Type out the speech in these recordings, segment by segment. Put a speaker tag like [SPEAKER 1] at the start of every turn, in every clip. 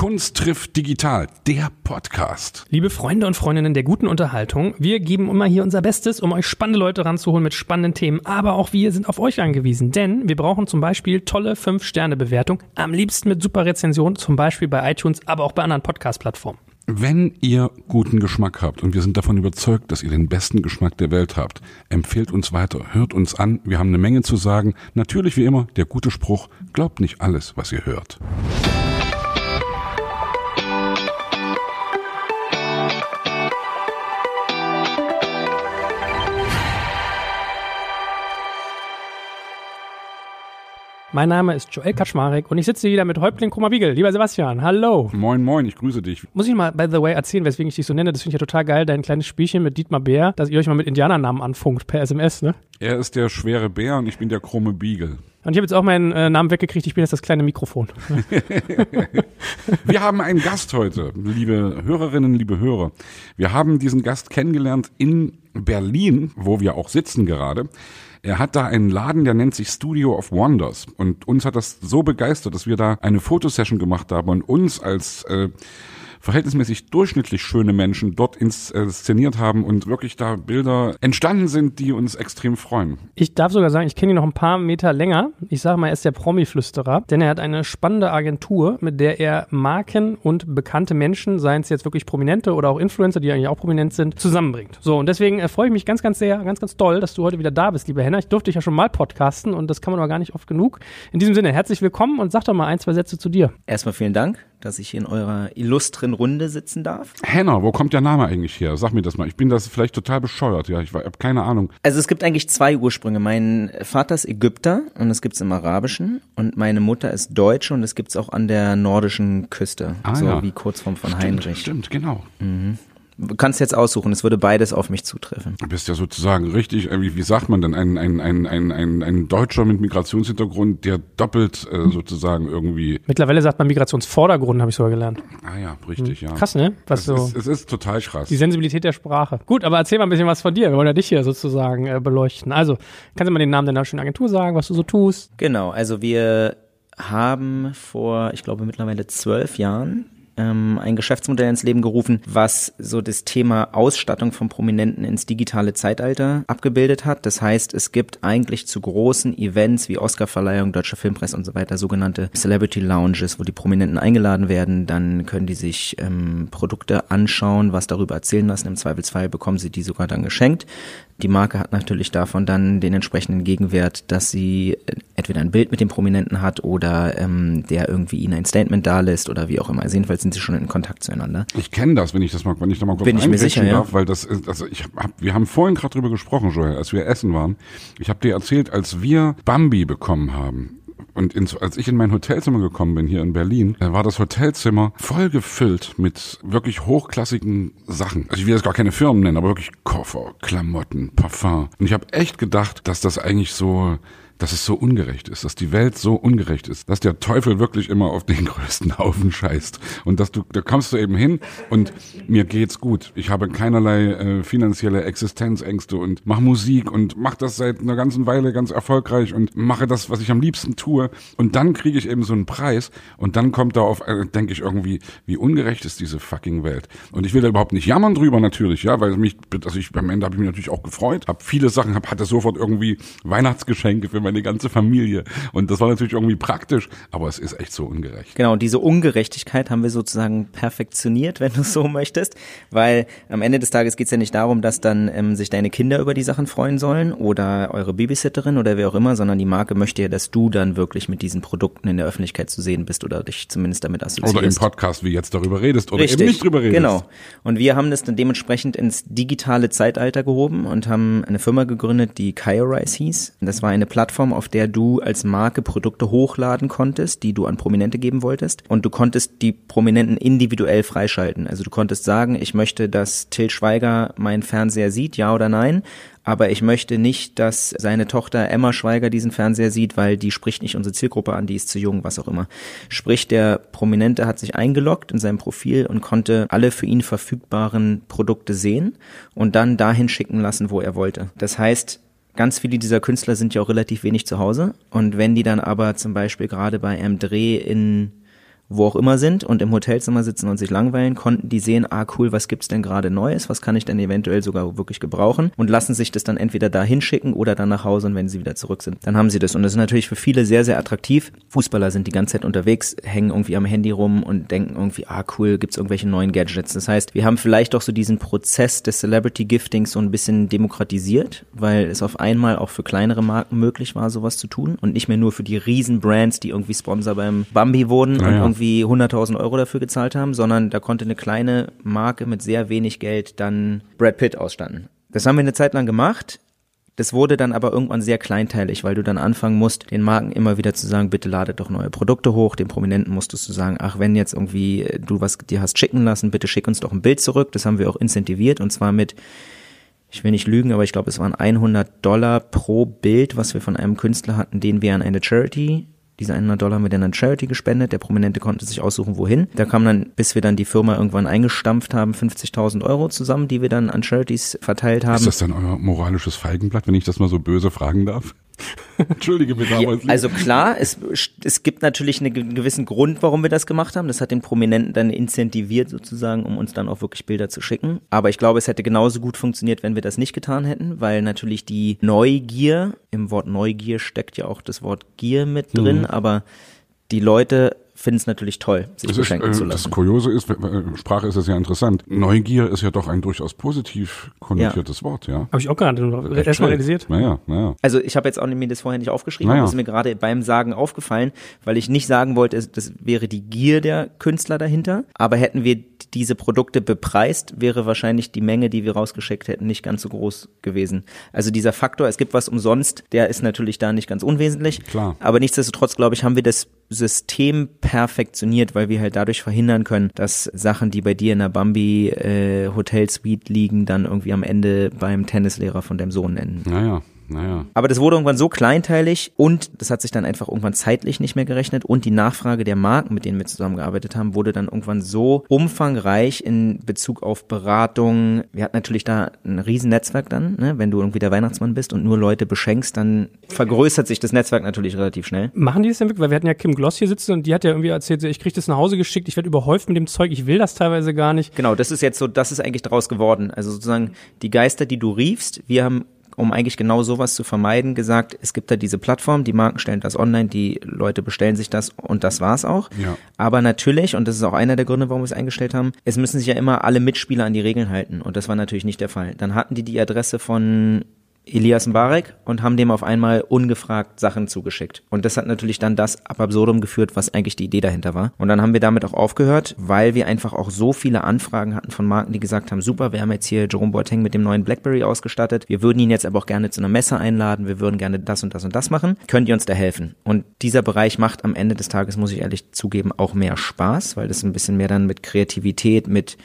[SPEAKER 1] Kunst trifft digital, der Podcast.
[SPEAKER 2] Liebe Freunde und Freundinnen der guten Unterhaltung, wir geben immer hier unser Bestes, um euch spannende Leute ranzuholen mit spannenden Themen. Aber auch wir sind auf euch angewiesen, denn wir brauchen zum Beispiel tolle 5-Sterne-Bewertung, am liebsten mit super Rezension, zum Beispiel bei iTunes, aber auch bei anderen Podcast-Plattformen.
[SPEAKER 1] Wenn ihr guten Geschmack habt und wir sind davon überzeugt, dass ihr den besten Geschmack der Welt habt, empfehlt uns weiter, hört uns an, wir haben eine Menge zu sagen. Natürlich wie immer der gute Spruch, glaubt nicht alles, was ihr hört.
[SPEAKER 2] Mein Name ist Joel Kaczmarek und ich sitze wieder mit Häuptling Krummerbiegel. Lieber Sebastian, hallo.
[SPEAKER 1] Moin, moin, ich grüße dich.
[SPEAKER 2] Muss ich mal, by the way, erzählen, weswegen ich dich so nenne? Das finde ich ja total geil, dein kleines Spielchen mit Dietmar Bär, dass ihr euch mal mit Indianernamen anfunkt per SMS, ne?
[SPEAKER 1] Er ist der schwere Bär und ich bin der krumme Beagle.
[SPEAKER 2] Und ich habe jetzt auch meinen äh, Namen weggekriegt, ich bin jetzt das kleine Mikrofon.
[SPEAKER 1] Wir haben einen Gast heute, liebe Hörerinnen, liebe Hörer. Wir haben diesen Gast kennengelernt in Berlin, wo wir auch sitzen gerade. Er hat da einen Laden, der nennt sich Studio of Wonders. Und uns hat das so begeistert, dass wir da eine Fotosession gemacht haben und uns als äh, verhältnismäßig durchschnittlich schöne Menschen dort inszeniert haben und wirklich da Bilder entstanden sind, die uns extrem freuen.
[SPEAKER 2] Ich darf sogar sagen, ich kenne ihn noch ein paar Meter länger. Ich sage mal, er ist der Promi-Flüsterer, denn er hat eine spannende Agentur, mit der er Marken und bekannte Menschen, seien es jetzt wirklich Prominente oder auch Influencer, die eigentlich auch prominent sind, zusammenbringt. So, und deswegen äh, freue ich mich ganz, ganz sehr, ganz, ganz doll, dass du heute wieder da bist, lieber Henner. Ich durfte dich ja schon mal podcasten und das kann man aber gar nicht oft genug. In diesem Sinne, herzlich willkommen und sag doch mal ein, zwei Sätze zu dir.
[SPEAKER 3] Erstmal vielen Dank dass ich in eurer illustren Runde sitzen darf.
[SPEAKER 1] Henna, wo kommt der Name eigentlich her? Sag mir das mal. Ich bin das vielleicht total bescheuert. Ja, ich habe keine Ahnung.
[SPEAKER 3] Also es gibt eigentlich zwei Ursprünge. Mein Vater ist Ägypter und das gibt's im Arabischen und meine Mutter ist Deutsche und das gibt's auch an der nordischen Küste. Ah, so ja. wie Kurzform von
[SPEAKER 1] stimmt,
[SPEAKER 3] Heinrich.
[SPEAKER 1] Stimmt, genau.
[SPEAKER 3] Mhm. Du kannst jetzt aussuchen, es würde beides auf mich zutreffen.
[SPEAKER 1] Du bist ja sozusagen richtig, äh, wie, wie sagt man denn, ein, ein, ein, ein, ein, ein Deutscher mit Migrationshintergrund, der doppelt äh, sozusagen irgendwie.
[SPEAKER 2] Mittlerweile sagt man Migrationsvordergrund, habe ich sogar gelernt.
[SPEAKER 1] Ah ja, richtig, ja.
[SPEAKER 2] Krass, ne?
[SPEAKER 1] Was es, so ist, es ist total krass.
[SPEAKER 2] Die Sensibilität der Sprache. Gut, aber erzähl mal ein bisschen was von dir. Wir wollen ja dich hier sozusagen äh, beleuchten. Also, kannst du mal den Namen deiner schönen Agentur sagen, was du so tust?
[SPEAKER 3] Genau, also wir haben vor, ich glaube, mittlerweile zwölf Jahren ähm, ein Geschäftsmodell ins Leben gerufen, was so das Thema Ausstattung von Prominenten ins digitale Zeitalter abgebildet hat. Das heißt, es gibt eigentlich zu großen Events wie Oscarverleihung, Deutsche Filmpresse und so weiter sogenannte Celebrity Lounges, wo die Prominenten eingeladen werden. Dann können die sich ähm, Produkte anschauen, was darüber erzählen lassen. Im Zweifelsfall bekommen sie die sogar dann geschenkt. Die Marke hat natürlich davon dann den entsprechenden Gegenwert, dass sie entweder ein Bild mit dem Prominenten hat oder ähm, der irgendwie ihnen ein Statement dalässt oder wie auch immer. Also jedenfalls sind sie schon in Kontakt zueinander.
[SPEAKER 1] Ich kenne das, wenn ich das mal, wenn ich da mal kurz
[SPEAKER 3] Bin ich mir sicher, darf,
[SPEAKER 1] ja. weil das ist, also ich hab, wir haben vorhin gerade drüber gesprochen, Joel, als wir essen waren. Ich habe dir erzählt, als wir Bambi bekommen haben, und ins, als ich in mein Hotelzimmer gekommen bin hier in Berlin, war das Hotelzimmer voll gefüllt mit wirklich hochklassigen Sachen. Also ich will jetzt gar keine Firmen nennen, aber wirklich Koffer, Klamotten, Parfum. Und ich habe echt gedacht, dass das eigentlich so dass es so ungerecht ist, dass die Welt so ungerecht ist, dass der Teufel wirklich immer auf den größten Haufen scheißt und dass du, da kommst du eben hin und mir geht's gut. Ich habe keinerlei äh, finanzielle Existenzängste und mache Musik und mache das seit einer ganzen Weile ganz erfolgreich und mache das, was ich am liebsten tue und dann kriege ich eben so einen Preis und dann kommt da auf, äh, denke ich irgendwie, wie ungerecht ist diese fucking Welt. Und ich will da überhaupt nicht jammern drüber natürlich, ja, weil mich, also ich am Ende habe ich mich natürlich auch gefreut, habe viele Sachen, hab, hatte sofort irgendwie Weihnachtsgeschenke für meine meine ganze Familie. Und das war natürlich irgendwie praktisch, aber es ist echt so ungerecht.
[SPEAKER 3] Genau, diese Ungerechtigkeit haben wir sozusagen perfektioniert, wenn du so möchtest, weil am Ende des Tages geht es ja nicht darum, dass dann ähm, sich deine Kinder über die Sachen freuen sollen oder eure Babysitterin oder wer auch immer, sondern die Marke möchte ja, dass du dann wirklich mit diesen Produkten in der Öffentlichkeit zu sehen bist oder dich zumindest damit assoziierst.
[SPEAKER 1] Oder im Podcast, wie jetzt darüber redest oder
[SPEAKER 3] Richtig,
[SPEAKER 1] eben nicht drüber redest.
[SPEAKER 3] Genau. Und wir haben das dann dementsprechend ins digitale Zeitalter gehoben und haben eine Firma gegründet, die Kaiorize hieß. Das war eine Plattform, Plattform, auf der du als Marke Produkte hochladen konntest, die du an Prominente geben wolltest. Und du konntest die Prominenten individuell freischalten. Also du konntest sagen, ich möchte, dass Till Schweiger meinen Fernseher sieht, ja oder nein. Aber ich möchte nicht, dass seine Tochter Emma Schweiger diesen Fernseher sieht, weil die spricht nicht unsere Zielgruppe an, die ist zu jung, was auch immer. Sprich, der Prominente hat sich eingeloggt in seinem Profil und konnte alle für ihn verfügbaren Produkte sehen und dann dahin schicken lassen, wo er wollte. Das heißt, ganz viele dieser Künstler sind ja auch relativ wenig zu Hause. Und wenn die dann aber zum Beispiel gerade bei einem Dreh in wo auch immer sind und im Hotelzimmer sitzen und sich langweilen, konnten die sehen, ah cool, was gibt's denn gerade Neues, was kann ich denn eventuell sogar wirklich gebrauchen und lassen sich das dann entweder da hinschicken oder dann nach Hause und wenn sie wieder zurück sind, dann haben sie das. Und das ist natürlich für viele sehr, sehr attraktiv. Fußballer sind die ganze Zeit unterwegs, hängen irgendwie am Handy rum und denken irgendwie, ah cool, gibt's irgendwelche neuen Gadgets. Das heißt, wir haben vielleicht auch so diesen Prozess des Celebrity Giftings so ein bisschen demokratisiert, weil es auf einmal auch für kleinere Marken möglich war, sowas zu tun und nicht mehr nur für die riesen Brands, die irgendwie Sponsor beim Bambi wurden
[SPEAKER 1] Naja.
[SPEAKER 3] und irgendwie 100.000 Euro dafür gezahlt haben, sondern da konnte eine kleine Marke mit sehr wenig Geld dann Brad Pitt ausstatten. Das haben wir eine Zeit lang gemacht. Das wurde dann aber irgendwann sehr kleinteilig, weil du dann anfangen musst, den Marken immer wieder zu sagen, bitte ladet doch neue Produkte hoch. Den Prominenten musstest du sagen, ach, wenn jetzt irgendwie du was dir hast schicken lassen, bitte schick uns doch ein Bild zurück. Das haben wir auch incentiviert und zwar mit, ich will nicht lügen, aber ich glaube, es waren 100 Dollar pro Bild, was wir von einem Künstler hatten, den wir an eine Charity diese 100 Dollar haben wir dann an Charity gespendet. Der Prominente konnte sich aussuchen, wohin. Da kam dann, bis wir dann die Firma irgendwann eingestampft haben, 50.000 Euro zusammen, die wir dann an Charities verteilt haben.
[SPEAKER 1] Ist das dann euer moralisches Feigenblatt, wenn ich das mal so böse fragen darf? Entschuldige bitte,
[SPEAKER 3] Ja, also klar, es, es gibt natürlich einen ge- gewissen Grund, warum wir das gemacht haben. Das hat den Prominenten dann incentiviert sozusagen, um uns dann auch wirklich Bilder zu schicken. Aber ich glaube, es hätte genauso gut funktioniert, wenn wir das nicht getan hätten, weil natürlich die Neugier, im Wort Neugier steckt ja auch das Wort Gier mit drin, aber die Leute finden es natürlich toll, sich
[SPEAKER 1] Es ist,
[SPEAKER 3] beschenken
[SPEAKER 1] äh,
[SPEAKER 3] zu
[SPEAKER 1] das
[SPEAKER 3] lassen.
[SPEAKER 1] Kuriose ist, Sprache ist es ja interessant. Neugier ist ja doch ein durchaus positiv konnotiertes Wort, ja.
[SPEAKER 2] Habe ich auch gerade erstmal realisiert.
[SPEAKER 1] Naja, naja.
[SPEAKER 3] Also ich habe jetzt auch mir das vorher nicht aufgeschrieben,
[SPEAKER 1] Naja.
[SPEAKER 3] das ist mir gerade beim Sagen aufgefallen, weil ich nicht sagen wollte, das wäre die Gier der Künstler dahinter. Aber hätten wir diese Produkte bepreist, wäre wahrscheinlich die Menge, die wir rausgeschickt hätten, nicht ganz so groß gewesen. Also dieser Faktor, es gibt was umsonst, der ist natürlich da nicht ganz unwesentlich.
[SPEAKER 1] Klar.
[SPEAKER 3] Aber nichtsdestotrotz, glaube ich, haben wir das System perfektioniert, weil wir halt dadurch verhindern können, dass Sachen, die bei dir in der Bambi äh, Hotelsuite liegen, dann irgendwie am Ende beim Tennislehrer von deinem Sohn enden.
[SPEAKER 1] Naja, naja.
[SPEAKER 3] Aber das wurde irgendwann so kleinteilig und das hat sich dann einfach irgendwann zeitlich nicht mehr gerechnet und die Nachfrage der Marken, mit denen wir zusammengearbeitet haben, wurde dann irgendwann so umfangreich in Bezug auf Beratung. Wir hatten natürlich da ein riesen Netzwerk dann, ne? wenn du irgendwie der Weihnachtsmann bist und nur Leute beschenkst, dann vergrößert sich das Netzwerk natürlich relativ schnell.
[SPEAKER 2] Machen die das denn wirklich? Weil wir hatten ja Kim Gloss hier sitzen und die hat ja irgendwie erzählt, ich krieg das nach Hause geschickt, ich werde überhäuft mit dem Zeug, ich will das teilweise gar nicht.
[SPEAKER 3] Genau, das ist jetzt so, das ist eigentlich daraus geworden. Also sozusagen die Geister, die du riefst, wir haben um eigentlich genau sowas zu vermeiden, gesagt, es gibt da diese Plattform, die Marken stellen das online, die Leute bestellen sich das und das war's auch.
[SPEAKER 1] Ja.
[SPEAKER 3] Aber natürlich, und das ist auch einer der Gründe, warum wir es eingestellt haben, es müssen sich ja immer alle Mitspieler an die Regeln halten und das war natürlich nicht der Fall. Dann hatten die die Adresse von Elias Mbarek und haben dem auf einmal ungefragt Sachen zugeschickt. Und das hat natürlich dann das ab absurdum geführt, was eigentlich die Idee dahinter war. Und dann haben wir damit auch aufgehört, weil wir einfach auch so viele Anfragen hatten von Marken, die gesagt haben, super, wir haben jetzt hier Jerome Boateng mit dem neuen Blackberry ausgestattet. Wir würden ihn jetzt aber auch gerne zu einer Messe einladen. Wir würden gerne das und das und das machen. Könnt ihr uns da helfen? Und dieser Bereich macht am Ende des Tages, muss ich ehrlich zugeben, auch mehr Spaß, weil das ein bisschen mehr dann mit Kreativität, mit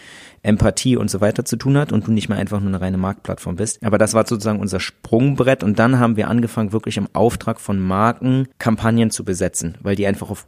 [SPEAKER 3] Empathie und so weiter zu tun hat und du nicht mehr einfach nur eine reine Marktplattform bist. Aber das war sozusagen unser Sprungbrett und dann haben wir angefangen, wirklich im Auftrag von Marken Kampagnen zu besetzen, weil die einfach auf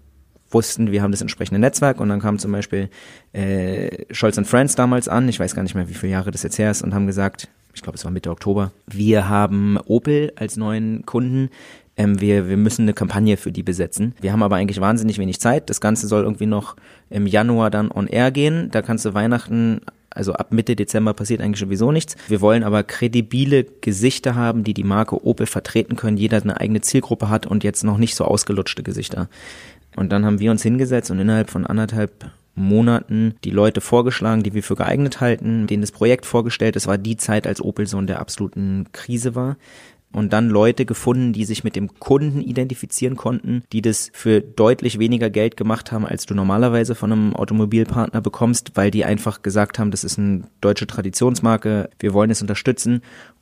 [SPEAKER 3] wussten, wir haben das entsprechende Netzwerk und dann kam zum Beispiel äh, Scholz Friends damals an, ich weiß gar nicht mehr, wie viele Jahre das jetzt her ist, und haben gesagt, ich glaube, es war Mitte Oktober, wir haben Opel als neuen Kunden, ähm, wir, wir müssen eine Kampagne für die besetzen. Wir haben aber eigentlich wahnsinnig wenig Zeit. Das Ganze soll irgendwie noch im Januar dann on air gehen. Da kannst du Weihnachten also ab Mitte Dezember passiert eigentlich sowieso nichts. Wir wollen aber kredibile Gesichter haben, die die Marke Opel vertreten können. Jeder eine eigene Zielgruppe hat und jetzt noch nicht so ausgelutschte Gesichter. Und dann haben wir uns hingesetzt und innerhalb von anderthalb Monaten die Leute vorgeschlagen, die wir für geeignet halten, denen das Projekt vorgestellt. Es war die Zeit, als Opel so in der absoluten Krise war. Und dann Leute gefunden, die sich mit dem Kunden identifizieren konnten, die das für deutlich weniger Geld gemacht haben, als du normalerweise von einem Automobilpartner bekommst, weil die einfach gesagt haben, das ist eine deutsche Traditionsmarke, wir wollen es unterstützen.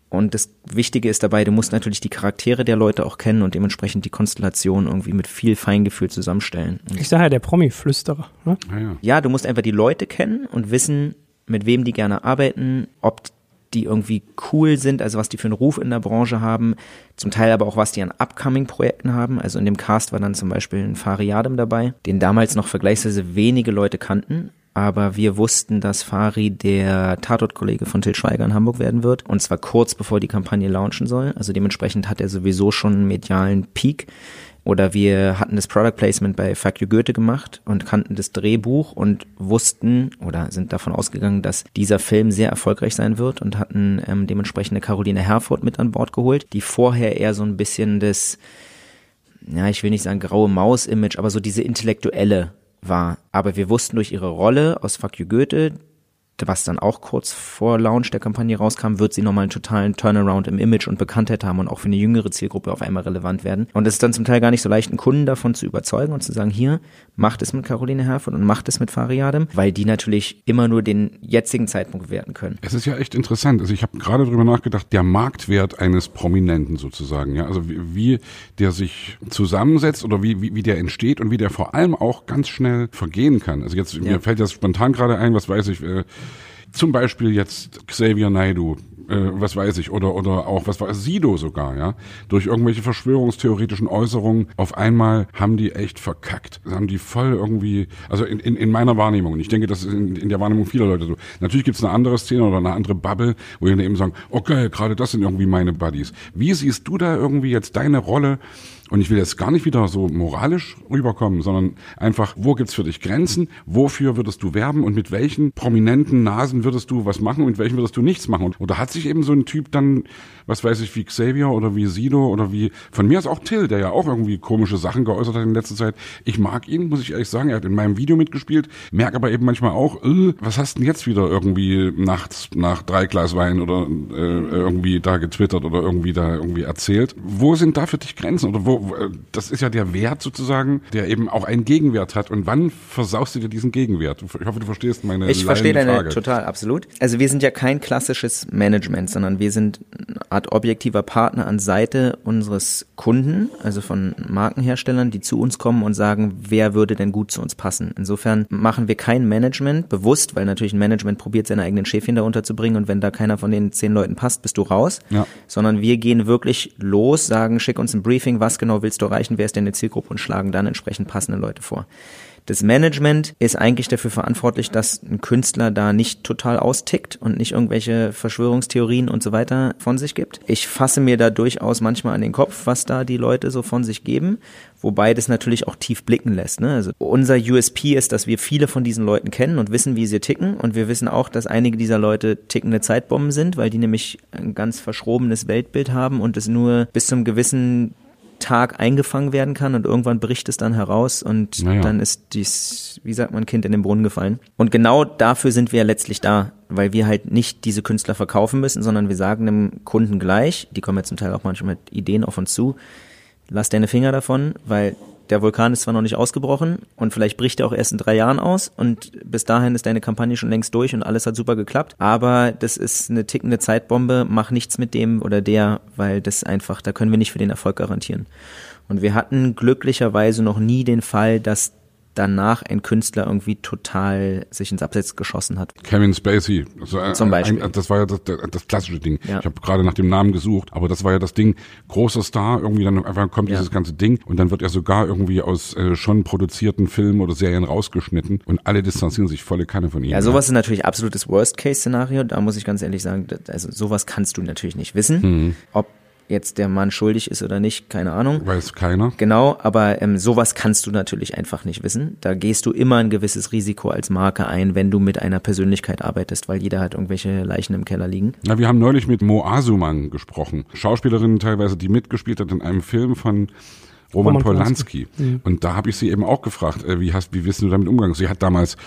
[SPEAKER 3] Und das Wichtige ist dabei, du musst natürlich die Charaktere der Leute auch kennen und dementsprechend die Konstellation irgendwie mit viel Feingefühl zusammenstellen. Und
[SPEAKER 2] Ich sage ja, der Promi-Flüsterer. Ne?
[SPEAKER 1] naja.
[SPEAKER 3] ja, du musst einfach die Leute kennen und wissen, mit wem die gerne arbeiten, ob die irgendwie cool sind, also was die für einen Ruf in der Branche haben, zum Teil aber auch was die an Upcoming-Projekten haben. Also in dem Cast war dann zum Beispiel ein Fari Adem dabei, den damals noch vergleichsweise wenige Leute kannten. Aber wir wussten, dass Fari der Tatort-Kollege von Till Schweiger in Hamburg werden wird. Und zwar kurz bevor die Kampagne launchen soll. Also dementsprechend hat er sowieso schon einen medialen Peak. Oder wir hatten das Product Placement bei Fuck You Goethe gemacht und kannten das Drehbuch und wussten oder sind davon ausgegangen, dass dieser Film sehr erfolgreich sein wird und hatten ähm, dementsprechend eine Caroline Herford mit an Bord geholt, die vorher eher so ein bisschen das, ja, ich will nicht sagen graue Maus-Image, aber so diese intellektuelle war. Aber wir wussten durch ihre Rolle aus Fuck You Goethe, was dann auch kurz vor Launch der Kampagne rauskam, wird sie nochmal einen totalen Turnaround im Image und Bekanntheit haben und auch für eine jüngere Zielgruppe auf einmal relevant werden. Und es ist dann zum Teil gar nicht so leicht, einen Kunden davon zu überzeugen und zu sagen, hier, macht es mit Caroline Herford und macht es mit Fariadem, weil die natürlich immer nur den jetzigen Zeitpunkt bewerten können.
[SPEAKER 1] Es ist ja echt interessant. Also ich habe gerade darüber nachgedacht, der Marktwert eines Prominenten sozusagen, ja, also wie, wie der sich zusammensetzt oder wie, wie, wie der entsteht und wie der vor allem auch ganz schnell vergehen kann. Also jetzt, ja. mir fällt jetzt spontan gerade ein, was weiß ich, äh, zum Beispiel jetzt Xavier Naidu, äh, was weiß ich, oder, oder auch, was war Sido sogar, ja, durch irgendwelche verschwörungstheoretischen Äußerungen, auf einmal haben die echt verkackt. Haben die voll irgendwie, also in, in, in meiner Wahrnehmung, und ich denke, das ist in, in der Wahrnehmung vieler Leute so. Natürlich gibt's eine andere Szene oder eine andere Bubble, wo die dann eben sagen, okay, gerade das sind irgendwie meine Buddies. Wie siehst du da irgendwie jetzt deine Rolle und ich will jetzt gar nicht wieder so moralisch rüberkommen, sondern einfach, wo gibt's für dich Grenzen? Wofür würdest du werben? Und mit welchen prominenten Nasen würdest du was machen und mit welchen würdest du nichts machen? Und, oder hat sich eben so ein Typ dann, was weiß ich, wie Xavier oder wie Sido oder wie, von mir ist auch Till, der ja auch irgendwie komische Sachen geäußert hat in letzter Zeit. Ich mag ihn, muss ich ehrlich sagen. Er hat in meinem Video mitgespielt, merke aber eben manchmal auch, äh, was hast denn jetzt wieder irgendwie nachts nach drei Glas Wein oder äh, irgendwie da getwittert oder irgendwie da irgendwie erzählt? Wo sind da für dich Grenzen? Oder wo das ist ja der Wert sozusagen, der eben auch einen Gegenwert hat. Und wann versaust du dir diesen Gegenwert? Ich hoffe, du verstehst meine
[SPEAKER 3] Ich verstehe deine Frage. total, absolut. Also wir sind ja kein klassisches Management, sondern wir sind eine Art objektiver Partner an Seite unseres Kunden, also von Markenherstellern, die zu uns kommen und sagen, wer würde denn gut zu uns passen. Insofern machen wir kein Management bewusst, weil natürlich ein Management probiert, seine eigenen Schäfchen da unterzubringen und wenn da keiner von den zehn Leuten passt, bist du raus. Ja. Sondern wir gehen wirklich los, sagen, schick uns ein Briefing, was genau willst du erreichen, wer ist denn die Zielgruppe und schlagen dann entsprechend passende Leute vor. Das Management ist eigentlich dafür verantwortlich, dass ein Künstler da nicht total austickt und nicht irgendwelche Verschwörungstheorien und so weiter von sich gibt. Ich fasse mir da durchaus manchmal an den Kopf, was da die Leute so von sich geben, wobei das natürlich auch tief blicken lässt. Ne? Also unser USP ist, dass wir viele von diesen Leuten kennen und wissen, wie sie ticken und wir wissen auch, dass einige dieser Leute tickende Zeitbomben sind, weil die nämlich ein ganz verschrobenes Weltbild haben und es nur bis zum gewissen Tag eingefangen werden kann und irgendwann bricht es dann heraus und naja. dann ist dies, wie sagt man, Kind in den Brunnen gefallen. Und genau dafür sind wir ja letztlich da, weil wir halt nicht diese Künstler verkaufen müssen, sondern wir sagen dem Kunden gleich, die kommen ja zum Teil auch manchmal mit Ideen auf uns zu, lass deine Finger davon, weil der Vulkan ist zwar noch nicht ausgebrochen und vielleicht bricht er auch erst in drei Jahren aus und bis dahin ist deine Kampagne schon längst durch und alles hat super geklappt. Aber das ist eine tickende Zeitbombe, mach nichts mit dem oder der, weil das einfach, da können wir nicht für den Erfolg garantieren. Und wir hatten glücklicherweise noch nie den Fall, dass danach ein Künstler irgendwie total sich ins Abseits geschossen hat.
[SPEAKER 1] Kevin Spacey. Also Zum Beispiel. Ein, das war ja das, das klassische Ding. Ja. Ich habe gerade nach dem Namen gesucht, aber das war ja das Ding. Großer Star, irgendwie dann einfach kommt ja. dieses ganze Ding und dann wird er sogar irgendwie aus äh, schon produzierten Filmen oder Serien rausgeschnitten und alle distanzieren sich volle Kanne von ihm.
[SPEAKER 3] Ja, sowas ist natürlich absolutes Worst-Case-Szenario. Da muss ich ganz ehrlich sagen, also sowas kannst du natürlich nicht wissen. Mhm. Ob jetzt der Mann schuldig ist oder nicht, keine Ahnung.
[SPEAKER 1] Weiß keiner.
[SPEAKER 3] Genau, aber ähm, sowas kannst du natürlich einfach nicht wissen. Da gehst du immer ein gewisses Risiko als Marke ein, wenn du mit einer Persönlichkeit arbeitest, weil jeder hat irgendwelche Leichen im Keller liegen.
[SPEAKER 1] Ja, wir haben neulich mit Mo Asuman gesprochen. Schauspielerin teilweise, die mitgespielt hat in einem Film von Roman, Roman Polanski. Polanski. Mhm. Und da habe ich sie eben auch gefragt, äh, wie hast, wie wissen du damit umgegangen? Sie hat damals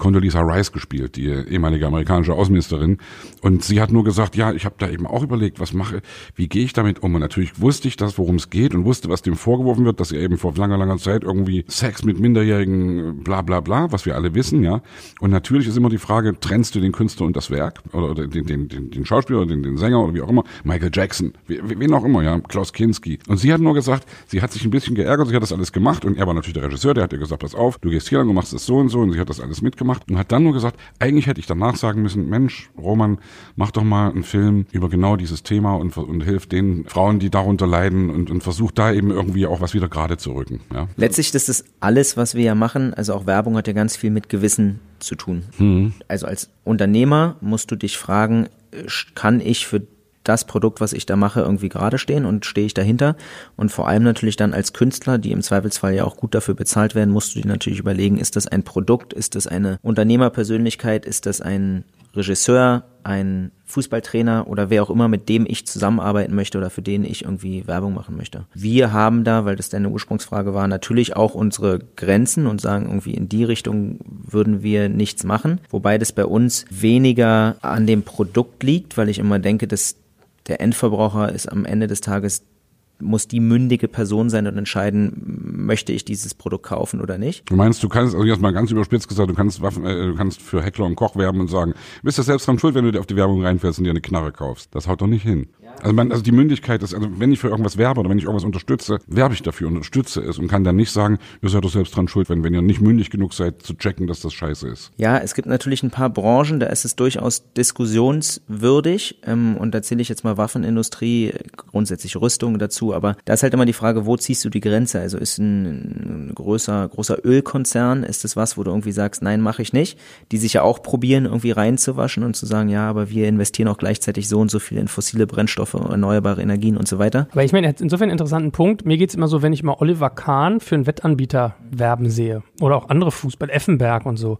[SPEAKER 1] Condoleezza Rice gespielt, die ehemalige amerikanische Außenministerin. Und sie hat nur gesagt, ja, ich habe da eben auch überlegt, was mache, wie gehe ich damit um? Und natürlich wusste ich das, worum es geht und wusste, was dem vorgeworfen wird, dass er eben vor langer, langer Zeit irgendwie Sex mit Minderjährigen, bla bla bla, was wir alle wissen, ja. Und natürlich ist immer die Frage, trennst du den Künstler und das Werk? Oder, den, den, den, den Schauspieler, den, den Sänger oder wie auch immer, Michael Jackson, wen auch immer, ja, Klaus Kinski. Und sie hat nur gesagt, sie hat sich ein bisschen geärgert, sie hat das alles gemacht und er war natürlich der Regisseur, der hat ihr gesagt, pass auf, du gehst hier lang, du machst das so und so und sie hat das alles mitgemacht gemacht und hat dann nur gesagt, eigentlich hätte ich danach sagen müssen, Mensch, Roman, mach doch mal einen Film über genau dieses Thema und, und hilf den Frauen, die darunter leiden und, und versucht da eben irgendwie auch was wieder gerade zu rücken. Ja.
[SPEAKER 3] Letztlich ist das alles, was wir ja machen, also auch Werbung hat ja ganz viel mit Gewissen zu tun. Mhm. Also als Unternehmer musst du dich fragen, kann ich für das Produkt, was ich da mache, irgendwie gerade stehen und stehe ich dahinter. Und vor allem natürlich dann als Künstler, die im Zweifelsfall ja auch gut dafür bezahlt werden, musst du dir natürlich überlegen, ist das ein Produkt, ist das eine Unternehmerpersönlichkeit, ist das ein Regisseur, ein Fußballtrainer oder wer auch immer, mit dem ich zusammenarbeiten möchte oder für den ich irgendwie Werbung machen möchte. Wir haben da, weil das deine Ursprungsfrage war, natürlich auch unsere Grenzen und sagen irgendwie in die Richtung würden wir nichts machen, wobei das bei uns weniger an dem Produkt liegt, weil ich immer denke, dass der Endverbraucher ist am Ende des Tages muss die mündige Person sein und entscheiden, möchte ich dieses Produkt kaufen oder nicht.
[SPEAKER 1] Du meinst, du kannst, also jetzt mal ganz überspitzt gesagt, du kannst Waffen, äh, du kannst für Heckler und Koch werben und sagen, bist du selbst dran schuld, wenn du dir auf die Werbung reinfährst und dir eine Knarre kaufst. Das haut doch nicht hin. Also, man, also die Mündigkeit ist, also wenn ich für irgendwas werbe oder wenn ich irgendwas unterstütze, werbe ich dafür, unterstütze es und kann dann nicht sagen, ihr seid doch selbst dran schuld, wenn, wenn ihr nicht mündig genug seid, zu checken, dass das scheiße ist.
[SPEAKER 3] Ja, es gibt natürlich ein paar Branchen, da ist es durchaus diskussionswürdig ähm, und da zähle ich jetzt mal Waffenindustrie, grundsätzlich Rüstung dazu, aber da ist halt immer die Frage, wo ziehst du die Grenze? Also ist ein, ein größer, großer Ölkonzern, ist das was, wo du irgendwie sagst, nein, mache ich nicht, die sich ja auch probieren, irgendwie reinzuwaschen und zu sagen, ja, aber wir investieren auch gleichzeitig so und so viel in fossile Brennstoffe, erneuerbare Energien und so weiter.
[SPEAKER 2] Aber ich meine, er hat insofern einen interessanten Punkt. Mir geht's immer so, wenn ich mal Oliver Kahn für einen Wettanbieter werben sehe oder auch andere Fußball, Effenberg und so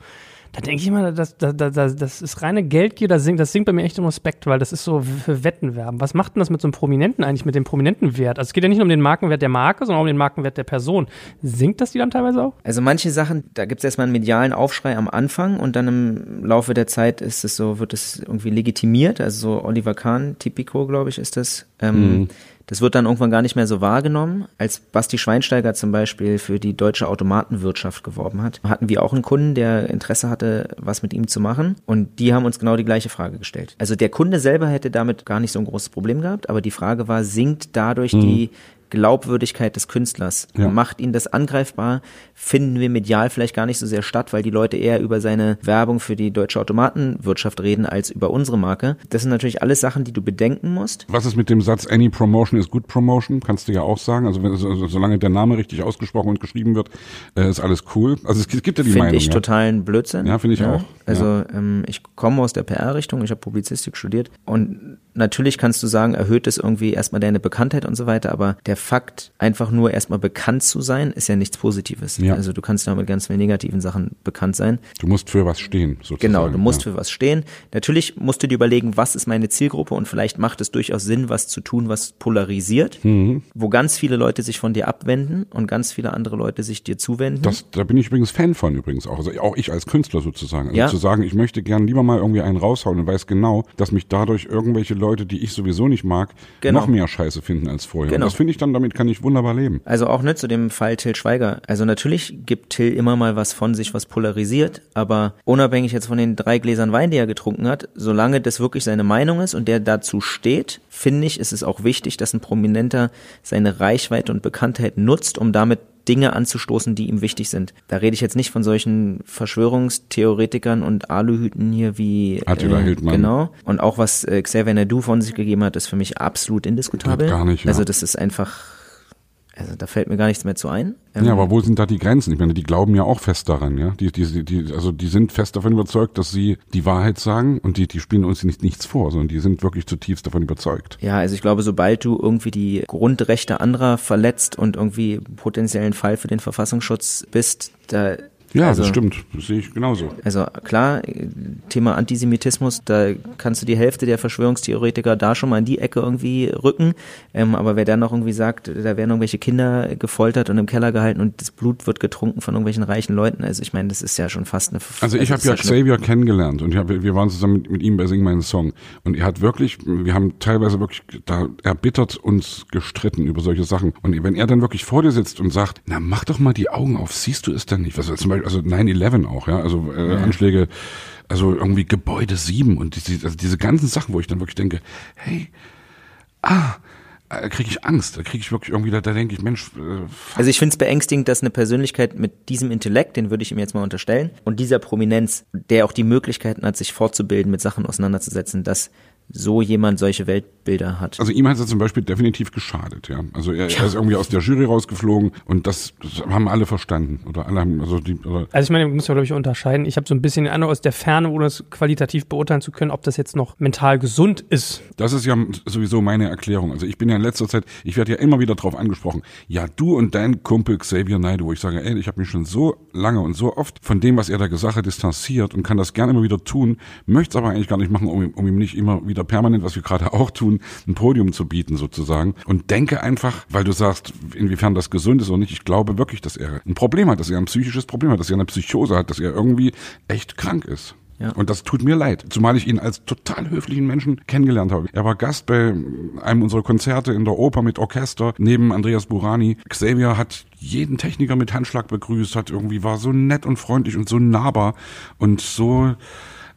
[SPEAKER 2] da denke ich immer, das, das, das, das ist reine Geldgier, das singt, das singt bei mir echt um Respekt, weil das ist so für Wettenwerben. Was macht denn das mit so einem Prominenten eigentlich, mit dem Prominentenwert? Also es geht ja nicht nur um den Markenwert der Marke, sondern um den Markenwert der Person. Sinkt das die dann teilweise auch?
[SPEAKER 3] Also manche Sachen, da gibt es erstmal einen medialen Aufschrei am Anfang und dann im Laufe der Zeit ist es so, wird es irgendwie legitimiert. Also so Oliver Kahn, Tipico, glaube ich, ist das. Ähm, mhm das wird dann irgendwann gar nicht mehr so wahrgenommen. Als Basti Schweinsteiger zum Beispiel für die deutsche Automatenwirtschaft geworben hat, hatten wir auch einen Kunden, der Interesse hatte, was mit ihm zu machen. Und die haben uns genau die gleiche Frage gestellt. Also der Kunde selber hätte damit gar nicht so ein großes Problem gehabt, aber die Frage war, sinkt dadurch mhm. die Glaubwürdigkeit des Künstlers. Ja. Macht ihn das angreifbar, finden wir medial vielleicht gar nicht so sehr statt, weil die Leute eher über seine Werbung für die deutsche Automatenwirtschaft reden als über unsere Marke. Das sind natürlich alles Sachen, die du bedenken musst.
[SPEAKER 1] Was ist mit dem Satz Any Promotion is good promotion? Kannst du ja auch sagen. Also, wenn, also solange der Name richtig ausgesprochen und geschrieben wird, äh, ist alles cool. Also es gibt ja die
[SPEAKER 3] find
[SPEAKER 1] Meinung.
[SPEAKER 3] Finde ich
[SPEAKER 1] ja.
[SPEAKER 3] totalen Blödsinn.
[SPEAKER 1] Ja, finde ich ja. auch.
[SPEAKER 3] Also ähm, ich komme aus der PR-Richtung, ich habe Publizistik studiert und natürlich kannst du sagen, erhöht es irgendwie erstmal deine Bekanntheit und so weiter, aber der Fakt, einfach nur erstmal bekannt zu sein, ist ja nichts Positives. Ja. Also du kannst ja mit ganz vielen negativen Sachen bekannt sein.
[SPEAKER 1] Du musst für was stehen, sozusagen.
[SPEAKER 3] Genau, du musst ja. für was stehen. Natürlich musst du dir überlegen, was ist meine Zielgruppe und vielleicht macht es durchaus Sinn, was zu tun, was polarisiert, mhm. wo ganz viele Leute sich von dir abwenden und ganz viele andere Leute sich dir zuwenden.
[SPEAKER 1] Das, da bin ich übrigens Fan von übrigens auch. Also auch ich als Künstler sozusagen. Also ja. zu sagen, ich möchte gern lieber mal irgendwie einen raushauen und weiß genau, dass mich dadurch irgendwelche Leute, die ich sowieso nicht mag, genau. noch mehr Scheiße finden als vorher. Genau. Und das finde ich dann, damit kann ich wunderbar leben.
[SPEAKER 3] Also auch nicht zu dem Fall Till Schweiger. Also natürlich gibt Till immer mal was von sich, was polarisiert, aber unabhängig jetzt von den drei Gläsern Wein, die er getrunken hat, solange das wirklich seine Meinung ist und der dazu steht, finde ich, ist es auch wichtig, dass ein Prominenter seine Reichweite und Bekanntheit nutzt, um damit Dinge anzustoßen, die ihm wichtig sind. Da rede ich jetzt nicht von solchen Verschwörungstheoretikern und Aluhüten hier wie
[SPEAKER 1] Attila äh, Hildmann.
[SPEAKER 3] Genau. Und auch was äh, Xavier Nadu von sich gegeben hat, ist für mich absolut indiskutabel.
[SPEAKER 1] Gar nicht, ja.
[SPEAKER 3] Also das ist einfach also da fällt mir gar nichts mehr zu ein.
[SPEAKER 1] Ähm, ja, aber wo sind da die Grenzen? Ich meine, die glauben ja auch fest daran, ja. Die, die, die, also die sind fest davon überzeugt, dass sie die Wahrheit sagen und die, die spielen uns nicht nichts vor, sondern die sind wirklich zutiefst davon überzeugt.
[SPEAKER 3] Ja, also ich glaube, sobald du irgendwie die Grundrechte anderer verletzt und irgendwie potenziellen Fall für den Verfassungsschutz bist, da
[SPEAKER 1] ja, also, das stimmt. Das sehe ich genauso.
[SPEAKER 3] Also klar, Thema Antisemitismus, da kannst du die Hälfte der Verschwörungstheoretiker da schon mal in die Ecke irgendwie rücken. Ähm, aber wer dann noch irgendwie sagt, da werden irgendwelche Kinder gefoltert und im Keller gehalten und das Blut wird getrunken von irgendwelchen reichen Leuten, also ich meine, das ist ja schon fast eine.
[SPEAKER 1] Also ich also habe ja Xavier kennengelernt und hab, wir waren zusammen mit, mit ihm bei Sing meinen Song und er hat wirklich, wir haben teilweise wirklich da erbittert uns gestritten über solche Sachen. Und wenn er dann wirklich vor dir sitzt und sagt, na mach doch mal die Augen auf, siehst du es denn nicht? Was zum Beispiel also 9-11 auch, ja, also äh, ja. Anschläge, also irgendwie Gebäude 7 und diese, also diese ganzen Sachen, wo ich dann wirklich denke, hey, ah, da kriege ich Angst, da kriege ich wirklich irgendwie, da, da denke ich, Mensch. Äh,
[SPEAKER 3] also ich finde es beängstigend, dass eine Persönlichkeit mit diesem Intellekt, den würde ich ihm jetzt mal unterstellen, und dieser Prominenz, der auch die Möglichkeiten hat, sich fortzubilden, mit Sachen auseinanderzusetzen, dass so jemand solche Welt Bilder hat.
[SPEAKER 1] Also ihm hat es zum Beispiel definitiv geschadet, ja. Also er, er ist irgendwie aus der Jury rausgeflogen und das, das haben alle verstanden. Oder alle haben, also die, oder
[SPEAKER 2] Also ich meine, man muss ja, glaube ich, unterscheiden. Ich habe so ein bisschen den Eindruck aus der Ferne, ohne es qualitativ beurteilen zu können, ob das jetzt noch mental gesund ist.
[SPEAKER 1] Das ist ja sowieso meine Erklärung. Also ich bin ja in letzter Zeit, ich werde ja immer wieder darauf angesprochen, ja, du und dein Kumpel Xavier Naidoo, wo ich sage, ey, ich habe mich schon so lange und so oft von dem, was er da gesagt hat, distanziert und kann das gerne immer wieder tun, möchte es aber eigentlich gar nicht machen, um, um ihm nicht immer wieder permanent, was wir gerade auch tun, ein Podium zu bieten sozusagen. Und denke einfach, weil du sagst, inwiefern das gesund ist oder nicht, ich glaube wirklich, dass er ein Problem hat, dass er ein psychisches Problem hat, dass er eine Psychose hat, dass er irgendwie echt krank ist.
[SPEAKER 3] Ja.
[SPEAKER 1] Und das tut mir leid, zumal ich ihn als total höflichen Menschen kennengelernt habe. Er war Gast bei einem unserer Konzerte in der Oper mit Orchester neben Andreas Burani. Xavier hat jeden Techniker mit Handschlag begrüßt, hat irgendwie war so nett und freundlich und so nahbar und so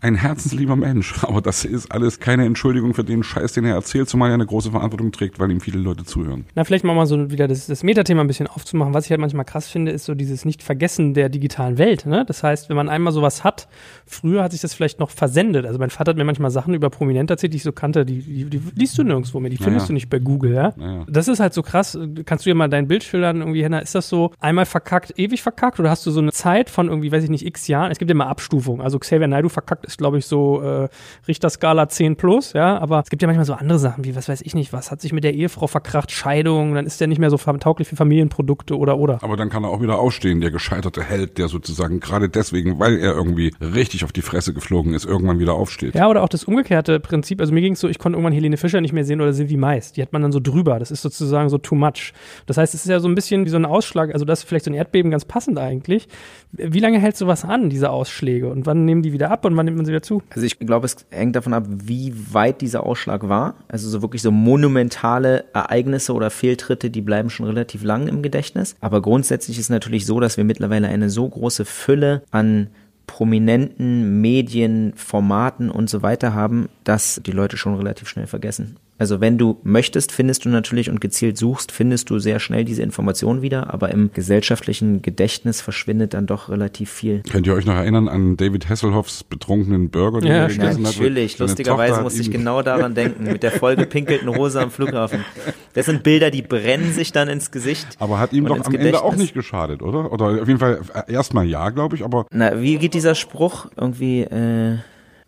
[SPEAKER 1] ein herzenslieber Mensch. Aber das ist alles keine Entschuldigung für den Scheiß, den er erzählt, zumal er eine große Verantwortung trägt, weil ihm viele Leute zuhören.
[SPEAKER 2] Na, vielleicht mal, mal so wieder das, das Metathema ein bisschen aufzumachen. Was ich halt manchmal krass finde, ist so dieses Nicht-Vergessen der digitalen Welt. Ne? Das heißt, wenn man einmal sowas hat, früher hat sich das vielleicht noch versendet. Also mein Vater hat mir manchmal Sachen über Prominente erzählt, die ich so kannte, die, die, die liest du nirgendwo mehr, die findest
[SPEAKER 1] ja.
[SPEAKER 2] du nicht bei Google. Ja?
[SPEAKER 1] Naja.
[SPEAKER 2] Das ist halt so krass. Kannst du dir mal dein Bild schildern, irgendwie, Henna, ist das so einmal verkackt, ewig verkackt? Oder hast du so eine Zeit von irgendwie, weiß ich nicht, x Jahren? Es gibt ja immer Abstufungen. Also Xavier Naidoo verkackt ist, glaube ich, so äh, Richterskala 10 plus, ja. Aber es gibt ja manchmal so andere Sachen, wie, was weiß ich nicht, was hat sich mit der Ehefrau verkracht, Scheidung, dann ist der nicht mehr so tauglich für Familienprodukte oder oder.
[SPEAKER 1] Aber dann kann er auch wieder aufstehen, der gescheiterte Held, der sozusagen gerade deswegen, weil er irgendwie richtig auf die Fresse geflogen ist, irgendwann wieder aufsteht.
[SPEAKER 2] Ja, oder auch das umgekehrte Prinzip. Also mir ging es so, ich konnte irgendwann Helene Fischer nicht mehr sehen oder Sylvie Mais. Die hat man dann so drüber. Das ist sozusagen so too much. Das heißt, es ist ja so ein bisschen wie so ein Ausschlag. Also das ist vielleicht so ein Erdbeben ganz passend eigentlich. Wie lange hält sowas an, diese Ausschläge? Und wann nehmen die wieder ab und wann nimmt man sie wieder zu?
[SPEAKER 3] Also ich glaube, es hängt davon ab, wie weit dieser Ausschlag war. Also so wirklich so monumentale Ereignisse oder Fehltritte, die bleiben schon relativ lang im Gedächtnis. Aber grundsätzlich ist natürlich so, dass wir mittlerweile eine so große Fülle an prominenten Medien, Formaten und so weiter haben, dass die Leute schon relativ schnell vergessen. Also wenn du möchtest, findest du natürlich und gezielt suchst, findest du sehr schnell diese Informationen wieder, aber im gesellschaftlichen Gedächtnis verschwindet dann doch relativ viel.
[SPEAKER 1] Könnt ihr euch noch erinnern an David Hasselhoffs betrunkenen Burger, den
[SPEAKER 2] Ja,
[SPEAKER 1] er gegessen hat?
[SPEAKER 3] Natürlich, lustigerweise musste ich genau daran denken, mit der vollgepinkelten Hose am Flughafen. Das sind Bilder, die brennen sich dann ins Gesicht.
[SPEAKER 1] Aber hat ihm doch
[SPEAKER 3] ins
[SPEAKER 1] am Ende auch
[SPEAKER 3] Gedächtnis.
[SPEAKER 1] nicht geschadet, oder? Oder auf jeden Fall äh, erstmal ja, glaube ich, aber
[SPEAKER 3] Na, wie geht dieser Spruch? Irgendwie, äh,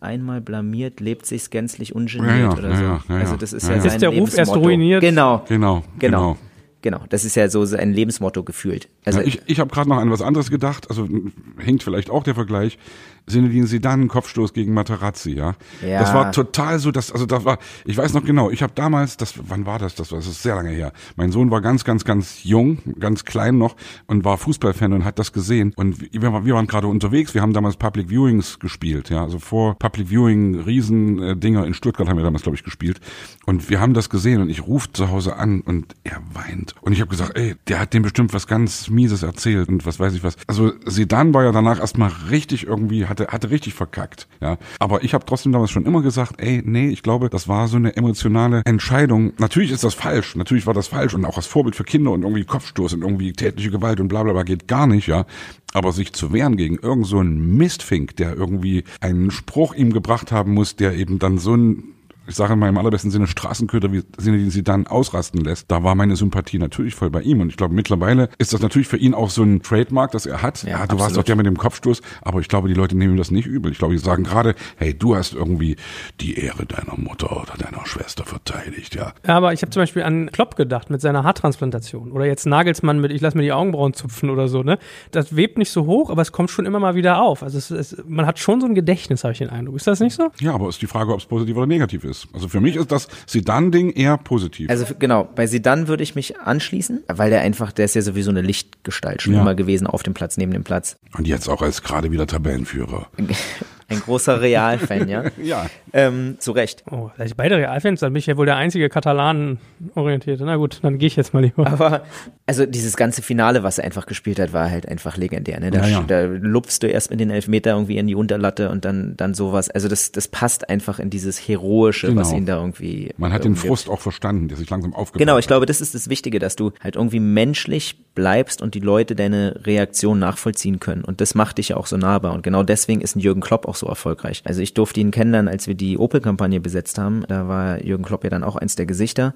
[SPEAKER 3] einmal blamiert, lebt sich's gänzlich ungeniert
[SPEAKER 1] Ja, ja,
[SPEAKER 3] oder
[SPEAKER 1] ja,
[SPEAKER 3] so.
[SPEAKER 1] ja, ja,
[SPEAKER 3] also das ist
[SPEAKER 1] Ja,
[SPEAKER 3] sein
[SPEAKER 2] Ist der Ruf erst
[SPEAKER 3] Lebensmotto.
[SPEAKER 2] ruiniert?
[SPEAKER 3] Genau,
[SPEAKER 1] genau,
[SPEAKER 3] genau, genau. Das ist ja so sein Lebensmotto gefühlt. Also
[SPEAKER 1] ja, ich ich habe gerade noch an was anderes gedacht, also m, hinkt vielleicht auch der Vergleich. Sinedin Zidane Kopfstoß gegen Materazzi, ja.
[SPEAKER 3] Ja.
[SPEAKER 1] Das war total so, das also das war, ich weiß noch genau, ich habe damals, das wann war das? Das war das ist sehr lange her. Mein Sohn war ganz ganz ganz jung, ganz klein noch und war Fußballfan und hat das gesehen und wir, wir waren- gerade unterwegs, wir haben damals Public Viewings gespielt, ja, also vor Public Viewing riesen äh, Dinger in Stuttgart haben wir damals glaube ich gespielt und wir haben das gesehen und ich rufe zu Hause an und er weint und ich habe gesagt, ey, der hat dem bestimmt was ganz mieses erzählt und was weiß ich was. Also Sedan war ja danach erstmal richtig irgendwie hatte hatte richtig verkackt, ja. Aber ich habe trotzdem damals schon immer gesagt, ey, nee, ich glaube, das war so eine emotionale Entscheidung. Natürlich ist das falsch, natürlich war das falsch und auch als Vorbild für Kinder und irgendwie Kopfstoß und irgendwie tätliche Gewalt und bla bla bla geht gar nicht, ja. Aber sich zu wehren gegen irgend so Mistfink, der irgendwie einen Spruch ihm gebracht haben muss, der eben dann so ein ich sage mal im allerbesten Sinne Straßenköter, wie Sinne, sie dann ausrasten lässt, da war meine Sympathie natürlich voll bei ihm. Und ich glaube, mittlerweile ist das natürlich für ihn auch so ein Trademark, das er hat. Ja, du warst
[SPEAKER 3] absolut.
[SPEAKER 1] doch der mit dem Kopfstoß, aber ich glaube, die Leute nehmen ihm das nicht übel. Ich glaube, die sagen gerade, hey, du hast irgendwie die Ehre deiner Mutter oder deiner Schwester verteidigt, ja.
[SPEAKER 2] Ja, aber ich habe zum Beispiel an Klopp gedacht mit seiner Haartransplantation. Oder jetzt Nagelsmann mit, ich lasse mir die Augenbrauen zupfen oder so, ne? Das webt nicht so hoch, aber es kommt schon immer mal wieder auf. Also es, es, man hat schon so ein Gedächtnis, habe ich den Eindruck. Ist das nicht so?
[SPEAKER 1] Ja, aber ist die Frage, ob es positiv oder negativ ist. Also für mich ist das Sedan-Ding eher positiv.
[SPEAKER 3] Also genau, bei Sidan würde ich mich anschließen, weil der einfach, der ist ja sowieso eine Lichtgestalt schon
[SPEAKER 1] Ja.
[SPEAKER 3] immer gewesen auf dem Platz, neben dem Platz.
[SPEAKER 1] Und jetzt auch als gerade wieder Tabellenführer.
[SPEAKER 3] Ein großer Realfan, ja.
[SPEAKER 1] Ja.
[SPEAKER 3] Ähm, zu Recht.
[SPEAKER 2] Oh, da ich beide Realfans, dann bin ich ja wohl der einzige Katalanen-orientierte. Na gut, dann gehe ich jetzt mal lieber.
[SPEAKER 3] Aber also dieses ganze Finale, was er einfach gespielt hat, war halt einfach legendär. Ne? Da,
[SPEAKER 1] Ja, ja.
[SPEAKER 3] da lupfst du erst mit den Elfmeter irgendwie in die Unterlatte und dann dann sowas. Also das das passt einfach in dieses heroische, was
[SPEAKER 1] Genau.
[SPEAKER 3] ihn da irgendwie.
[SPEAKER 1] Man hat den
[SPEAKER 3] irgendwie-
[SPEAKER 1] Frust auch verstanden, der sich langsam aufgebaut
[SPEAKER 3] Genau, ich
[SPEAKER 1] hat.
[SPEAKER 3] glaube, das ist das Wichtige, dass du halt irgendwie menschlich bleibst und die Leute deine Reaktion nachvollziehen können. Und das macht dich ja auch so nahbar. Und genau deswegen ist ein Jürgen Klopp auch auch so erfolgreich. Also ich durfte ihn kennenlernen, als wir die Opel-Kampagne besetzt haben. Da war Jürgen Klopp ja dann auch eins der Gesichter.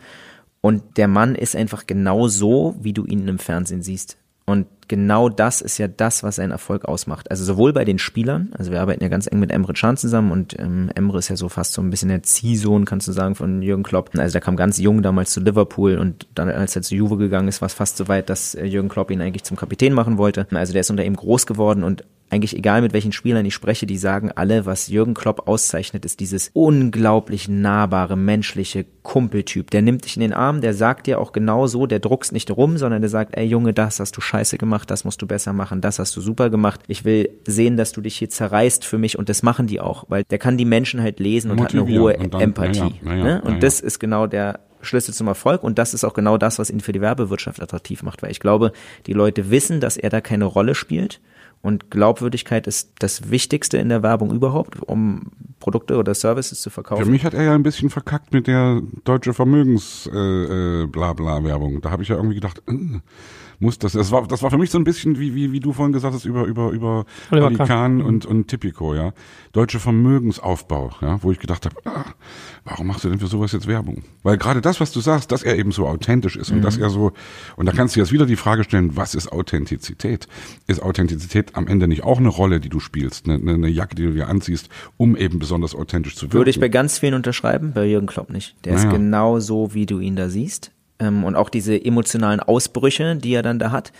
[SPEAKER 3] Und der Mann ist einfach genau so, wie du ihn im Fernsehen siehst. Und genau das ist ja das, was seinen Erfolg ausmacht. Also sowohl bei den Spielern, also wir arbeiten ja ganz eng mit Emre Can zusammen und ähm, Emre ist ja so fast so ein bisschen der Ziehsohn, kannst du sagen, von Jürgen Klopp. Also der kam ganz jung damals zu Liverpool und dann, als er zu Juve gegangen ist, war es fast so weit, dass äh, Jürgen Klopp ihn eigentlich zum Kapitän machen wollte. Also der ist unter ihm groß geworden und eigentlich egal mit welchen Spielern ich spreche, die sagen alle, was Jürgen Klopp auszeichnet, ist dieses unglaublich nahbare, menschliche Kumpeltyp. Der nimmt dich in den Arm, der sagt dir auch genau so, der druckst nicht rum, sondern der sagt, ey Junge, das hast du scheiße gemacht, das musst du besser machen, das hast du super gemacht. Ich will sehen, dass du dich hier zerreißt für mich und das machen die auch, weil der kann die Menschen halt lesen und Motivieren. hat eine hohe dann, Empathie. Ja, ja, ne? Und das ist genau der Schlüssel zum Erfolg und das ist auch genau das, was ihn für die Werbewirtschaft attraktiv macht, weil ich glaube, die Leute wissen, dass er da keine Rolle spielt und Glaubwürdigkeit ist das Wichtigste in der Werbung überhaupt, um Produkte oder Services zu verkaufen.
[SPEAKER 1] Für mich hat er ja ein bisschen verkackt mit der deutsche Vermögens äh, äh. Da habe ich ja irgendwie gedacht, äh, muss das. Das war, das war für mich so ein bisschen wie, wie, wie du vorhin gesagt hast, über, über, über Oliver Kahn mhm. und, und Tipico, ja. Deutsche Vermögensaufbau, ja, wo ich gedacht habe, ah, warum machst du denn für sowas jetzt Werbung? Weil gerade das, was du sagst, dass er eben so authentisch ist mhm. und dass er so, und da kannst du jetzt wieder die Frage stellen, was ist Authentizität? Ist Authentizität am Ende nicht auch eine Rolle, die du spielst, eine, eine Jacke, die du dir anziehst, um eben besonders authentisch zu wirken?
[SPEAKER 3] Würde ich bei ganz vielen unterschreiben, bei Jürgen Klopp nicht. Der naja. ist genau so, wie du ihn da siehst und auch diese emotionalen Ausbrüche, die er dann da hat.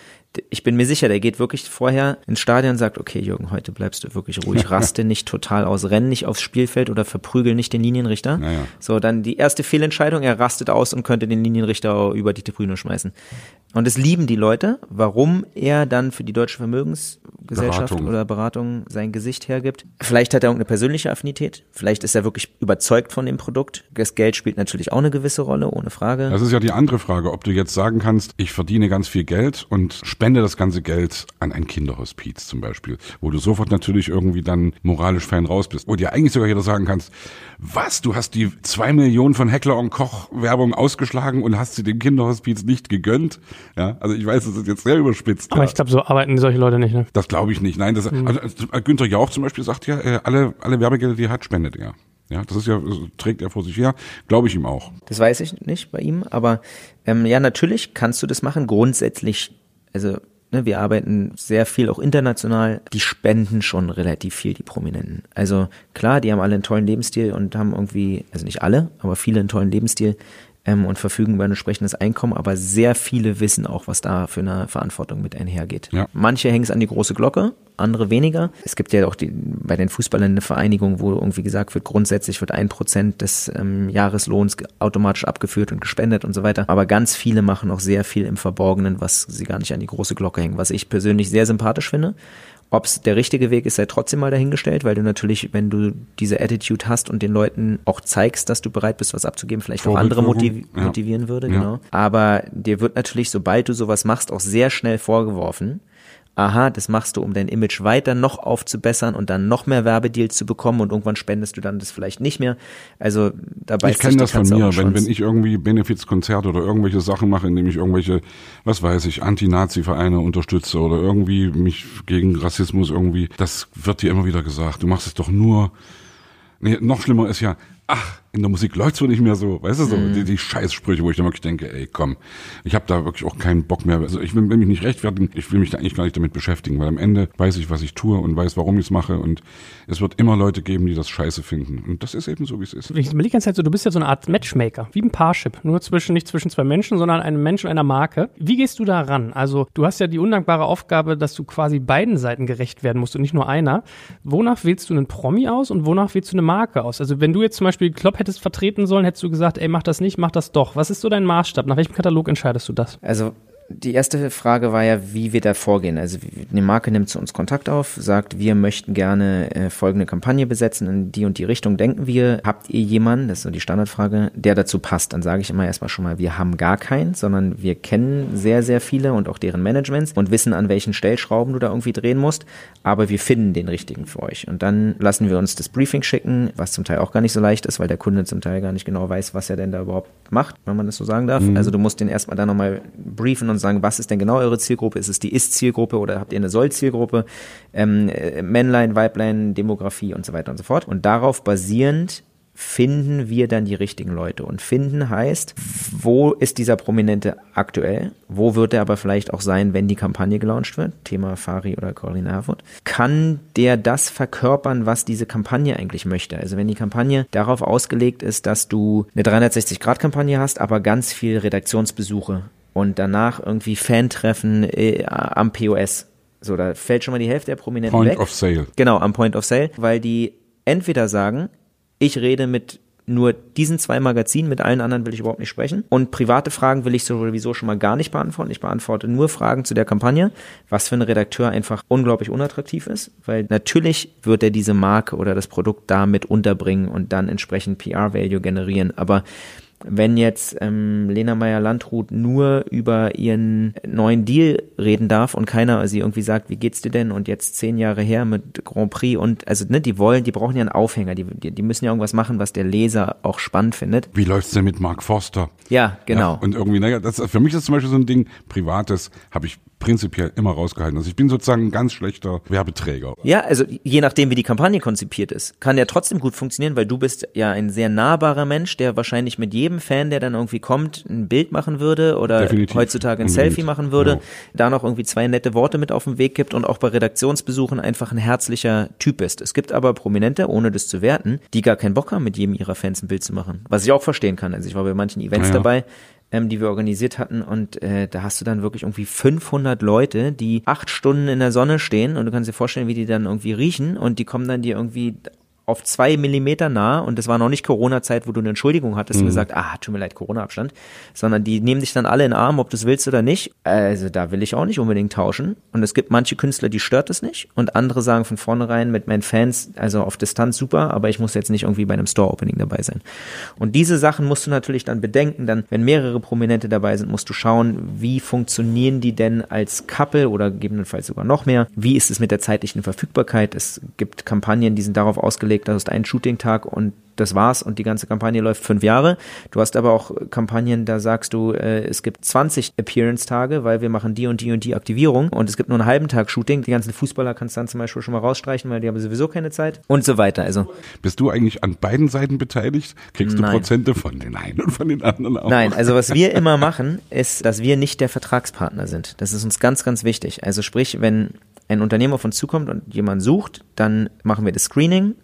[SPEAKER 3] Ich bin mir sicher, der geht wirklich vorher ins Stadion und sagt, okay, Jürgen, heute bleibst du wirklich ruhig, raste nicht total aus, renn nicht aufs Spielfeld oder verprügel nicht den Linienrichter. Naja. So, dann die erste Fehlentscheidung, er rastet aus und könnte den Linienrichter über die Tribüne schmeißen. Und es lieben die Leute, warum er dann für die Deutsche Vermögensgesellschaft Beratung. oder Beratung sein Gesicht hergibt. Vielleicht hat er irgendeine persönliche Affinität, vielleicht ist er wirklich überzeugt von dem Produkt. Das Geld spielt natürlich auch eine gewisse Rolle, ohne Frage.
[SPEAKER 1] Das ist ja die andere Frage, ob du jetzt sagen kannst, ich verdiene ganz viel Geld und spende das ganze Geld an ein Kinderhospiz zum Beispiel, wo du sofort natürlich irgendwie dann moralisch fein raus bist. Wo dir eigentlich sogar jeder sagen kannst, was, du hast die zwei Millionen von Heckler und Koch Werbung ausgeschlagen und hast sie dem Kinderhospiz nicht gegönnt? Ja, also ich weiß, das ist jetzt sehr überspitzt.
[SPEAKER 2] Aber ja. ich glaube, so arbeiten solche Leute nicht, ne?
[SPEAKER 1] Das glaube ich nicht. Nein, das, mhm. also, Günther Jauch zum Beispiel sagt ja, äh, alle, alle Werbegelder, die er hat, spendet er. Ja, das ist ja, trägt er vor sich her, glaube ich ihm auch.
[SPEAKER 3] Das weiß ich nicht bei ihm, aber ähm, ja, natürlich kannst du das machen. Grundsätzlich, also ne, wir arbeiten sehr viel auch international. Die spenden schon relativ viel, die Prominenten. Also klar, die haben alle einen tollen Lebensstil und haben irgendwie, also nicht alle, aber viele einen tollen Lebensstil ähm, und verfügen über ein entsprechendes Einkommen, aber sehr viele wissen auch, was da für eine Verantwortung mit einhergeht. Ja. Manche hängen es an die große Glocke, andere weniger. Es gibt ja auch die, bei den Fußballern eine Vereinigung, wo irgendwie gesagt wird, grundsätzlich wird ein Prozent des ähm, Jahreslohns automatisch abgeführt und gespendet und so weiter. Aber ganz viele machen auch sehr viel im Verborgenen, was sie gar nicht an die große Glocke hängen, was ich persönlich sehr sympathisch finde. Ob es der richtige Weg ist, sei trotzdem mal dahingestellt, weil du natürlich, wenn du diese Attitude hast und den Leuten auch zeigst, dass du bereit bist, was abzugeben, vielleicht auch andere motiv ja. motivieren würde, ja. genau. Aber dir wird natürlich, sobald du sowas machst, auch sehr schnell vorgeworfen, aha, das machst du, um dein Image weiter noch aufzubessern und dann noch mehr Werbedeals zu bekommen und irgendwann spendest du dann das vielleicht nicht mehr. Also dabei
[SPEAKER 1] Ich kenne das von mir, wenn, wenn ich irgendwie Benefizkonzerte oder irgendwelche Sachen mache, indem ich irgendwelche, was weiß ich, Anti-Nazi-Vereine unterstütze oder irgendwie mich gegen Rassismus irgendwie, das wird dir immer wieder gesagt. Du machst es doch nur, nee, noch schlimmer ist ja, ach, in der Musik läuft's wohl nicht mehr so, weißt du, so mm. die, die Scheißsprüche, wo ich dann wirklich denke, ey, komm, ich habe da wirklich auch keinen Bock mehr. Also ich will, will mich nicht rechtfertigen, ich will mich da eigentlich gar nicht damit beschäftigen, weil am Ende weiß ich, was ich tue und weiß, warum ich es mache und es wird immer Leute geben, die das scheiße finden und das ist eben so, wie es ist.
[SPEAKER 2] Ich überlege die ganze Zeit so, du bist ja so eine Art Matchmaker, wie ein Parship, nur zwischen, nicht zwischen zwei Menschen, sondern einem Menschen einer Marke. Wie gehst du da ran? Also du hast ja die undankbare Aufgabe, dass du quasi beiden Seiten gerecht werden musst und nicht nur einer. Wonach wählst du einen Promi aus und wonach wählst du eine Marke aus? Also wenn du jetzt zum Beispiel Klopp hättest vertreten sollen, hättest du gesagt, ey, mach das nicht, mach das doch. Was ist so dein Maßstab? Nach welchem Katalog entscheidest du das?
[SPEAKER 3] Also die erste Frage war ja, wie wir da vorgehen. Also eine Marke nimmt zu uns Kontakt auf, sagt, wir möchten gerne äh, folgende Kampagne besetzen, in die und die Richtung denken wir. Habt ihr jemanden, das ist so die Standardfrage, der dazu passt? Dann sage ich immer erstmal schon mal, wir haben gar keinen, sondern wir kennen sehr, sehr viele und auch deren Managements und wissen, an welchen Stellschrauben du da irgendwie drehen musst, aber wir finden den richtigen für euch. Und dann lassen wir uns das Briefing schicken, was zum Teil auch gar nicht so leicht ist, weil der Kunde zum Teil gar nicht genau weiß, was er denn da überhaupt macht, wenn man das so sagen darf. Mhm. Also du musst den erstmal da nochmal briefen und sagen, was ist denn genau eure Zielgruppe? Ist es die Ist-Zielgruppe oder habt ihr eine Soll-Zielgruppe? Ähm, äh, Männlein, Weiblein, Demografie und so weiter und so fort. Und darauf basierend finden wir dann die richtigen Leute. Und finden heißt, wo ist dieser Prominente aktuell? Wo wird er aber vielleicht auch sein, wenn die Kampagne gelauncht wird? Thema Fari oder Corinna Herford. Kann der das verkörpern, was diese Kampagne eigentlich möchte? Also wenn die Kampagne darauf ausgelegt ist, dass du eine 360-Grad-Kampagne hast, aber ganz viel Redaktionsbesuche und danach irgendwie Fantreffen äh, am POS. So, da fällt schon mal die Hälfte der Prominenten
[SPEAKER 1] Point
[SPEAKER 3] weg.
[SPEAKER 1] of Sale.
[SPEAKER 3] Genau, am Point of Sale, weil die entweder sagen, ich rede mit nur diesen zwei Magazinen, mit allen anderen will ich überhaupt nicht sprechen. Und private Fragen will ich sowieso schon mal gar nicht beantworten. Ich beantworte nur Fragen zu der Kampagne, was für ein Redakteur einfach unglaublich unattraktiv ist, weil natürlich wird er diese Marke oder das Produkt damit unterbringen und dann entsprechend PR-Value generieren. Aber wenn jetzt ähm, Lena Meyer-Landrut nur über ihren neuen Deal reden darf und keiner sie irgendwie sagt, wie geht's dir denn und jetzt zehn Jahre her mit Grand Prix und also ne, die wollen, die brauchen ja einen Aufhänger, die, die, müssen ja irgendwas machen, was der Leser auch spannend findet.
[SPEAKER 1] Wie läuft's denn mit Mark Forster?
[SPEAKER 3] Ja, genau.
[SPEAKER 1] Ja, und irgendwie, naja, das, für mich ist zum Beispiel so ein Ding, privates habe ich prinzipiell immer rausgehalten. Also ich bin sozusagen ein ganz schlechter Werbeträger.
[SPEAKER 3] Ja, also je nachdem, wie die Kampagne konzipiert ist, kann ja trotzdem gut funktionieren, weil du bist ja ein sehr nahbarer Mensch, der wahrscheinlich mit jedem Fan, der dann irgendwie kommt, ein Bild machen würde oder
[SPEAKER 1] Definitiv.
[SPEAKER 3] heutzutage ein
[SPEAKER 1] Unbedingt.
[SPEAKER 3] Selfie machen würde,
[SPEAKER 1] Genau.
[SPEAKER 3] da noch irgendwie zwei nette Worte mit auf den Weg gibt und auch bei Redaktionsbesuchen einfach ein herzlicher Typ ist. Es gibt aber Prominente, ohne das zu werten, die gar keinen Bock haben, mit jedem ihrer Fans ein Bild zu machen. Was ich auch verstehen kann. Also ich war bei manchen Events
[SPEAKER 1] Ja, ja.
[SPEAKER 3] dabei, ähm, die wir organisiert hatten. Und äh, da hast du dann wirklich irgendwie 500 Leute, die acht Stunden in der Sonne stehen. Und du kannst dir vorstellen, wie die dann irgendwie riechen. Und die kommen dann dir irgendwie auf zwei Millimeter nah und das war noch nicht Corona-Zeit, wo du eine Entschuldigung hattest und gesagt, ah, tut mir leid, Corona-Abstand, sondern die nehmen dich dann alle in den Arm, ob du es willst oder nicht. Also da will ich auch nicht unbedingt tauschen. Und es gibt manche Künstler, die stört es nicht und andere sagen von vornherein mit meinen Fans, also auf Distanz super, aber ich muss jetzt nicht irgendwie bei einem Store-Opening dabei sein. Und diese Sachen musst du natürlich dann bedenken, dann, wenn mehrere Prominente dabei sind, musst du schauen, wie funktionieren die denn als Couple oder gegebenenfalls sogar noch mehr? Wie ist es mit der zeitlichen Verfügbarkeit? Es gibt Kampagnen, die sind darauf ausgelegt, dass es einen Shooting-Tag und das war's und die ganze Kampagne läuft fünf Jahre. Du hast aber auch Kampagnen, da sagst du, äh, es gibt 20 Appearance-Tage, weil wir machen die und die und die Aktivierung und es gibt nur einen halben Tag Shooting. Die ganzen Fußballer kannst du dann zum Beispiel schon mal rausstreichen, weil die haben sowieso keine Zeit und so weiter. Also
[SPEAKER 1] Bist du eigentlich an beiden Seiten beteiligt? Kriegst du
[SPEAKER 3] Nein.
[SPEAKER 1] Prozente von den einen und von den anderen auch?
[SPEAKER 3] Nein, also was wir immer machen, ist, dass wir nicht der Vertragspartner sind. Das ist uns ganz, ganz wichtig. Also sprich, wenn ein Unternehmen auf uns zukommt und jemand sucht, dann machen wir das Screening.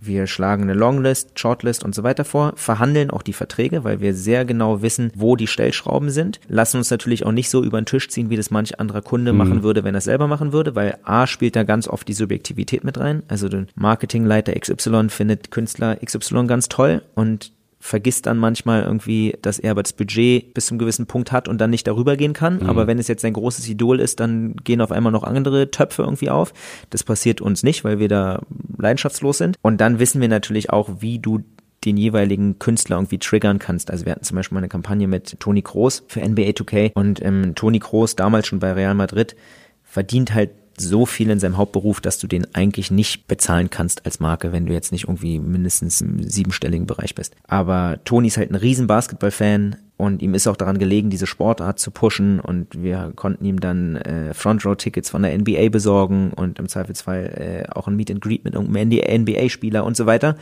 [SPEAKER 3] Wir schlagen eine Longlist, Shortlist und so weiter vor, verhandeln auch die Verträge, weil wir sehr genau wissen, wo die Stellschrauben sind. Lassen uns natürlich auch nicht so über den Tisch ziehen, wie das manch anderer Kunde machen würde, wenn er es selber machen würde, weil A spielt da ganz oft die Subjektivität mit rein. Also der Marketingleiter XY findet Künstler XY ganz toll und vergisst dann manchmal irgendwie, dass er aber das Budget bis zum gewissen Punkt hat und dann nicht darüber gehen kann. Aber wenn es jetzt ein großes Idol ist, dann gehen auf einmal noch andere Töpfe irgendwie auf. Das passiert uns nicht, weil wir da leidenschaftslos sind. Und dann wissen wir natürlich auch, wie du den jeweiligen Künstler irgendwie triggern kannst. Also wir hatten zum Beispiel mal eine Kampagne mit Toni Kroos für NBA 2K und ähm, Toni Kroos, damals schon bei Real Madrid, verdient halt so viel in seinem Hauptberuf, dass du den eigentlich nicht bezahlen kannst als Marke, wenn du jetzt nicht irgendwie mindestens im siebenstelligen Bereich bist. Aber Toni ist halt ein riesen Basketball-Fan und ihm ist auch daran gelegen, diese Sportart zu pushen und wir konnten ihm dann äh, Front-Row-Tickets von der NBA besorgen und im Zweifelsfall äh, auch ein Meet and Greet mit irgendeinem NBA-Spieler und so weiter.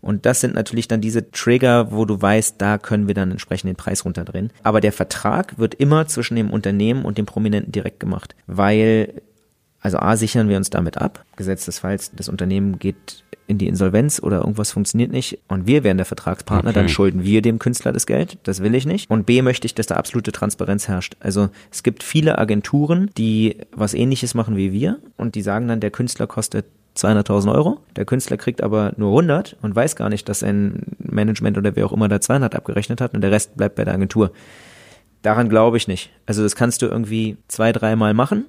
[SPEAKER 3] Und das sind natürlich dann diese Trigger, wo du weißt, da können wir dann entsprechend den Preis runterdrehen. Aber der Vertrag wird immer zwischen dem Unternehmen und dem Prominenten direkt gemacht, weil also A, sichern wir uns damit ab. Gesetz des Falls, das Unternehmen geht in die Insolvenz oder irgendwas funktioniert nicht und wir wären der Vertragspartner,
[SPEAKER 1] Okay.
[SPEAKER 3] dann schulden wir dem Künstler das Geld. Das will ich nicht. Und B, möchte ich, dass da absolute Transparenz herrscht. Also es gibt viele Agenturen, die was ähnliches machen wie wir und die sagen dann, der Künstler kostet 200.000 Euro. Der Künstler kriegt aber nur 100 und weiß gar nicht, dass ein Management oder wer auch immer da 200 abgerechnet hat und der Rest bleibt bei der Agentur. Daran glaube ich nicht. Also das kannst du irgendwie zwei, dreimal machen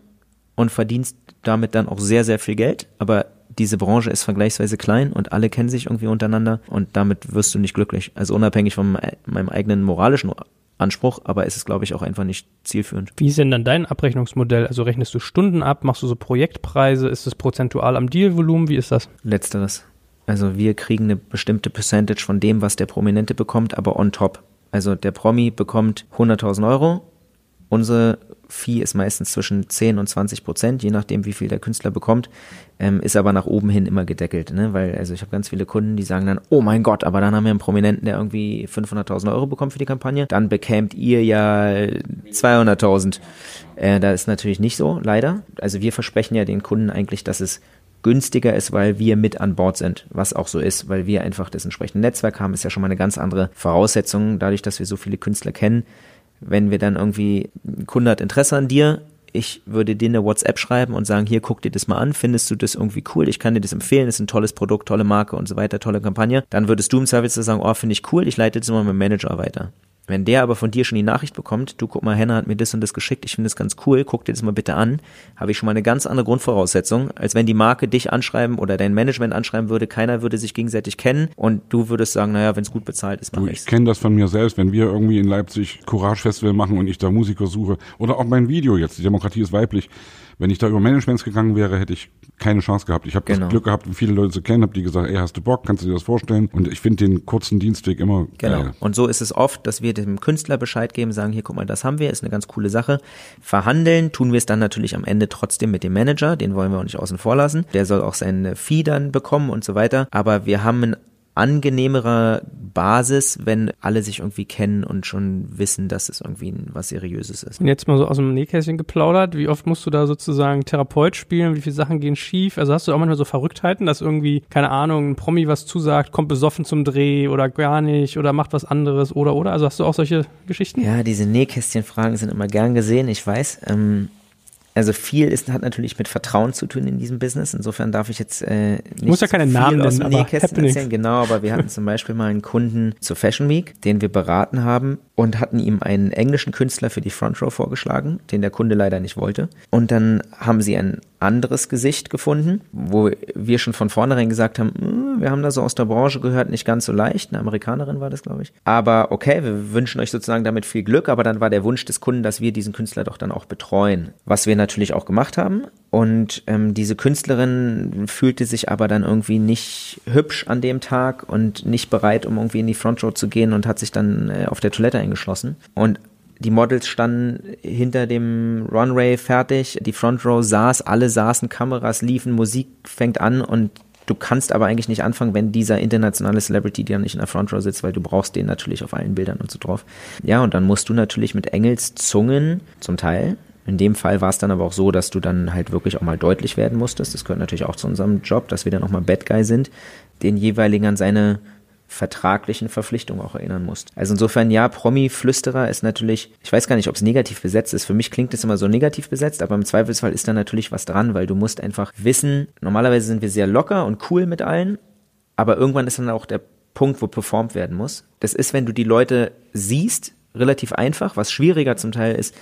[SPEAKER 3] und verdienst damit dann auch sehr, sehr viel Geld. Aber diese Branche ist vergleichsweise klein und alle kennen sich irgendwie untereinander und damit wirst du nicht glücklich. Also unabhängig von meinem eigenen moralischen Anspruch, aber es ist, glaube ich, auch einfach nicht zielführend.
[SPEAKER 2] Wie ist denn dann dein Abrechnungsmodell? Also rechnest du Stunden ab, machst du so Projektpreise, ist es prozentual am Dealvolumen, wie ist das?
[SPEAKER 3] Letzteres. Also wir kriegen eine bestimmte Percentage von dem, was der Prominente bekommt, aber on top. Also der Promi bekommt 100.000 Euro Unsere Fee ist meistens zwischen 10 und 20 Prozent, je nachdem, wie viel der Künstler bekommt, ähm, ist aber nach oben hin immer gedeckelt, ne? weil also ich habe ganz viele Kunden, die sagen dann, oh mein Gott, aber dann haben wir einen Prominenten, der irgendwie 500.000 Euro bekommt für die Kampagne, dann bekämt ihr ja 200.000. Äh, da ist natürlich nicht so, leider. Also wir versprechen ja den Kunden eigentlich, dass es günstiger ist, weil wir mit an Bord sind, was auch so ist, weil wir einfach das entsprechende Netzwerk haben, ist ja schon mal eine ganz andere Voraussetzung, dadurch, dass wir so viele Künstler kennen wenn wir dann irgendwie, ein Kunde hat Interesse an dir, ich würde dir eine WhatsApp schreiben und sagen, hier, guck dir das mal an, findest du das irgendwie cool, ich kann dir das empfehlen, ist ein tolles Produkt, tolle Marke und so weiter, tolle Kampagne, dann würdest du im Service sagen, oh, finde ich cool, ich leite das mal mit dem Manager weiter. Wenn der aber von dir schon die Nachricht bekommt, du guck mal, Henna hat mir das und das geschickt, ich finde das ganz cool, guck dir das mal bitte an, habe ich schon mal eine ganz andere Grundvoraussetzung, als wenn die Marke dich anschreiben oder dein Management anschreiben würde, keiner würde sich gegenseitig kennen und du würdest sagen, naja, wenn es gut bezahlt ist, mach
[SPEAKER 1] du, Ich kenne das von mir selbst, wenn wir irgendwie in Leipzig Courage Festival machen und ich da Musiker suche oder auch mein Video jetzt, die Demokratie ist weiblich, wenn ich da über Managements gegangen wäre, hätte ich keine Chance gehabt. Ich habe genau. das Glück gehabt, viele Leute zu kennen, habe die gesagt, ey, hast du Bock, kannst du dir das vorstellen? Und ich finde den kurzen Dienstweg immer
[SPEAKER 3] genau.
[SPEAKER 1] geil.
[SPEAKER 3] Und so ist es oft, dass wir dem Künstler Bescheid geben, sagen, hier, guck mal, das haben wir, ist eine ganz coole Sache. Verhandeln tun wir es dann natürlich am Ende trotzdem mit dem Manager, den wollen wir auch nicht außen vor lassen. Der soll auch seine Fee dann bekommen und so weiter. Aber wir haben ein angenehmerer Basis, wenn alle sich irgendwie kennen und schon wissen, dass es irgendwie was Seriöses ist.
[SPEAKER 2] Und jetzt mal so aus dem Nähkästchen geplaudert, wie oft musst du da sozusagen Therapeut spielen, wie viele Sachen gehen schief? Also hast du auch manchmal so Verrücktheiten, dass irgendwie, keine Ahnung, ein Promi was zusagt, kommt besoffen zum Dreh oder gar nicht oder macht was anderes oder oder? Also hast du auch solche Geschichten?
[SPEAKER 3] Ja, diese Nähkästchenfragen sind immer gern gesehen, ich weiß. Ähm, also viel ist, hat natürlich mit Vertrauen zu tun in diesem Business. Insofern darf ich jetzt äh, nicht
[SPEAKER 2] Muss ja keine
[SPEAKER 3] viel
[SPEAKER 2] Namen
[SPEAKER 3] aus dem Nähkästchen erzählen. Genau, aber wir hatten zum Beispiel mal einen Kunden zur Fashion Week, den wir beraten haben und hatten ihm einen englischen Künstler für die Front Row vorgeschlagen, den der Kunde leider nicht wollte. Und dann haben sie ein anderes Gesicht gefunden, wo wir schon von vornherein gesagt haben, "Hm, wir haben da so aus der Branche gehört, nicht ganz so leicht. Eine Amerikanerin war das, glaube ich. Aber okay, wir wünschen euch sozusagen damit viel Glück, aber dann war der Wunsch des Kunden, dass wir diesen Künstler doch dann auch betreuen. Was wir natürlich auch gemacht haben. Und ähm, diese Künstlerin fühlte sich aber dann irgendwie nicht hübsch an dem Tag und nicht bereit, um irgendwie in die Frontrow zu gehen und hat sich dann äh, auf der Toilette eingeschlossen. Und die Models standen hinter dem Runway fertig, die Front Row saß, alle saßen, Kameras liefen, Musik fängt an und du kannst aber eigentlich nicht anfangen, wenn dieser internationale Celebrity dir nicht in der Front Row sitzt, weil du brauchst den natürlich auf allen Bildern und so drauf. Ja, und dann musst du natürlich mit Engelszungen zum Teil in dem Fall war es dann aber auch so, dass du dann halt wirklich auch mal deutlich werden musstest. Das gehört natürlich auch zu unserem Job, dass wir dann auch mal Bad Guy sind, den jeweiligen an seine vertraglichen Verpflichtungen auch erinnern musst. Also insofern, ja, Promi-Flüsterer ist natürlich, ich weiß gar nicht, ob es negativ besetzt ist. Für mich klingt es immer so negativ besetzt, aber im Zweifelsfall ist da natürlich was dran, weil du musst einfach wissen, normalerweise sind wir sehr locker und cool mit allen, aber irgendwann ist dann auch der Punkt, wo performt werden muss. Das ist, wenn du die Leute siehst, relativ einfach. Was schwieriger zum Teil ist,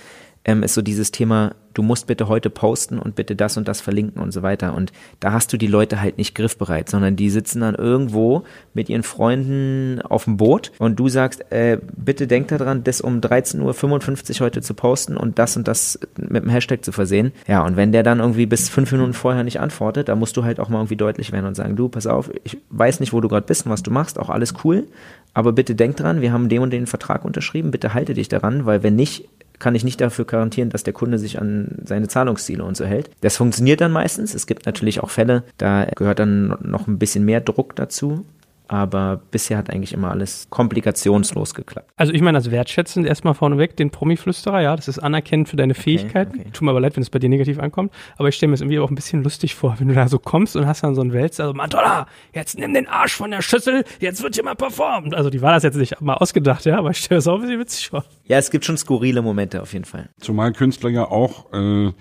[SPEAKER 3] ähm, ist so dieses Thema, du musst bitte heute posten und bitte das und das verlinken und so weiter. Und da hast du die Leute halt nicht griffbereit, sondern die sitzen dann irgendwo mit ihren Freunden auf dem Boot und du sagst, äh, bitte denk daran, das um 13.55 Uhr heute zu posten und das und das mit dem Hashtag zu versehen. Ja, und wenn der dann irgendwie bis fünf Minuten vorher nicht antwortet, da musst du halt auch mal irgendwie deutlich werden und sagen, du, pass auf, ich weiß nicht, wo du gerade bist und was du machst, auch alles cool, aber bitte denk dran, wir haben den und den Vertrag unterschrieben, bitte halte dich daran, weil wenn nicht, kann ich nicht dafür garantieren, dass der Kunde sich an seine Zahlungsziele und so hält. Das funktioniert dann meistens. Es gibt natürlich auch Fälle, da gehört dann noch ein bisschen mehr Druck dazu. Aber bisher hat eigentlich immer alles komplikationslos geklappt.
[SPEAKER 2] Also ich meine das wertschätzend erstmal vorneweg, den Promi-Flüsterer, ja, das ist anerkennend für deine Fähigkeiten.
[SPEAKER 3] okay.
[SPEAKER 2] Tut mir aber leid, wenn es bei dir negativ ankommt, aber ich stelle mir es irgendwie auch ein bisschen lustig vor, wenn du da so kommst und hast dann so einen Wälzer, also Madonna, jetzt nimm den Arsch von der Schüssel, jetzt wird hier mal performt. Also die war das jetzt nicht mal ausgedacht, ja, aber ich stelle es auch ein bisschen witzig vor.
[SPEAKER 3] Ja, es gibt schon skurrile Momente auf jeden Fall.
[SPEAKER 1] Zumal Künstler ja auch äh,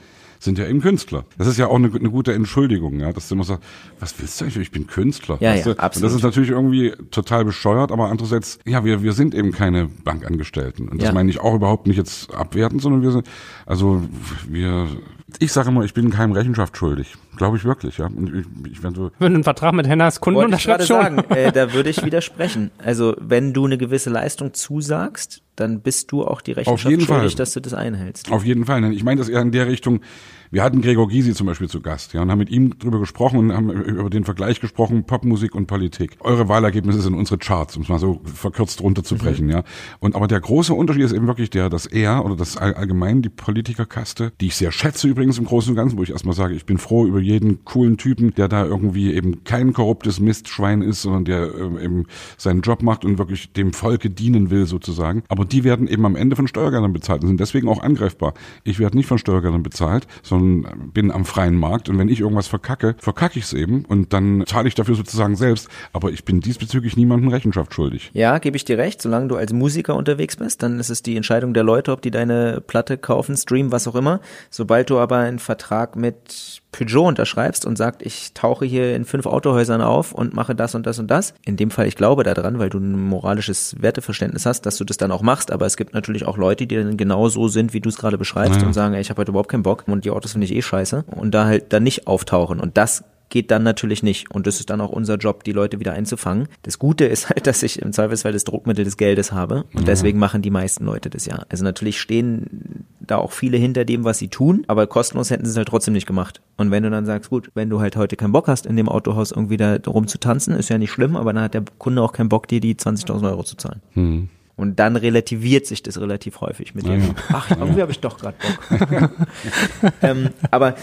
[SPEAKER 1] sind ja eben Künstler. Das ist ja auch eine, eine gute Entschuldigung, ja, dass du immer sagst, was willst du eigentlich? Ich bin Künstler.
[SPEAKER 3] Ja,
[SPEAKER 1] weißt
[SPEAKER 3] ja,
[SPEAKER 1] du?
[SPEAKER 3] absolut.
[SPEAKER 1] Und das ist natürlich irgendwie total bescheuert, aber andererseits, ja, wir, wir sind eben keine Bankangestellten. Und das
[SPEAKER 3] Ja.
[SPEAKER 1] meine ich auch überhaupt nicht jetzt abwertend, sondern wir sind, also wir, ich sage immer, ich bin keinem Rechenschaft schuldig. Glaube ich wirklich, ja. Ich, ich wenn so,
[SPEAKER 2] Wenn du einen Vertrag mit Hennas Kunden
[SPEAKER 3] Wollte ich gerade
[SPEAKER 2] unterschreibst schon.
[SPEAKER 3] sagen, äh, da würde ich widersprechen. Also wenn du eine gewisse Leistung zusagst, dann bist du auch die Rechenschaft
[SPEAKER 1] jeden
[SPEAKER 3] schuldig,
[SPEAKER 1] Fall.
[SPEAKER 3] dass du das einhältst.
[SPEAKER 1] Auf jeden Fall. Ich meine das eher in der Richtung, Wir hatten Gregor Gysi zum Beispiel zu Gast, ja, und haben mit ihm drüber gesprochen und haben über den Vergleich gesprochen, Popmusik und Politik. Eure Wahlergebnisse sind unsere Charts, um es mal so verkürzt runterzubrechen, mhm. ja. Und aber der große Unterschied ist eben wirklich der, dass er oder das allgemein die Politikerkaste, die ich sehr schätze übrigens im Großen und Ganzen, wo ich erstmal sage, ich bin froh über jeden coolen Typen, der da irgendwie eben kein korruptes Mistschwein ist, sondern der äh, eben seinen Job macht und wirklich dem Volke dienen will sozusagen. Aber die werden eben am Ende von Steuergeldern bezahlt und sind deswegen auch angreifbar. Ich werde nicht von Steuergeldern bezahlt, sondern bin am freien Markt und wenn ich irgendwas verkacke, verkacke ich es eben und dann zahle ich dafür sozusagen selbst. Aber ich bin diesbezüglich niemandem Rechenschaft schuldig.
[SPEAKER 3] Ja, gebe ich dir recht. Solange du als Musiker unterwegs bist, dann ist es die Entscheidung der Leute, ob die deine Platte kaufen, streamen, was auch immer. Sobald du aber einen Vertrag mit Peugeot unterschreibst und sagt, ich tauche hier in fünf Autohäusern auf und mache das und das und das. In dem Fall, ich glaube daran, weil du ein moralisches Werteverständnis hast, dass du das dann auch machst. Aber es gibt natürlich auch Leute, die dann genau so sind, wie du es gerade beschreibst naja. und sagen, ey, ich habe heute überhaupt keinen Bock und die Autos finde ich eh scheiße und da halt dann nicht auftauchen. Und das geht dann natürlich nicht. Und das ist dann auch unser Job, die Leute wieder einzufangen. Das Gute ist halt, dass ich im Zweifelsfall das Druckmittel des Geldes habe. Und deswegen machen die meisten Leute das ja. Also natürlich stehen da auch viele hinter dem, was sie tun, aber kostenlos hätten sie es halt trotzdem nicht gemacht. Und wenn du dann sagst, gut, wenn du halt heute keinen Bock hast, in dem Autohaus irgendwie da rumzutanzen, ist ja nicht schlimm, aber dann hat der Kunde auch keinen Bock, dir die 20.000 Euro zu zahlen. Hm. Und dann relativiert sich das relativ häufig mit dem, ach, irgendwie habe ich doch gerade Bock. ähm, aber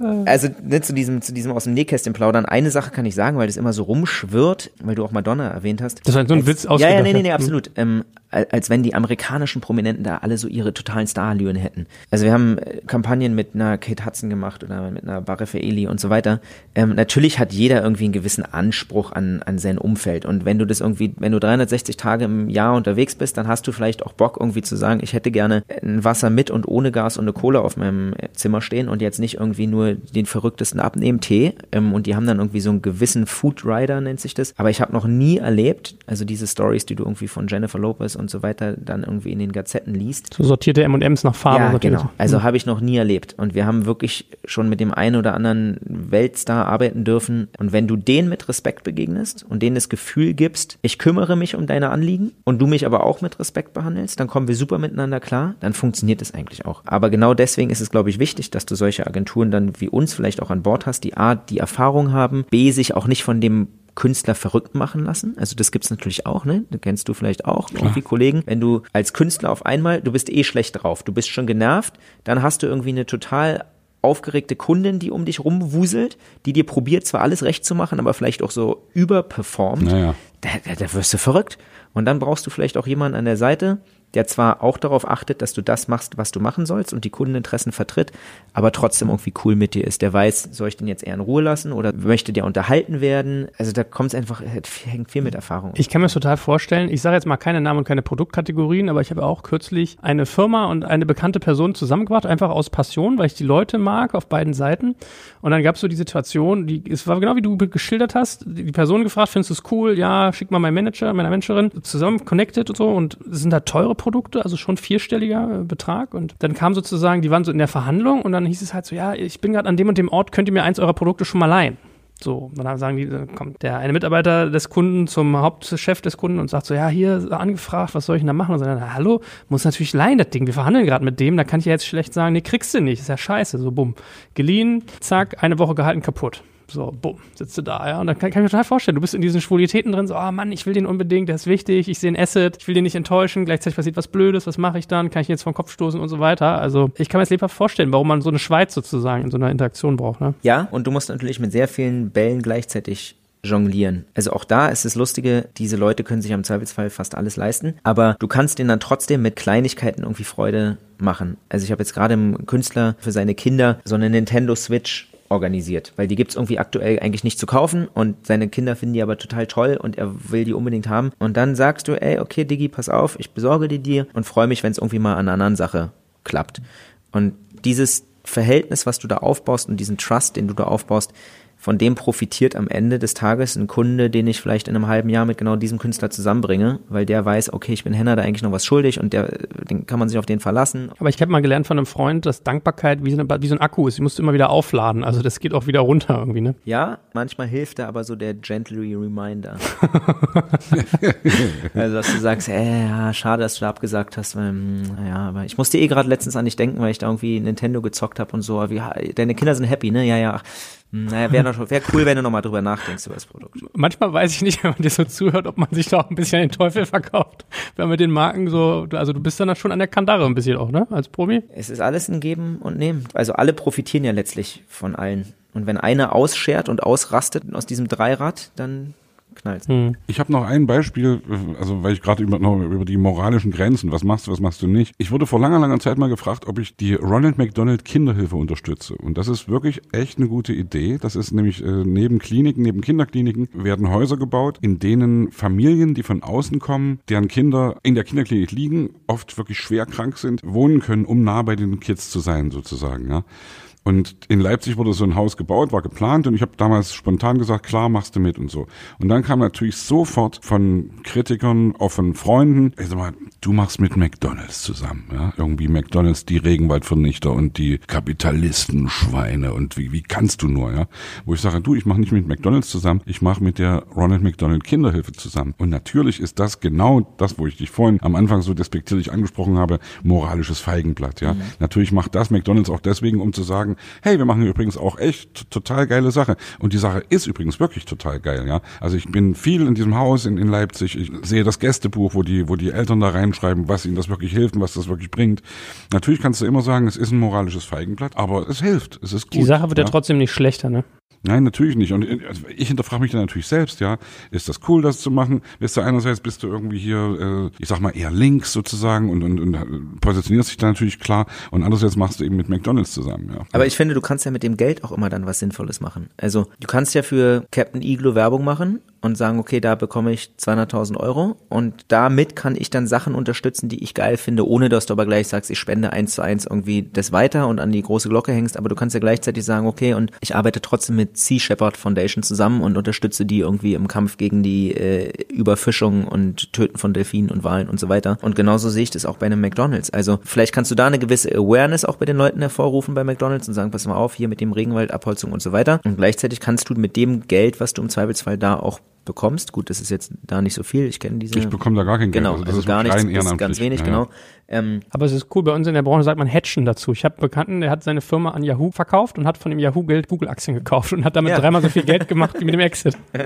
[SPEAKER 3] also ne, zu diesem zu diesem aus dem Nähkästchen plaudern. Eine Sache kann ich sagen, weil das immer so rumschwirrt, weil du auch Madonna erwähnt hast.
[SPEAKER 2] Das war so ein als, Witz
[SPEAKER 3] aus. Ja, ja, nee, nee, nee, absolut. Ähm, als wenn die amerikanischen Prominenten da alle so ihre totalen Starallüren hätten. Also wir haben äh, Kampagnen mit einer Kate Hudson gemacht oder mit einer Barre Eli und so weiter. Ähm, natürlich hat jeder irgendwie einen gewissen Anspruch an, an sein Umfeld. Und wenn du das irgendwie, wenn du 360 Tage im Jahr unterwegs bist, dann hast du vielleicht auch Bock irgendwie zu sagen, ich hätte gerne ein Wasser mit und ohne Gas und eine Kohle auf meinem Zimmer stehen und jetzt nicht irgendwie nur den verrücktesten Abnehmen-Tee. Ähm, und die haben dann irgendwie so einen gewissen Food Rider, nennt sich das. Aber ich habe noch nie erlebt, also diese Stories, die du irgendwie von Jennifer Lopez und so weiter dann irgendwie in den Gazetten liest.
[SPEAKER 2] So sortierte M&M's nach Farbe.
[SPEAKER 3] Ja, genau. Also mhm. habe ich noch nie erlebt. Und wir haben wirklich schon mit dem einen oder anderen Weltstar arbeiten dürfen. Und wenn du denen mit Respekt begegnest und denen das Gefühl gibst, ich kümmere mich um deine Anliegen und du mich aber auch mit Respekt behandelst, dann kommen wir super miteinander klar. Dann funktioniert es eigentlich auch. Aber genau deswegen ist es, glaube ich, wichtig, dass du solche Agenturen dann wie uns vielleicht auch an Bord hast, die A, die Erfahrung haben, B, sich auch nicht von dem Künstler verrückt machen lassen. Also das gibt's natürlich auch, ne? Das kennst du vielleicht auch, Klar. irgendwie Kollegen. Wenn du als Künstler auf einmal, du bist eh schlecht drauf, du bist schon genervt, dann hast du irgendwie eine total aufgeregte Kundin, die um dich rumwuselt, die dir probiert, zwar alles recht zu machen, aber vielleicht auch so überperformt. Naja. Da, da, da wirst du verrückt. Und dann brauchst du vielleicht auch jemanden an der Seite, der zwar auch darauf achtet, dass du das machst, was du machen sollst und die Kundeninteressen vertritt, aber trotzdem irgendwie cool mit dir ist. Der weiß, soll ich den jetzt eher in Ruhe lassen oder möchte der unterhalten werden? Also da kommt es einfach, hängt viel mit Erfahrung.
[SPEAKER 2] Ich kann mir das total vorstellen. Ich sage jetzt mal keine Namen und keine Produktkategorien, aber ich habe auch kürzlich eine Firma und eine bekannte Person zusammengebracht, einfach aus Passion, weil ich die Leute mag auf beiden Seiten. Und dann gab es so die Situation, die, es war genau wie du geschildert hast, die Person gefragt, findest du es cool? Ja, schick mal meinen Manager, meiner Managerin, zusammen connected und so und es sind da teure Produkte, also schon vierstelliger äh, Betrag. Und dann kam sozusagen, die waren so in der Verhandlung und dann hieß es halt so, ja, ich bin gerade an dem und dem Ort, könnt ihr mir eins eurer Produkte schon mal leihen? So, dann sagen die, dann kommt der eine Mitarbeiter des Kunden zum Hauptchef des Kunden und sagt so, ja, hier angefragt, was soll ich denn da machen? Und so, dann, hallo, muss natürlich leihen, das Ding. Wir verhandeln gerade mit dem, da kann ich ja jetzt schlecht sagen, nee, kriegst du nicht, ist ja scheiße. So, bumm. Geliehen, zack, eine Woche gehalten, kaputt. So, bumm, sitzt du da, ja. Und dann kann, kann ich mir total vorstellen, du bist in diesen Schwulitäten drin, so, oh Mann, ich will den unbedingt, der ist wichtig, ich sehe ein Asset, ich will den nicht enttäuschen, gleichzeitig passiert was Blödes, was mache ich dann? Kann ich ihn jetzt vom Kopf stoßen und so weiter? Also, ich kann mir das lebhaft vorstellen, warum man so eine Schweiz sozusagen in so einer Interaktion braucht, ne?
[SPEAKER 3] Ja, und du musst natürlich mit sehr vielen Bällen gleichzeitig jonglieren. Also auch da ist es Lustige, diese Leute können sich am Zweifelsfall fast alles leisten, aber du kannst denen dann trotzdem mit Kleinigkeiten irgendwie Freude machen. Also ich habe jetzt gerade einem Künstler für seine Kinder so eine Nintendo Switch organisiert, weil die gibt's irgendwie aktuell eigentlich nicht zu kaufen und seine Kinder finden die aber total toll und er will die unbedingt haben. Und dann sagst du, ey, okay, Digi, pass auf, ich besorge die dir und freue mich, wenn es irgendwie mal an einer anderen Sache klappt. Und dieses Verhältnis, was du da aufbaust und diesen Trust, den du da aufbaust, von dem profitiert am Ende des Tages ein Kunde, den ich vielleicht in einem halben Jahr mit genau diesem Künstler zusammenbringe, weil der weiß, okay, ich bin Henner da eigentlich noch was schuldig und der, den kann man sich auf den verlassen.
[SPEAKER 2] Aber ich habe mal gelernt von einem Freund, dass Dankbarkeit wie so, eine, wie so ein Akku ist. Die musst du immer wieder aufladen. Also das geht auch wieder runter irgendwie, ne?
[SPEAKER 3] Ja, manchmal hilft da aber so der gently reminder. also dass du sagst, äh, ja, schade, dass du da abgesagt hast, weil, ja, aber ich musste eh gerade letztens an dich denken, weil ich da irgendwie Nintendo gezockt habe und so. Wie, deine Kinder sind happy, ne? Ja, ja. Naja, wäre wär cool, wenn du nochmal drüber nachdenkst über das Produkt.
[SPEAKER 2] Manchmal weiß ich nicht, wenn man dir so zuhört, ob man sich da auch ein bisschen den Teufel verkauft. Wenn man mit den Marken so, also du bist dann schon an der Kandare ein bisschen auch, ne, als Promi?
[SPEAKER 3] Es ist alles ein Geben und Nehmen. Also alle profitieren ja letztlich von allen. Und wenn einer ausschert und ausrastet aus diesem Dreirad, dann knallt. Hm.
[SPEAKER 1] Ich habe noch ein Beispiel, also weil ich gerade über, über die moralischen Grenzen, was machst du, was machst du nicht. Ich wurde vor langer, langer Zeit mal gefragt, ob ich die Ronald McDonald Kinderhilfe unterstütze. Und das ist wirklich echt eine gute Idee. Das ist nämlich äh, neben Kliniken, neben Kinderkliniken werden Häuser gebaut, in denen Familien, die von außen kommen, deren Kinder in der Kinderklinik liegen, oft wirklich schwer krank sind, wohnen können, um nah bei den Kids zu sein sozusagen. Ja. Und in Leipzig wurde so ein Haus gebaut, war geplant und ich habe damals spontan gesagt, klar, machst du mit und so. Und dann kam natürlich sofort von Kritikern, auch von Freunden, ich sag mal, du machst mit McDonalds zusammen, ja? Irgendwie McDonalds, die Regenwaldvernichter und die Kapitalistenschweine und wie, wie kannst du nur, ja? Wo ich sage, du, ich mache nicht mit McDonalds zusammen, ich mache mit der Ronald McDonald Kinderhilfe zusammen. Und natürlich ist das genau das, wo ich dich vorhin am Anfang so despektierlich angesprochen habe, moralisches Feigenblatt, ja? Mhm. Natürlich macht das McDonalds auch deswegen, um zu sagen, sagen, hey, wir machen übrigens auch echt total geile Sache. Und die Sache ist übrigens wirklich total geil, ja. Also ich bin viel in diesem Haus in, in Leipzig. Ich sehe das Gästebuch, wo die, wo die Eltern da reinschreiben, was ihnen das wirklich hilft und was das wirklich bringt. Natürlich kannst du immer sagen, es ist ein moralisches Feigenblatt, aber es hilft. Es ist gut.
[SPEAKER 2] Die Sache wird ja, ja trotzdem nicht schlechter, ne?
[SPEAKER 1] Nein, natürlich nicht. Und also ich hinterfrage mich dann natürlich selbst, ja. Ist das cool, das zu machen? Bist du einerseits bist du irgendwie hier, äh, ich sag mal, eher links sozusagen und, und, und positionierst dich da natürlich klar und andererseits machst du eben mit McDonalds zusammen, ja.
[SPEAKER 3] Aber ich finde, du kannst ja mit dem Geld auch immer dann was Sinnvolles machen. Also du kannst ja für Captain Iglo Werbung machen und sagen, okay, da bekomme ich 200.000 Euro und damit kann ich dann Sachen unterstützen, die ich geil finde, ohne dass du aber gleich sagst, ich spende eins zu eins irgendwie das weiter und an die große Glocke hängst, aber du kannst ja gleichzeitig sagen, okay, und ich arbeite trotzdem mit Sea Shepherd Foundation zusammen und unterstütze die irgendwie im Kampf gegen die äh, Überfischung und Töten von Delfinen und Walen und so weiter. Und genauso sehe ich das auch bei einem McDonalds. Also vielleicht kannst du da eine gewisse Awareness auch bei den Leuten hervorrufen bei McDonalds und sagen, pass mal auf, hier mit dem Regenwaldabholzung und so weiter. Und gleichzeitig kannst du mit dem Geld, was du im Zweifelsfall da auch bekommst. Gut, das ist jetzt da nicht so viel. Ich kenne diese.
[SPEAKER 1] Ich bekomme da gar kein
[SPEAKER 3] Geld.
[SPEAKER 1] Genau,
[SPEAKER 3] also, das also ist gar nichts, das ist ganz wenig, ja, genau.
[SPEAKER 2] Ähm, Aber es ist cool, bei uns in der Branche sagt man Hatchen dazu. Ich habe einen Bekannten, der hat seine Firma an Yahoo verkauft und hat von dem Yahoo-Geld Google-Aktien gekauft und hat damit ja. dreimal so viel Geld gemacht wie mit dem Exit.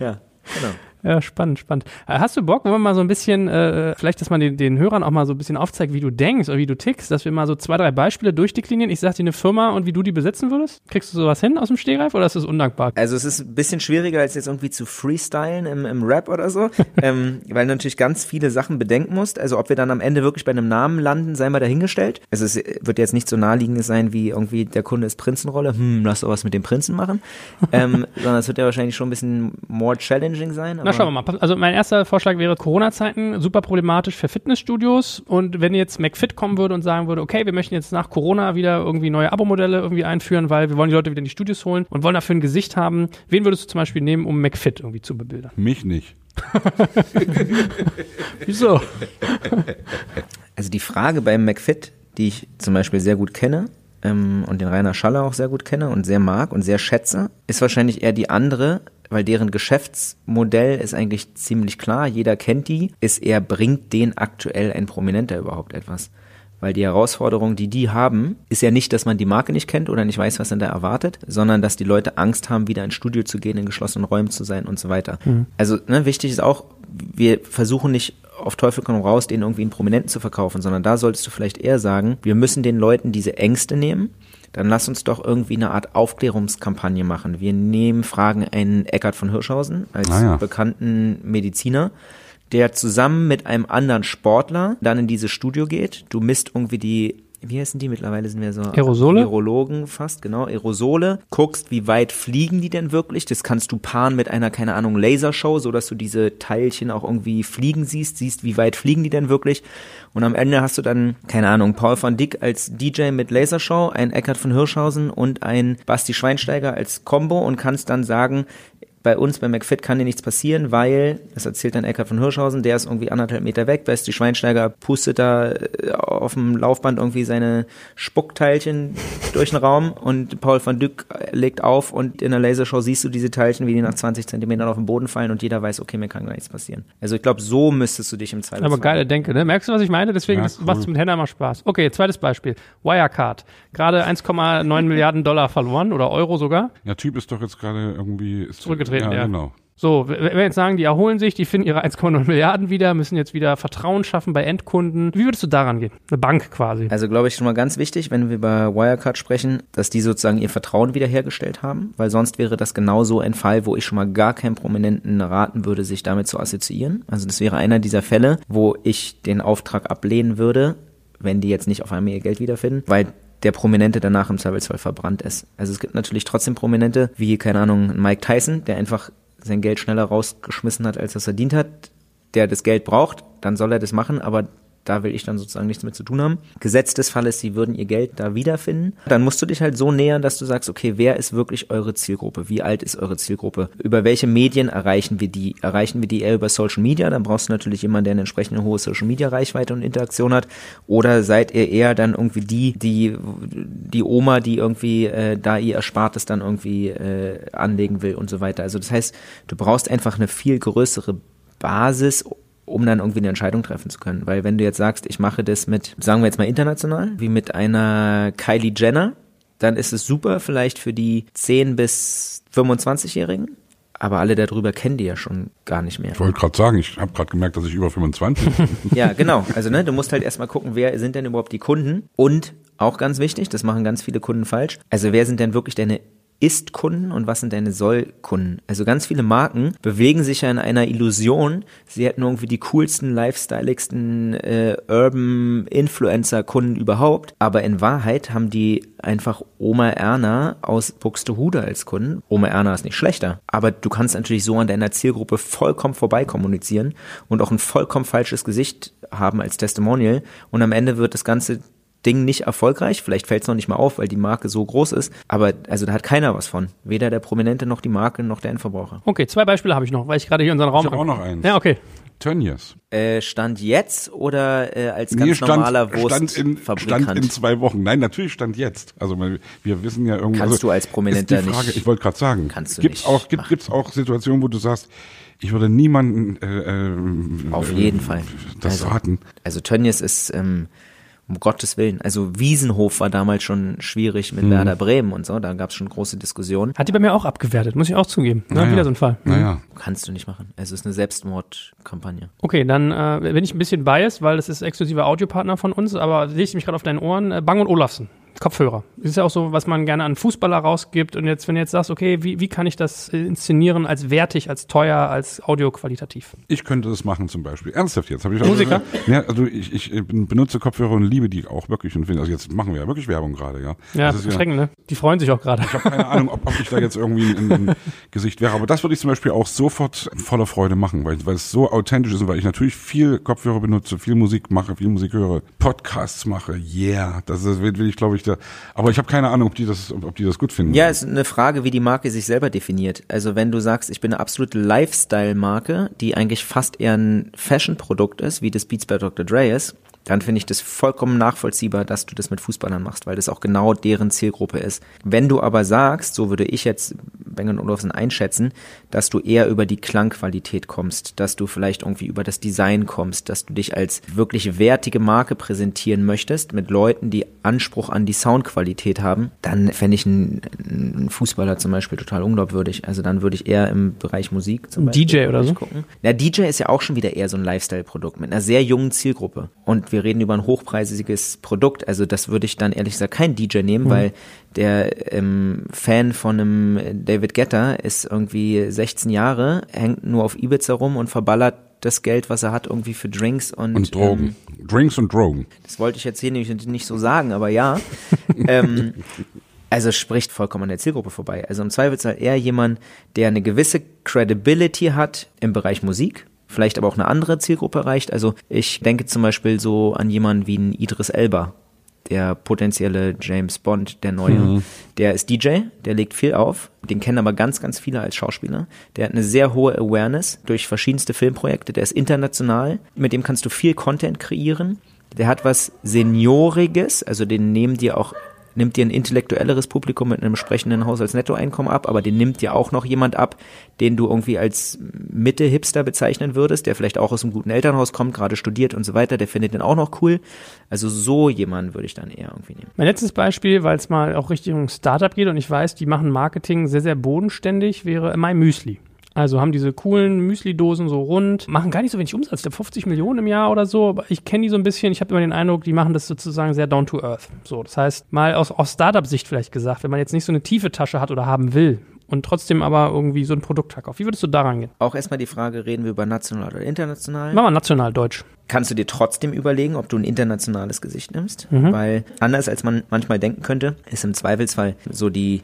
[SPEAKER 2] ja, genau. Ja, spannend, spannend. Äh, hast du Bock, wenn wir mal so ein bisschen, äh, vielleicht, dass man den, den Hörern auch mal so ein bisschen aufzeigt, wie du denkst oder wie du tickst, dass wir mal so zwei, drei Beispiele durchdeklinieren. Ich sag dir eine Firma und wie du die besetzen würdest? Kriegst du sowas hin aus dem Stehgreif oder ist das undankbar?
[SPEAKER 3] Also es ist ein bisschen schwieriger, als jetzt irgendwie zu freestylen im, im Rap oder so, ähm, weil du natürlich ganz viele Sachen bedenken musst. Also ob wir dann am Ende wirklich bei einem Namen landen, sei mal dahingestellt. Also es wird jetzt nicht so naheliegend sein, wie irgendwie der Kunde ist Prinzenrolle, hm, lass doch was mit dem Prinzen machen, ähm, sondern es wird ja wahrscheinlich schon ein bisschen more challenging sein.
[SPEAKER 2] Na, schauen wir mal. Also mein erster Vorschlag wäre Corona-Zeiten, super problematisch für Fitnessstudios. Und wenn jetzt McFit kommen würde und sagen würde, okay, wir möchten jetzt nach Corona wieder irgendwie neue Abo-Modelle irgendwie einführen, weil wir wollen die Leute wieder in die Studios holen und wollen dafür ein Gesicht haben. Wen würdest du zum Beispiel nehmen, um McFit irgendwie zu bebildern?
[SPEAKER 1] Mich nicht.
[SPEAKER 2] Wieso?
[SPEAKER 3] Also die Frage beim McFit, die ich zum Beispiel sehr gut kenne, ähm, und den Rainer Schaller auch sehr gut kenne und sehr mag und sehr schätze, ist wahrscheinlich eher die andere, weil deren Geschäftsmodell ist eigentlich ziemlich klar, jeder kennt die, ist eher, bringt den aktuell ein Prominenter überhaupt etwas? Weil die Herausforderung, die die haben, ist ja nicht, dass man die Marke nicht kennt oder nicht weiß, was denn da erwartet, sondern dass die Leute Angst haben, wieder ins Studio zu gehen, in geschlossenen Räumen zu sein und so weiter. Mhm. Also ne, wichtig ist auch, wir versuchen nicht auf Teufel komm raus, den irgendwie einen Prominenten zu verkaufen, sondern da solltest du vielleicht eher sagen, wir müssen den Leuten diese Ängste nehmen dann lass uns doch irgendwie eine Art Aufklärungskampagne machen. Wir nehmen, fragen einen Eckart von Hirschhausen als ah ja. bekannten Mediziner, der zusammen mit einem anderen Sportler dann in dieses Studio geht. Du misst irgendwie die wie heißen die mittlerweile sind wir so
[SPEAKER 2] Aerosole?
[SPEAKER 3] Virologen fast, genau, Aerosole, guckst, wie weit fliegen die denn wirklich? Das kannst du paaren mit einer keine Ahnung Lasershow, so dass du diese Teilchen auch irgendwie fliegen siehst, siehst, wie weit fliegen die denn wirklich? Und am Ende hast du dann keine Ahnung, Paul van Dyck als DJ mit Lasershow, ein Eckart von Hirschhausen und ein Basti Schweinsteiger als Combo und kannst dann sagen, bei uns bei McFit kann dir nichts passieren, weil, das erzählt dann Eckhard von Hirschhausen, der ist irgendwie anderthalb Meter weg, weißt die Schweinsteiger pustet da äh, auf dem Laufband irgendwie seine Spuckteilchen durch den Raum und Paul van Dyck legt auf und in der Lasershow siehst du diese Teilchen, wie die nach 20 Zentimetern auf den Boden fallen und jeder weiß, okay, mir kann gar nichts passieren. Also ich glaube, so müsstest du dich im Zweifelsfall.
[SPEAKER 2] Aber geile Denke, ne? Merkst du, was ich meine? Deswegen
[SPEAKER 1] Ja,
[SPEAKER 2] das
[SPEAKER 1] cool.
[SPEAKER 2] macht's mit Henna mal Spaß. Okay, zweites Beispiel. Wirecard. Gerade 1,9 Milliarden Dollar verloren oder Euro sogar.
[SPEAKER 1] Ja, Typ ist doch jetzt gerade irgendwie ist,
[SPEAKER 2] Zurückgetreten, ja.
[SPEAKER 1] genau.
[SPEAKER 2] So, wenn wir jetzt sagen, die erholen sich, die finden ihre 1,9 Milliarden wieder, müssen jetzt wieder Vertrauen schaffen bei Endkunden. Wie würdest du daran gehen? Eine Bank quasi.
[SPEAKER 3] Also glaube ich schon mal ganz wichtig, wenn wir über Wirecard sprechen, dass die sozusagen ihr Vertrauen wiederhergestellt haben, weil sonst wäre das genauso ein Fall, wo ich schon mal gar keinen Prominenten raten würde, sich damit zu assoziieren. Also das wäre einer dieser Fälle, wo ich den Auftrag ablehnen würde, wenn die jetzt nicht auf einmal ihr Geld wiederfinden, weil der Prominente danach im Zweifelsfall verbrannt ist. Also es gibt natürlich trotzdem Prominente, wie, keine Ahnung, Mike Tyson, der einfach sein Geld schneller rausgeschmissen hat, als er es verdient hat, der das Geld braucht, dann soll er das machen, aber da will ich dann sozusagen nichts mit zu tun haben. Gesetz des Falles, sie würden ihr Geld da wiederfinden. Dann musst du dich halt so nähern, dass du sagst, okay, wer ist wirklich eure Zielgruppe? Wie alt ist eure Zielgruppe? Über welche Medien erreichen wir die? Erreichen wir die eher über Social Media? Dann brauchst du natürlich jemanden, der eine entsprechende hohe Social Media Reichweite und Interaktion hat. Oder seid ihr eher dann irgendwie die, die, die Oma, die irgendwie äh, da ihr Erspartes dann irgendwie äh, anlegen will und so weiter. Also das heißt, du brauchst einfach eine viel größere Basis, um dann irgendwie eine Entscheidung treffen zu können. Weil wenn du jetzt sagst, ich mache das mit, sagen wir jetzt mal international, wie mit einer Kylie Jenner, dann ist es super vielleicht für die 10 bis 25-Jährigen, aber alle darüber kennen die ja schon gar nicht mehr.
[SPEAKER 1] Ich wollte gerade sagen, ich habe gerade gemerkt, dass ich über 25 bin.
[SPEAKER 3] Ja, genau. Also ne, du musst halt erstmal gucken, wer sind denn überhaupt die Kunden und auch ganz wichtig, das machen ganz viele Kunden falsch. Also wer sind denn wirklich deine ist-Kunden und was sind deine Soll-Kunden? Also ganz viele Marken bewegen sich ja in einer Illusion, sie hätten irgendwie die coolsten, lifestyleigsten äh, Urban Influencer-Kunden überhaupt, aber in Wahrheit haben die einfach Oma Erna aus Buxtehude als Kunden. Oma Erna ist nicht schlechter, aber du kannst natürlich so an deiner Zielgruppe vollkommen vorbei kommunizieren und auch ein vollkommen falsches Gesicht haben als Testimonial und am Ende wird das Ganze Ding nicht erfolgreich. Vielleicht fällt es noch nicht mal auf, weil die Marke so groß ist. Aber also da hat keiner was von. Weder der Prominente noch die Marke noch der Endverbraucher.
[SPEAKER 2] Okay, zwei Beispiele habe ich noch, weil ich gerade hier unseren Raum
[SPEAKER 1] Ich habe auch noch eins.
[SPEAKER 2] Ja, okay.
[SPEAKER 1] Tönnies.
[SPEAKER 3] Äh, stand jetzt oder äh, als ganz
[SPEAKER 1] Nee, stand,
[SPEAKER 3] normaler
[SPEAKER 1] stand, in,
[SPEAKER 3] Wurstfabrikant?
[SPEAKER 1] stand in zwei Wochen. Nein, natürlich stand jetzt. Also wir wir wissen ja irgendwie.
[SPEAKER 3] Kannst
[SPEAKER 1] also,
[SPEAKER 3] du als Prominenter
[SPEAKER 1] ist die Frage,
[SPEAKER 3] nicht-
[SPEAKER 1] Ich wollte gerade sagen.
[SPEAKER 3] Kannst du
[SPEAKER 1] gibt's
[SPEAKER 3] nicht
[SPEAKER 1] auch gibt gibt's auch Situationen, wo du sagst, ich würde niemanden äh, äh,
[SPEAKER 3] Auf
[SPEAKER 1] äh,
[SPEAKER 3] jeden Fall.
[SPEAKER 1] das
[SPEAKER 3] Also-
[SPEAKER 1] raten.
[SPEAKER 3] Also Tönnies ist, ähm, um Gottes Willen, also Wiesenhof war damals schon schwierig
[SPEAKER 1] Mhm.
[SPEAKER 3] mit Werder Bremen und so, da gab es schon große Diskussionen.
[SPEAKER 2] Hat die bei mir auch abgewertet, muss ich auch zugeben. Ne?
[SPEAKER 1] Naja.
[SPEAKER 2] Wieder so ein Fall.
[SPEAKER 1] Naja.
[SPEAKER 3] Kannst du nicht machen. Also es ist eine Selbstmordkampagne.
[SPEAKER 2] Okay, dann äh, bin ich ein bisschen biased, weil das ist exklusiver Audiopartner von uns, aber sehe ich mich gerade auf deinen Ohren. Äh, Bang und Olufsen. Kopfhörer. Das ist ja auch so, was man gerne an Fußballer rausgibt. Und jetzt, wenn du jetzt sagst, okay, wie, wie kann ich das inszenieren als wertig, als teuer, als audioqualitativ?
[SPEAKER 1] Ich könnte das machen zum Beispiel. Ernsthaft jetzt. Hab ich
[SPEAKER 2] Musiker?
[SPEAKER 1] Ja, also ich, ich benutze Kopfhörer und liebe die auch wirklich und finde, also jetzt machen wir ja wirklich Werbung gerade, ja.
[SPEAKER 2] Ja,
[SPEAKER 1] Das ist
[SPEAKER 2] erschreckend, ne? Die freuen sich auch gerade.
[SPEAKER 1] Ich habe keine Ahnung, ob, ob ich da jetzt irgendwie ein, ein Gesicht wäre. Aber das würde ich zum Beispiel auch sofort voller Freude machen, weil, weil es so authentisch ist und weil ich natürlich viel Kopfhörer benutze, viel Musik mache, viel Musik höre, Podcasts mache. Yeah, das ist, will ich, glaube ich, da. Aber ich habe keine Ahnung, ob die das, ob, die das gut finden.
[SPEAKER 3] Ja, es ist eine Frage, wie die Marke sich selber definiert. Also wenn du sagst, ich bin eine absolute Lifestyle-Marke, die eigentlich fast eher ein Fashion-Produkt ist, wie das Beats bei Dr. Dre ist, dann finde ich das vollkommen nachvollziehbar, dass du das mit Fußballern machst, weil das auch genau deren Zielgruppe ist. Wenn du aber sagst, so würde ich jetzt Bang Olufsen einschätzen, dass du eher über die Klangqualität kommst, dass du vielleicht irgendwie über das Design kommst, dass du dich als wirklich wertige Marke präsentieren möchtest mit Leuten, die Anspruch an die Soundqualität haben, dann fände ich einen, einen Fußballer zum Beispiel total unglaubwürdig. Also dann würde ich eher im Bereich Musik zum
[SPEAKER 2] Ein
[SPEAKER 3] Beispiel
[SPEAKER 2] DJ oder so?
[SPEAKER 3] gucken. Na, DJ ist ja auch schon wieder eher so ein Lifestyle-Produkt mit einer sehr jungen Zielgruppe. Und wir reden über ein hochpreisiges Produkt. Also das würde ich dann ehrlich gesagt kein DJ nehmen,
[SPEAKER 2] Mhm.
[SPEAKER 3] weil der ähm, Fan von einem David Guetta ist irgendwie 16 Jahre, hängt nur auf Ibiza rum und verballert das Geld, was er hat, irgendwie für Drinks und,
[SPEAKER 1] Und Drogen.
[SPEAKER 3] Ähm,
[SPEAKER 1] Drinks und Drogen.
[SPEAKER 3] das wollte ich jetzt hier nicht, nicht so sagen, aber ja. ähm, also spricht vollkommen an der Zielgruppe vorbei. Also im Zweifelsfall eher jemand, der eine gewisse Credibility hat im Bereich Musik, vielleicht aber auch eine andere Zielgruppe erreicht. Also ich denke zum Beispiel so an jemanden wie einen Idris Elba, der potenzielle James Bond, der neue. Der ist DJ, der legt viel auf, den kennen aber ganz, ganz viele als Schauspieler. Der hat eine sehr hohe Awareness durch verschiedenste Filmprojekte, der ist international, mit dem kannst du viel Content kreieren. Der hat was Senioriges, also den nehmen dir auch nimmt dir ein intellektuelleres Publikum mit einem entsprechenden Haushaltsnettoeinkommen ab, aber den nimmt dir auch noch jemand ab, den du irgendwie als Mitte-Hipster bezeichnen würdest, der vielleicht auch aus einem guten Elternhaus kommt, gerade studiert und so weiter, der findet den auch noch cool. Also so jemanden würde ich dann eher irgendwie nehmen.
[SPEAKER 2] Mein letztes Beispiel, weil es mal auch Richtung Startup geht und ich weiß, die machen Marketing sehr, sehr bodenständig, wäre My Müsli. Also haben diese coolen Müsli-Dosen so rund, machen gar nicht so wenig Umsatz, glaube 50 Millionen im Jahr oder so, aber ich kenne die so ein bisschen, ich habe immer den Eindruck, die machen das sozusagen sehr down to earth. So, das heißt, mal aus, aus Startup-Sicht vielleicht gesagt, wenn man jetzt nicht so eine tiefe Tasche hat oder haben will und trotzdem aber irgendwie so ein Produkt verkauft, wie würdest du daran gehen?
[SPEAKER 3] Auch erstmal die Frage, reden wir über national oder international?
[SPEAKER 2] Machen wir national deutsch.
[SPEAKER 3] kannst du dir trotzdem überlegen, ob du ein internationales Gesicht nimmst, weil anders als man manchmal denken könnte, ist im Zweifelsfall so die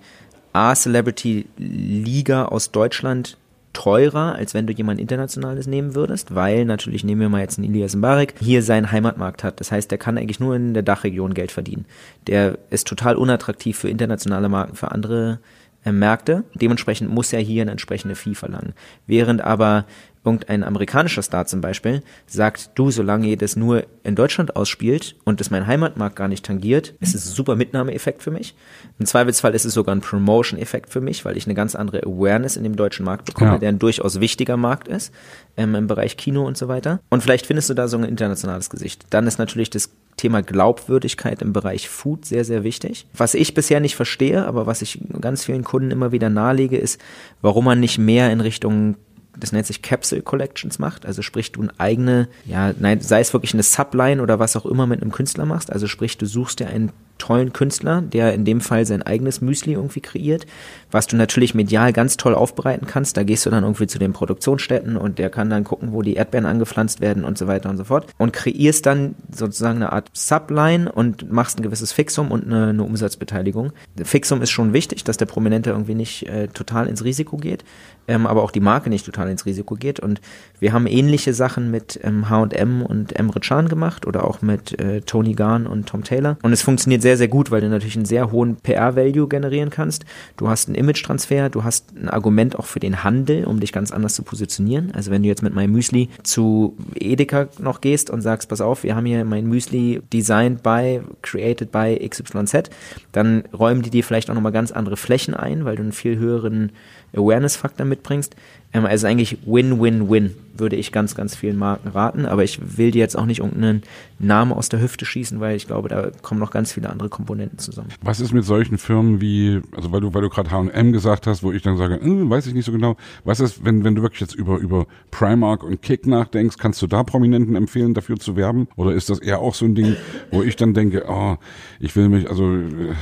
[SPEAKER 3] A-Celebrity-Liga aus Deutschland teurer, als wenn du jemand Internationales nehmen würdest, weil natürlich nehmen wir mal jetzt einen Elias Mbarek, hier seinen Heimatmarkt hat. Das heißt, der kann eigentlich nur in der Dachregion Geld verdienen. Der ist total unattraktiv für internationale Marken, für andere äh, Märkte. Dementsprechend muss er hier eine entsprechende Fee verlangen. Während aber irgendein amerikanischer Star zum Beispiel sagt, du, solange ihr das nur in Deutschland ausspielt und das mein Heimatmarkt gar nicht tangiert, ist es ein super Mitnahmeeffekt für mich. Im Zweifelsfall ist es sogar ein Promotion-Effekt für mich, weil ich eine ganz andere Awareness in dem deutschen Markt bekomme,
[SPEAKER 1] Ja.
[SPEAKER 3] der ein durchaus wichtiger Markt ist, ähm, im Bereich Kino und so weiter. Und vielleicht findest du da so ein internationales Gesicht. Dann ist natürlich das Thema Glaubwürdigkeit im Bereich Food sehr, sehr wichtig. Was ich bisher nicht verstehe, aber was ich ganz vielen Kunden immer wieder nahelege, ist, warum man nicht mehr in Richtung das nennt sich Capsule Collections macht, also sprich du eine eigene, ja, nein, sei es wirklich eine Subline oder was auch immer mit einem Künstler machst, also sprich du suchst dir einen tollen Künstler, der in dem Fall sein eigenes Müsli irgendwie kreiert, was du natürlich medial ganz toll aufbereiten kannst. Da gehst du dann irgendwie zu den Produktionsstätten und der kann dann gucken, wo die Erdbeeren angepflanzt werden und so weiter und so fort und kreierst dann sozusagen eine Art Subline und machst ein gewisses Fixum und eine, eine Umsatzbeteiligung. Fixum ist schon wichtig, dass der Prominente irgendwie nicht äh, total ins Risiko geht, ähm, aber auch die Marke nicht total ins Risiko geht. Und wir haben ähnliche Sachen mit ähm, H&M und Emre Can gemacht oder auch mit äh, Tony Garn und Tom Taylor. Und es funktioniert sehr, sehr gut, weil du natürlich einen sehr hohen PR-Value generieren kannst. Du hast einen Image-Transfer, du hast ein Argument auch für den Handel, um dich ganz anders zu positionieren. Also wenn du jetzt mit meinem Müsli zu Edeka noch gehst und sagst, pass auf, wir haben hier mein Müsli designed by, created by XYZ, dann räumen die dir vielleicht auch nochmal ganz andere Flächen ein, weil du einen viel höheren Awareness-Faktor mitbringst. Ähm, also eigentlich Win-Win-Win würde ich ganz, ganz vielen Marken raten, aber ich will dir jetzt auch nicht irgendeinen Namen aus der Hüfte schießen, weil ich glaube, da kommen noch ganz viele andere Komponenten zusammen.
[SPEAKER 1] Was ist mit solchen Firmen wie, also weil du, weil du gerade H&M gesagt hast, wo ich dann sage, äh, weiß ich nicht so genau. Was ist, wenn, wenn du wirklich jetzt über, über Primark und Kick nachdenkst, kannst du da Prominenten empfehlen, dafür zu werben? Oder ist das eher auch so ein Ding, wo ich dann denke, oh, ich will mich, also, äh,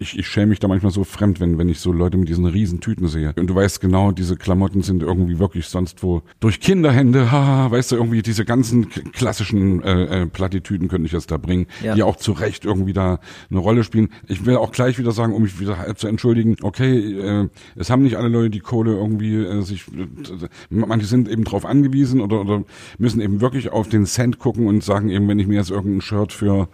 [SPEAKER 1] ich, ich schäme mich da manchmal so fremd, wenn, wenn ich so Leute mit diesen riesen Tüten sehe. Und du weißt genau, diese Klamotten sind irgendwie wirklich sonst wo durch Kinderhände, haha, weißt du, irgendwie diese ganzen klassischen äh, äh, Plattitüden könnte ich jetzt da bringen,
[SPEAKER 3] Ja.
[SPEAKER 1] die auch zu Recht irgendwie da eine Rolle spielen. Ich will auch gleich wieder sagen, um mich wieder zu entschuldigen, okay, äh, es haben nicht alle Leute die Kohle irgendwie äh, sich, äh, manche sind eben drauf angewiesen oder, oder müssen eben wirklich auf den Cent gucken und sagen eben, wenn ich mir jetzt irgendein Shirt für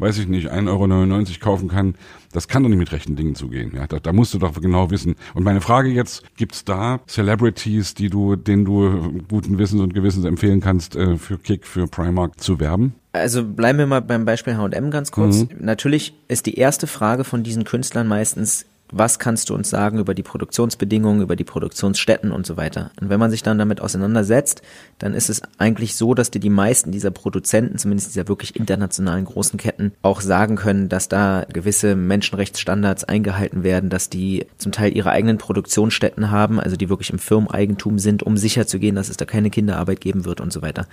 [SPEAKER 1] weiß ich nicht, 1,99 Euro kaufen kann, das kann doch nicht mit rechten Dingen zugehen. Ja, da, da musst du doch genau wissen. Und meine Frage jetzt, gibt's da Celebrities, die du, denen du guten Wissens und Gewissens empfehlen kannst, äh, für Kick, für Primark zu werben?
[SPEAKER 3] Also bleiben wir mal beim Beispiel H&M ganz kurz. Natürlich ist die erste Frage von diesen Künstlern meistens, was kannst du uns sagen über die Produktionsbedingungen, über die Produktionsstätten und so weiter. Und wenn man sich dann damit auseinandersetzt, dann ist es eigentlich so, dass dir die meisten dieser Produzenten, zumindest dieser wirklich internationalen großen Ketten, auch sagen können, dass da gewisse Menschenrechtsstandards eingehalten werden, dass die zum Teil ihre eigenen Produktionsstätten haben, also die wirklich im Firmeneigentum sind, um sicherzugehen, dass es da keine Kinderarbeit geben wird und so weiter.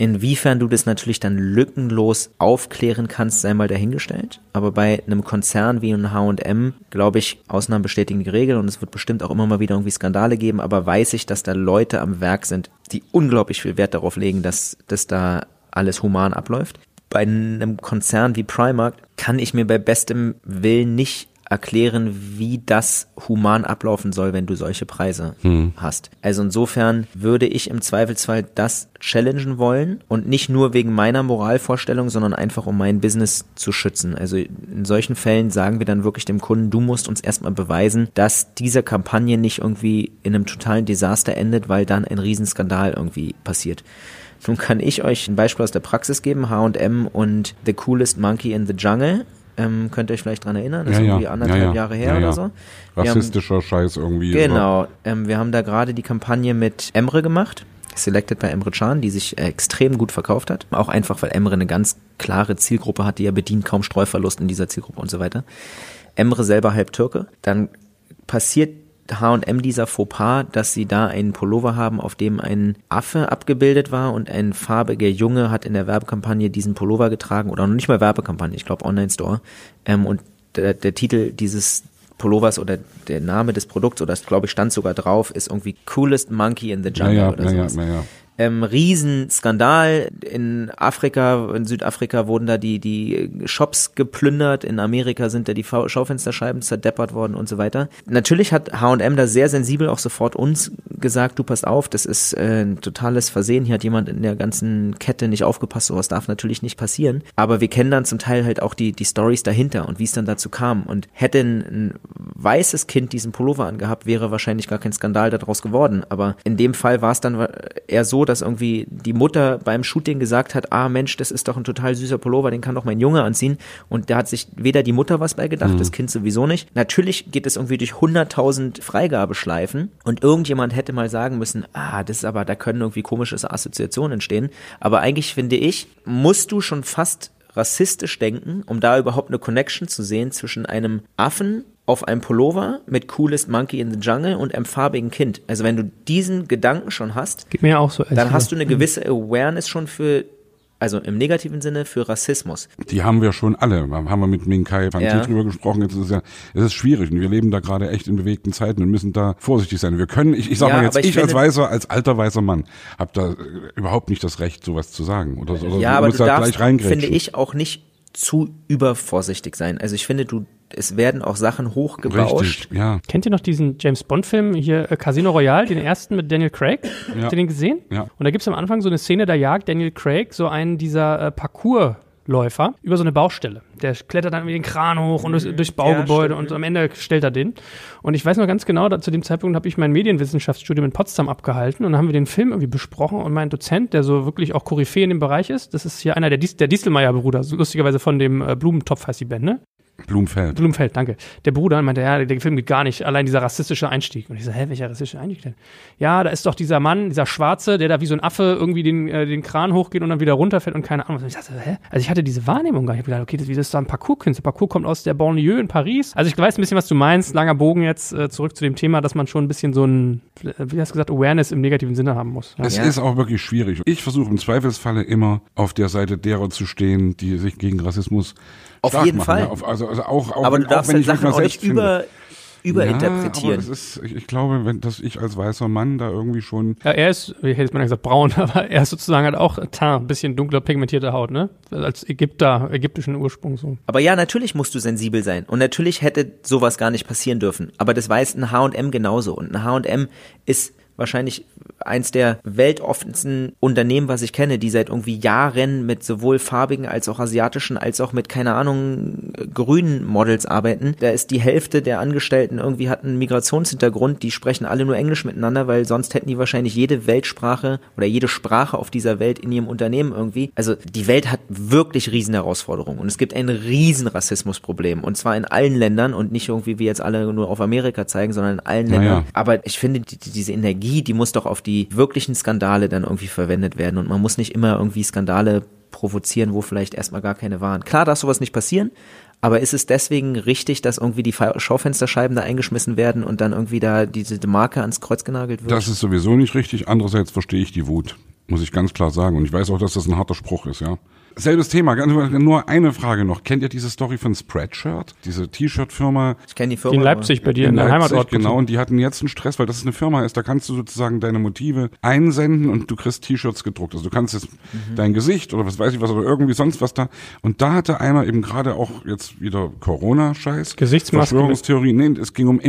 [SPEAKER 3] Inwiefern du das natürlich dann lückenlos aufklären kannst, sei mal dahingestellt. Aber bei einem Konzern wie ein H&M, glaube ich, Ausnahmen bestätigen die Regel und es wird bestimmt auch immer mal wieder irgendwie Skandale geben, aber weiß ich, dass da Leute am Werk sind, die unglaublich viel Wert darauf legen, dass, dass da alles human abläuft. Bei einem Konzern wie Primark kann ich mir bei bestem Willen nicht erklären, wie das human ablaufen soll, wenn du solche Preise hm. hast. Also insofern würde ich im Zweifelsfall das challengen wollen und nicht nur wegen meiner Moralvorstellung, sondern einfach um mein Business zu schützen. Also in solchen Fällen sagen wir dann wirklich dem Kunden, du musst uns erstmal beweisen, dass diese Kampagne nicht irgendwie in einem totalen Desaster endet, weil dann ein Riesenskandal irgendwie passiert. Nun kann ich euch ein Beispiel aus der Praxis geben, H&M und The Coolest Monkey in the Jungle ähm, könnt ihr euch vielleicht dran erinnern, das
[SPEAKER 1] ja,
[SPEAKER 3] ist
[SPEAKER 1] ja.
[SPEAKER 3] irgendwie anderthalb
[SPEAKER 1] ja,
[SPEAKER 3] Jahre her oder so.
[SPEAKER 1] Rassistischer
[SPEAKER 3] haben,
[SPEAKER 1] Scheiß irgendwie.
[SPEAKER 3] Genau. Ähm, wir haben da gerade die Kampagne mit Emre gemacht. Selected bei Emre Can, die sich äh, extrem gut verkauft hat. Auch einfach, weil Emre eine ganz klare Zielgruppe hat, die er bedient, kaum Streuverlust in dieser Zielgruppe und so weiter. Emre selber halb Türke. Dann passiert H&M dieser Fauxpas, dass sie da einen Pullover haben, auf dem ein Affe abgebildet war und ein farbiger Junge hat in der Werbekampagne diesen Pullover getragen oder noch nicht mal Werbekampagne, ich glaube Online-Store. Ähm, und der, der Titel dieses Pullovers oder der Name des Produkts oder das glaube ich stand sogar drauf, ist irgendwie Coolest Monkey in the Jungle
[SPEAKER 1] ja, ja,
[SPEAKER 3] oder
[SPEAKER 1] ja,
[SPEAKER 3] sowas.
[SPEAKER 1] Ja, ja,
[SPEAKER 3] ähm, Riesenskandal. In Afrika, in Südafrika wurden da die, die Shops geplündert. In Amerika sind da die Schaufensterscheiben zerdeppert worden und so weiter. Natürlich hat H&M da sehr sensibel auch sofort uns gesagt, du passt auf, das ist äh, ein totales Versehen. Hier hat jemand in der ganzen Kette nicht aufgepasst. Sowas darf natürlich nicht passieren. Aber wir kennen dann zum Teil halt auch die, die Stories dahinter und wie es dann dazu kam. Und hätte ein, ein weißes Kind diesen Pullover angehabt, wäre wahrscheinlich gar kein Skandal daraus geworden. Aber in dem Fall war es dann eher so, dass irgendwie die Mutter beim Shooting gesagt hat, ah Mensch, das ist doch ein total süßer Pullover, den kann doch mein Junge anziehen. Und da hat sich weder die Mutter was bei gedacht, mhm. das Kind sowieso nicht. Natürlich geht es irgendwie durch 100.000 Freigabeschleifen und irgendjemand hätte mal sagen müssen, ah, das ist aber, da können irgendwie komische Assoziationen entstehen. Aber eigentlich finde ich, musst du schon fast rassistisch denken, um da überhaupt eine Connection zu sehen zwischen einem Affen auf einem Pullover mit Coolest Monkey in the Jungle und einem farbigen Kind. Also wenn du diesen Gedanken schon hast,
[SPEAKER 2] Geht mir auch so,
[SPEAKER 3] dann hast du eine gewisse Awareness schon für also im negativen Sinne für Rassismus.
[SPEAKER 1] Die haben wir schon alle. Haben wir mit Minkai Fanti ja. drüber gesprochen. Jetzt ist es ja, es ist schwierig und wir leben da gerade echt in bewegten Zeiten und müssen da vorsichtig sein. Wir können, ich, ich sag ja, mal jetzt, ich, ich als weißer, als alter weißer Mann, habe da überhaupt nicht das Recht, sowas zu sagen oder, oder
[SPEAKER 3] ja, aber du da darfst, finde ich auch nicht zu übervorsichtig sein. Also ich finde, du es werden auch Sachen hochgebauscht.
[SPEAKER 1] Richtig, ja.
[SPEAKER 2] Kennt ihr noch diesen James Bond-Film hier, äh, Casino Royale, den ersten mit Daniel Craig? Ja. Habt ihr den gesehen?
[SPEAKER 1] Ja.
[SPEAKER 2] Und da gibt es am Anfang so eine Szene, da jagt Daniel Craig so einen dieser äh, Parcours- Läufer über so eine Baustelle. Der klettert dann mit den Kran hoch und durch, durchs Baugebäude ja, und am Ende stellt er den. Und ich weiß noch ganz genau, da, zu dem Zeitpunkt habe ich mein Medienwissenschaftsstudium in Potsdam abgehalten und dann haben wir den Film irgendwie besprochen und mein Dozent, der so wirklich auch Koryphäe in dem Bereich ist, das ist hier einer der, Dies der Distelmeier-Bruder, so lustigerweise von dem äh, Blumentopf heißt die Band, ne?
[SPEAKER 1] Blumfeld.
[SPEAKER 2] Blumfeld, danke. Der Bruder meinte, ja, der Film geht gar nicht, allein dieser rassistische Einstieg. Und ich so, hä, welcher rassistische Einstieg denn? Ja, da ist doch dieser Mann, dieser Schwarze, der da wie so ein Affe irgendwie den, äh, den Kran hochgeht und dann wieder runterfällt und keine Ahnung. Und ich dachte, hä? Also ich hatte diese Wahrnehmung gar nicht. Ich hab gedacht, okay, das, wie das ist da ein Parcours-Künstler. Parcours kommt aus der Banlieue in Paris. Also ich weiß ein bisschen, was du meinst. Langer Bogen jetzt äh, zurück zu dem Thema, dass man schon ein bisschen so ein, wie hast du gesagt, Awareness im negativen Sinne haben muss.
[SPEAKER 1] Ja. Es ja. ist auch wirklich schwierig. Ich versuche im Zweifelsfalle immer auf der Seite derer zu stehen, die sich gegen Rassismus
[SPEAKER 3] auf jeden
[SPEAKER 1] machen,
[SPEAKER 3] Fall.
[SPEAKER 1] Ja, auf, also, also auch, auch,
[SPEAKER 3] aber du darfst
[SPEAKER 1] auch, wenn
[SPEAKER 3] halt Sachen auch nicht über, überinterpretieren.
[SPEAKER 1] Ja, aber ist, ich, ich, glaube, wenn, dass ich als weißer Mann da irgendwie schon.
[SPEAKER 2] Ja, er ist, wie hätte man gesagt, braun, aber er ist sozusagen halt auch ein bisschen dunkler pigmentierte Haut, ne? Als Ägypter, ägyptischen Ursprung so.
[SPEAKER 3] Aber ja, natürlich musst du sensibel sein. Und natürlich hätte sowas gar nicht passieren dürfen. Aber das weiß ein H&M genauso. Und ein H&M ist wahrscheinlich eins der weltoffensten Unternehmen, was ich kenne, die seit irgendwie Jahren mit sowohl farbigen als auch asiatischen als auch mit, keine Ahnung, grünen Models arbeiten. Da ist die Hälfte der Angestellten irgendwie hat einen Migrationshintergrund, die sprechen alle nur Englisch miteinander, weil sonst hätten die wahrscheinlich jede Weltsprache oder jede Sprache auf dieser Welt in ihrem Unternehmen irgendwie. Also die Welt hat wirklich riesen Herausforderungen und es gibt ein riesen Rassismusproblem und zwar in allen Ländern und nicht irgendwie wie jetzt alle nur auf Amerika zeigen, sondern in allen naja. Ländern. Aber ich finde, die, diese Energie, die muss doch auf die die wirklichen Skandale dann irgendwie verwendet werden. Und man muss nicht immer irgendwie Skandale provozieren, wo vielleicht erstmal gar keine waren. Klar darf sowas nicht passieren, aber ist es deswegen richtig, dass irgendwie die Schaufensterscheiben da eingeschmissen werden und dann irgendwie da diese Marke ans Kreuz genagelt wird?
[SPEAKER 1] Das ist sowieso nicht richtig. Andererseits verstehe ich die Wut. Muss ich ganz klar sagen. Und ich weiß auch, dass das ein harter Spruch ist, ja. Selbes Thema, nur eine Frage noch. Kennt ihr diese Story von Spreadshirt? Diese T-Shirt-Firma?
[SPEAKER 3] Ich kenne die
[SPEAKER 2] Die
[SPEAKER 3] Firma.
[SPEAKER 2] in Leipzig bei dir in,
[SPEAKER 1] in
[SPEAKER 2] deinem
[SPEAKER 1] Leipzig,
[SPEAKER 2] Heimatort.
[SPEAKER 1] genau. Und die hatten jetzt einen Stress, weil das eine Firma ist. Da kannst du sozusagen deine Motive einsenden und du kriegst T-Shirts gedruckt. Also du kannst jetzt
[SPEAKER 2] Mhm.
[SPEAKER 1] dein Gesicht oder was weiß ich was oder irgendwie sonst was da. Und da hatte einer eben gerade auch jetzt wieder Corona-Scheiß.
[SPEAKER 2] Gesichtsmaske
[SPEAKER 1] Verschwörungstheorie. Nee, es ging um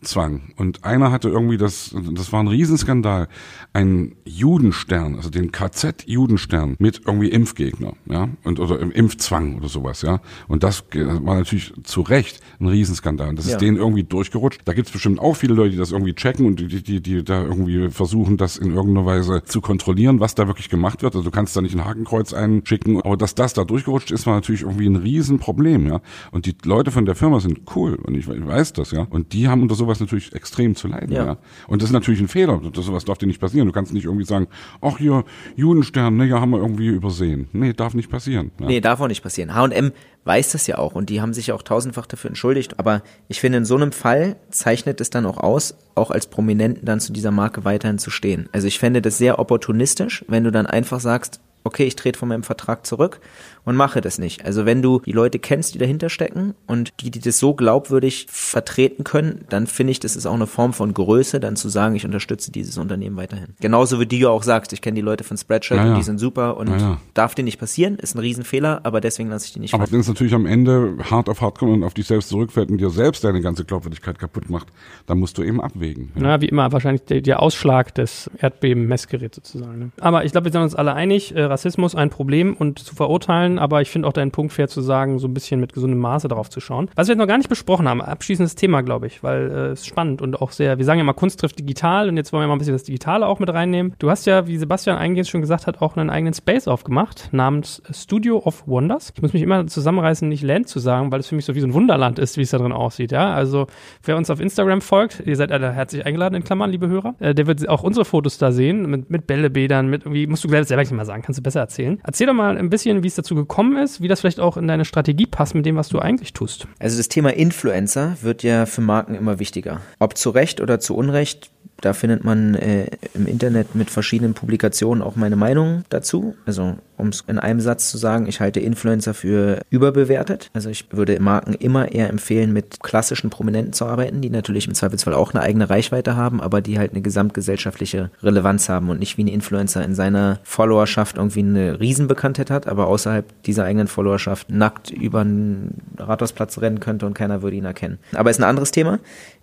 [SPEAKER 1] Impfzwang. Und einer hatte irgendwie das, das war ein Riesenskandal, einen Judenstern, also den KZ-Judenstern mit irgendwie Impfgegner, ja, und oder im Impfzwang oder sowas, ja. Und das war natürlich zu Recht ein Riesenskandal. Und das
[SPEAKER 3] Ja.
[SPEAKER 1] ist denen irgendwie durchgerutscht. Da gibt's bestimmt auch viele Leute, die das irgendwie checken und die, die, die da irgendwie versuchen, das in irgendeiner Weise zu kontrollieren, was da wirklich gemacht wird. Also du kannst da nicht ein Hakenkreuz einschicken, aber dass das da durchgerutscht ist, war natürlich irgendwie ein Riesenproblem, ja. Und die Leute von der Firma sind cool und ich, ich weiß das, ja. Und die haben unter sowas natürlich extrem zu leiden, ja.
[SPEAKER 3] Ja.
[SPEAKER 1] Und das ist natürlich ein Fehler. Das, sowas darf dir nicht passieren. Du kannst nicht irgendwie sagen, ach hier, Judenstern, ne, ja, haben wir irgendwie übersehen. Nee, darf nicht passieren. Ja.
[SPEAKER 3] Nee, darf auch nicht passieren. H&M weiß das ja auch und die haben sich auch tausendfach dafür entschuldigt. Aber ich finde, in so einem Fall zeichnet es dann auch aus, auch als Prominenten dann zu dieser Marke weiterhin zu stehen. Also ich fände das sehr opportunistisch, wenn du dann einfach sagst, okay, ich trete von meinem Vertrag zurück und mache das nicht. Also wenn du die Leute kennst, die dahinter stecken und die, die das so glaubwürdig vertreten können, dann finde ich, das ist auch eine Form von Größe, dann zu sagen, ich unterstütze dieses Unternehmen weiterhin. Genauso wie du ja auch sagst, ich kenne die Leute von Spreadshirt
[SPEAKER 1] Ja,
[SPEAKER 3] und die sind super und
[SPEAKER 1] Ja,
[SPEAKER 3] darf dir nicht passieren, ist ein Riesenfehler, aber deswegen lasse ich die nicht
[SPEAKER 1] Aber wenn es natürlich am Ende hart auf hart kommt und auf dich selbst zurückfällt und dir selbst deine ganze Glaubwürdigkeit kaputt macht, dann musst du eben abwägen. Ja.
[SPEAKER 2] Na, wie immer, wahrscheinlich der, der Ausschlag des Erdbeben-Messgeräts sozusagen. Ne? Aber ich glaube, wir sind uns alle einig, äh, Rassismus ein Problem und zu verurteilen, aber ich finde auch deinen Punkt fair zu sagen, so ein bisschen mit gesundem Maße darauf zu schauen. Was wir jetzt noch gar nicht besprochen haben, abschließendes Thema, glaube ich, weil äh, es ist spannend und auch sehr, wir sagen ja mal, Kunst trifft digital und jetzt wollen wir mal ein bisschen das Digitale auch mit reinnehmen. Du hast ja, wie Sebastian eingehend schon gesagt hat, auch einen eigenen Space aufgemacht, namens Studio of Wonders. Ich muss mich immer zusammenreißen, nicht Land zu sagen, weil es für mich so wie so ein Wunderland ist, wie es da drin aussieht, ja. Also, wer uns auf Instagram folgt, ihr seid alle herzlich eingeladen, in Klammern, liebe Hörer, äh, der wird auch unsere Fotos da sehen, mit, mit Bällebädern, mit irgendwie, musst du selber nicht mal sagen, kannst du besser erzählen. Erzähl doch mal ein bisschen, wie es dazu gekommen ist, wie das vielleicht auch in deine Strategie passt mit dem, was du eigentlich tust.
[SPEAKER 3] Also das Thema Influencer wird ja für Marken immer wichtiger. Ob zu Recht oder zu Unrecht, da findet man äh, im Internet mit verschiedenen Publikationen auch meine Meinung dazu. Also um es in einem Satz zu sagen, ich halte Influencer für überbewertet. Also ich würde Marken immer eher empfehlen, mit klassischen Prominenten zu arbeiten, die natürlich im Zweifelsfall auch eine eigene Reichweite haben, aber die halt eine gesamtgesellschaftliche Relevanz haben und nicht wie ein Influencer in seiner Followerschaft irgendwie eine Riesenbekanntheit hat, aber außerhalb dieser eigenen Followerschaft nackt über einen Rathausplatz rennen könnte und keiner würde ihn erkennen. Aber ist ein anderes Thema.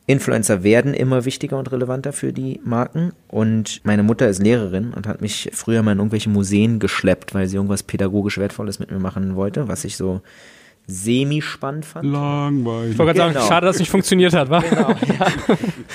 [SPEAKER 3] Influencer werden immer wichtiger und relevanter für die Marken. Und meine Mutter ist Lehrerin und hat mich früher mal in irgendwelche Museen geschleppt, weil sie irgendwas pädagogisch Wertvolles mit mir machen wollte, was ich so semi-spannend fand.
[SPEAKER 1] Langweilig.
[SPEAKER 2] Ich wollte gerade
[SPEAKER 3] Genau.
[SPEAKER 2] sagen, schade, dass es nicht funktioniert hat, wa?
[SPEAKER 3] Genau, ja.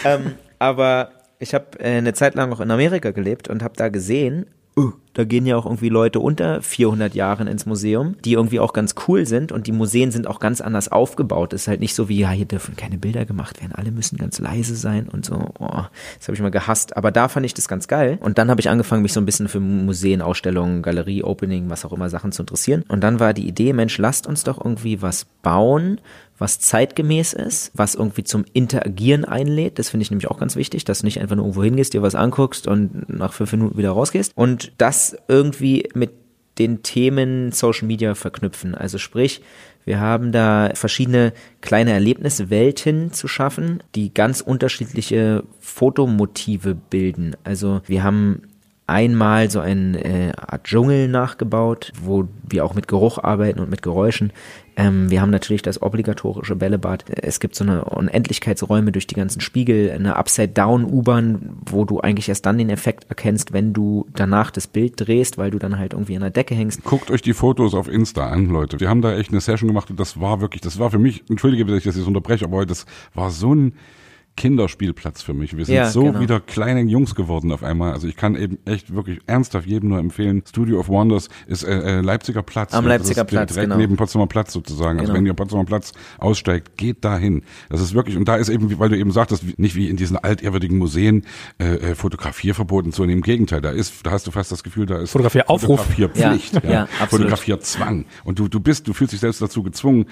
[SPEAKER 3] ähm, aber ich habe äh, eine Zeit lang auch in Amerika gelebt und habe da gesehen, uh, da gehen ja auch irgendwie Leute unter 400 Jahren ins Museum, die irgendwie auch ganz cool sind und die Museen sind auch ganz anders aufgebaut. Es ist halt nicht so wie, ja, hier dürfen keine Bilder gemacht werden, alle müssen ganz leise sein und so. Oh, das habe ich mal gehasst. Aber da fand ich das ganz geil. Und dann habe ich angefangen, mich so ein bisschen für Museen, Ausstellungen, Galerie, Opening, was auch immer Sachen zu interessieren. Und dann war die Idee, Mensch, lasst uns doch irgendwie was bauen, was zeitgemäß ist, was irgendwie zum Interagieren einlädt. Das finde ich nämlich auch ganz wichtig, dass du nicht einfach nur irgendwo hingehst, dir was anguckst und nach fünf Minuten wieder rausgehst. Und das irgendwie mit den Themen Social Media verknüpfen. Also sprich, wir haben da verschiedene kleine Erlebniswelten zu schaffen, die ganz unterschiedliche Fotomotive bilden. Also wir haben einmal so eine äh, Art Dschungel nachgebaut, wo wir auch mit Geruch arbeiten und mit Geräuschen. Ähm, wir haben natürlich das obligatorische Bällebad. Es gibt so eine Unendlichkeitsräume durch die ganzen Spiegel, eine Upside-Down-U-Bahn, wo du eigentlich erst dann den Effekt erkennst, wenn du danach das Bild drehst, weil du dann halt irgendwie an der Decke hängst.
[SPEAKER 1] Guckt euch die Fotos auf Insta an, Leute. Wir haben da echt eine Session gemacht und das war wirklich, das war für mich, entschuldige, dass ich das jetzt unterbreche, aber das war so ein Kinderspielplatz für mich. Wir sind
[SPEAKER 3] Ja,
[SPEAKER 1] so
[SPEAKER 3] genau.
[SPEAKER 1] wieder kleine Jungs geworden auf einmal. Also ich kann eben echt wirklich ernsthaft jedem nur empfehlen. Studio of Wonders ist äh, äh, Leipziger Platz.
[SPEAKER 3] Am
[SPEAKER 1] Ja,
[SPEAKER 3] Leipziger Platz,
[SPEAKER 1] direkt
[SPEAKER 3] genau.
[SPEAKER 1] neben Potsdamer Platz sozusagen. Also
[SPEAKER 3] Genau.
[SPEAKER 1] wenn ihr Potsdamer Platz aussteigt, geht dahin. Das ist wirklich und da ist eben, wie- weil du eben sagtest, nicht wie in diesen altehrwürdigen Museen äh, äh, Fotografierverbot und so. Im Gegenteil, da ist, da hast du fast das Gefühl, da ist
[SPEAKER 2] Fotografieraufruf.
[SPEAKER 1] Fotografierpflicht,
[SPEAKER 3] Ja,
[SPEAKER 1] ja,
[SPEAKER 3] ja, absolut.
[SPEAKER 1] Fotografierzwang. Und du, du bist, du fühlst dich selbst dazu gezwungen,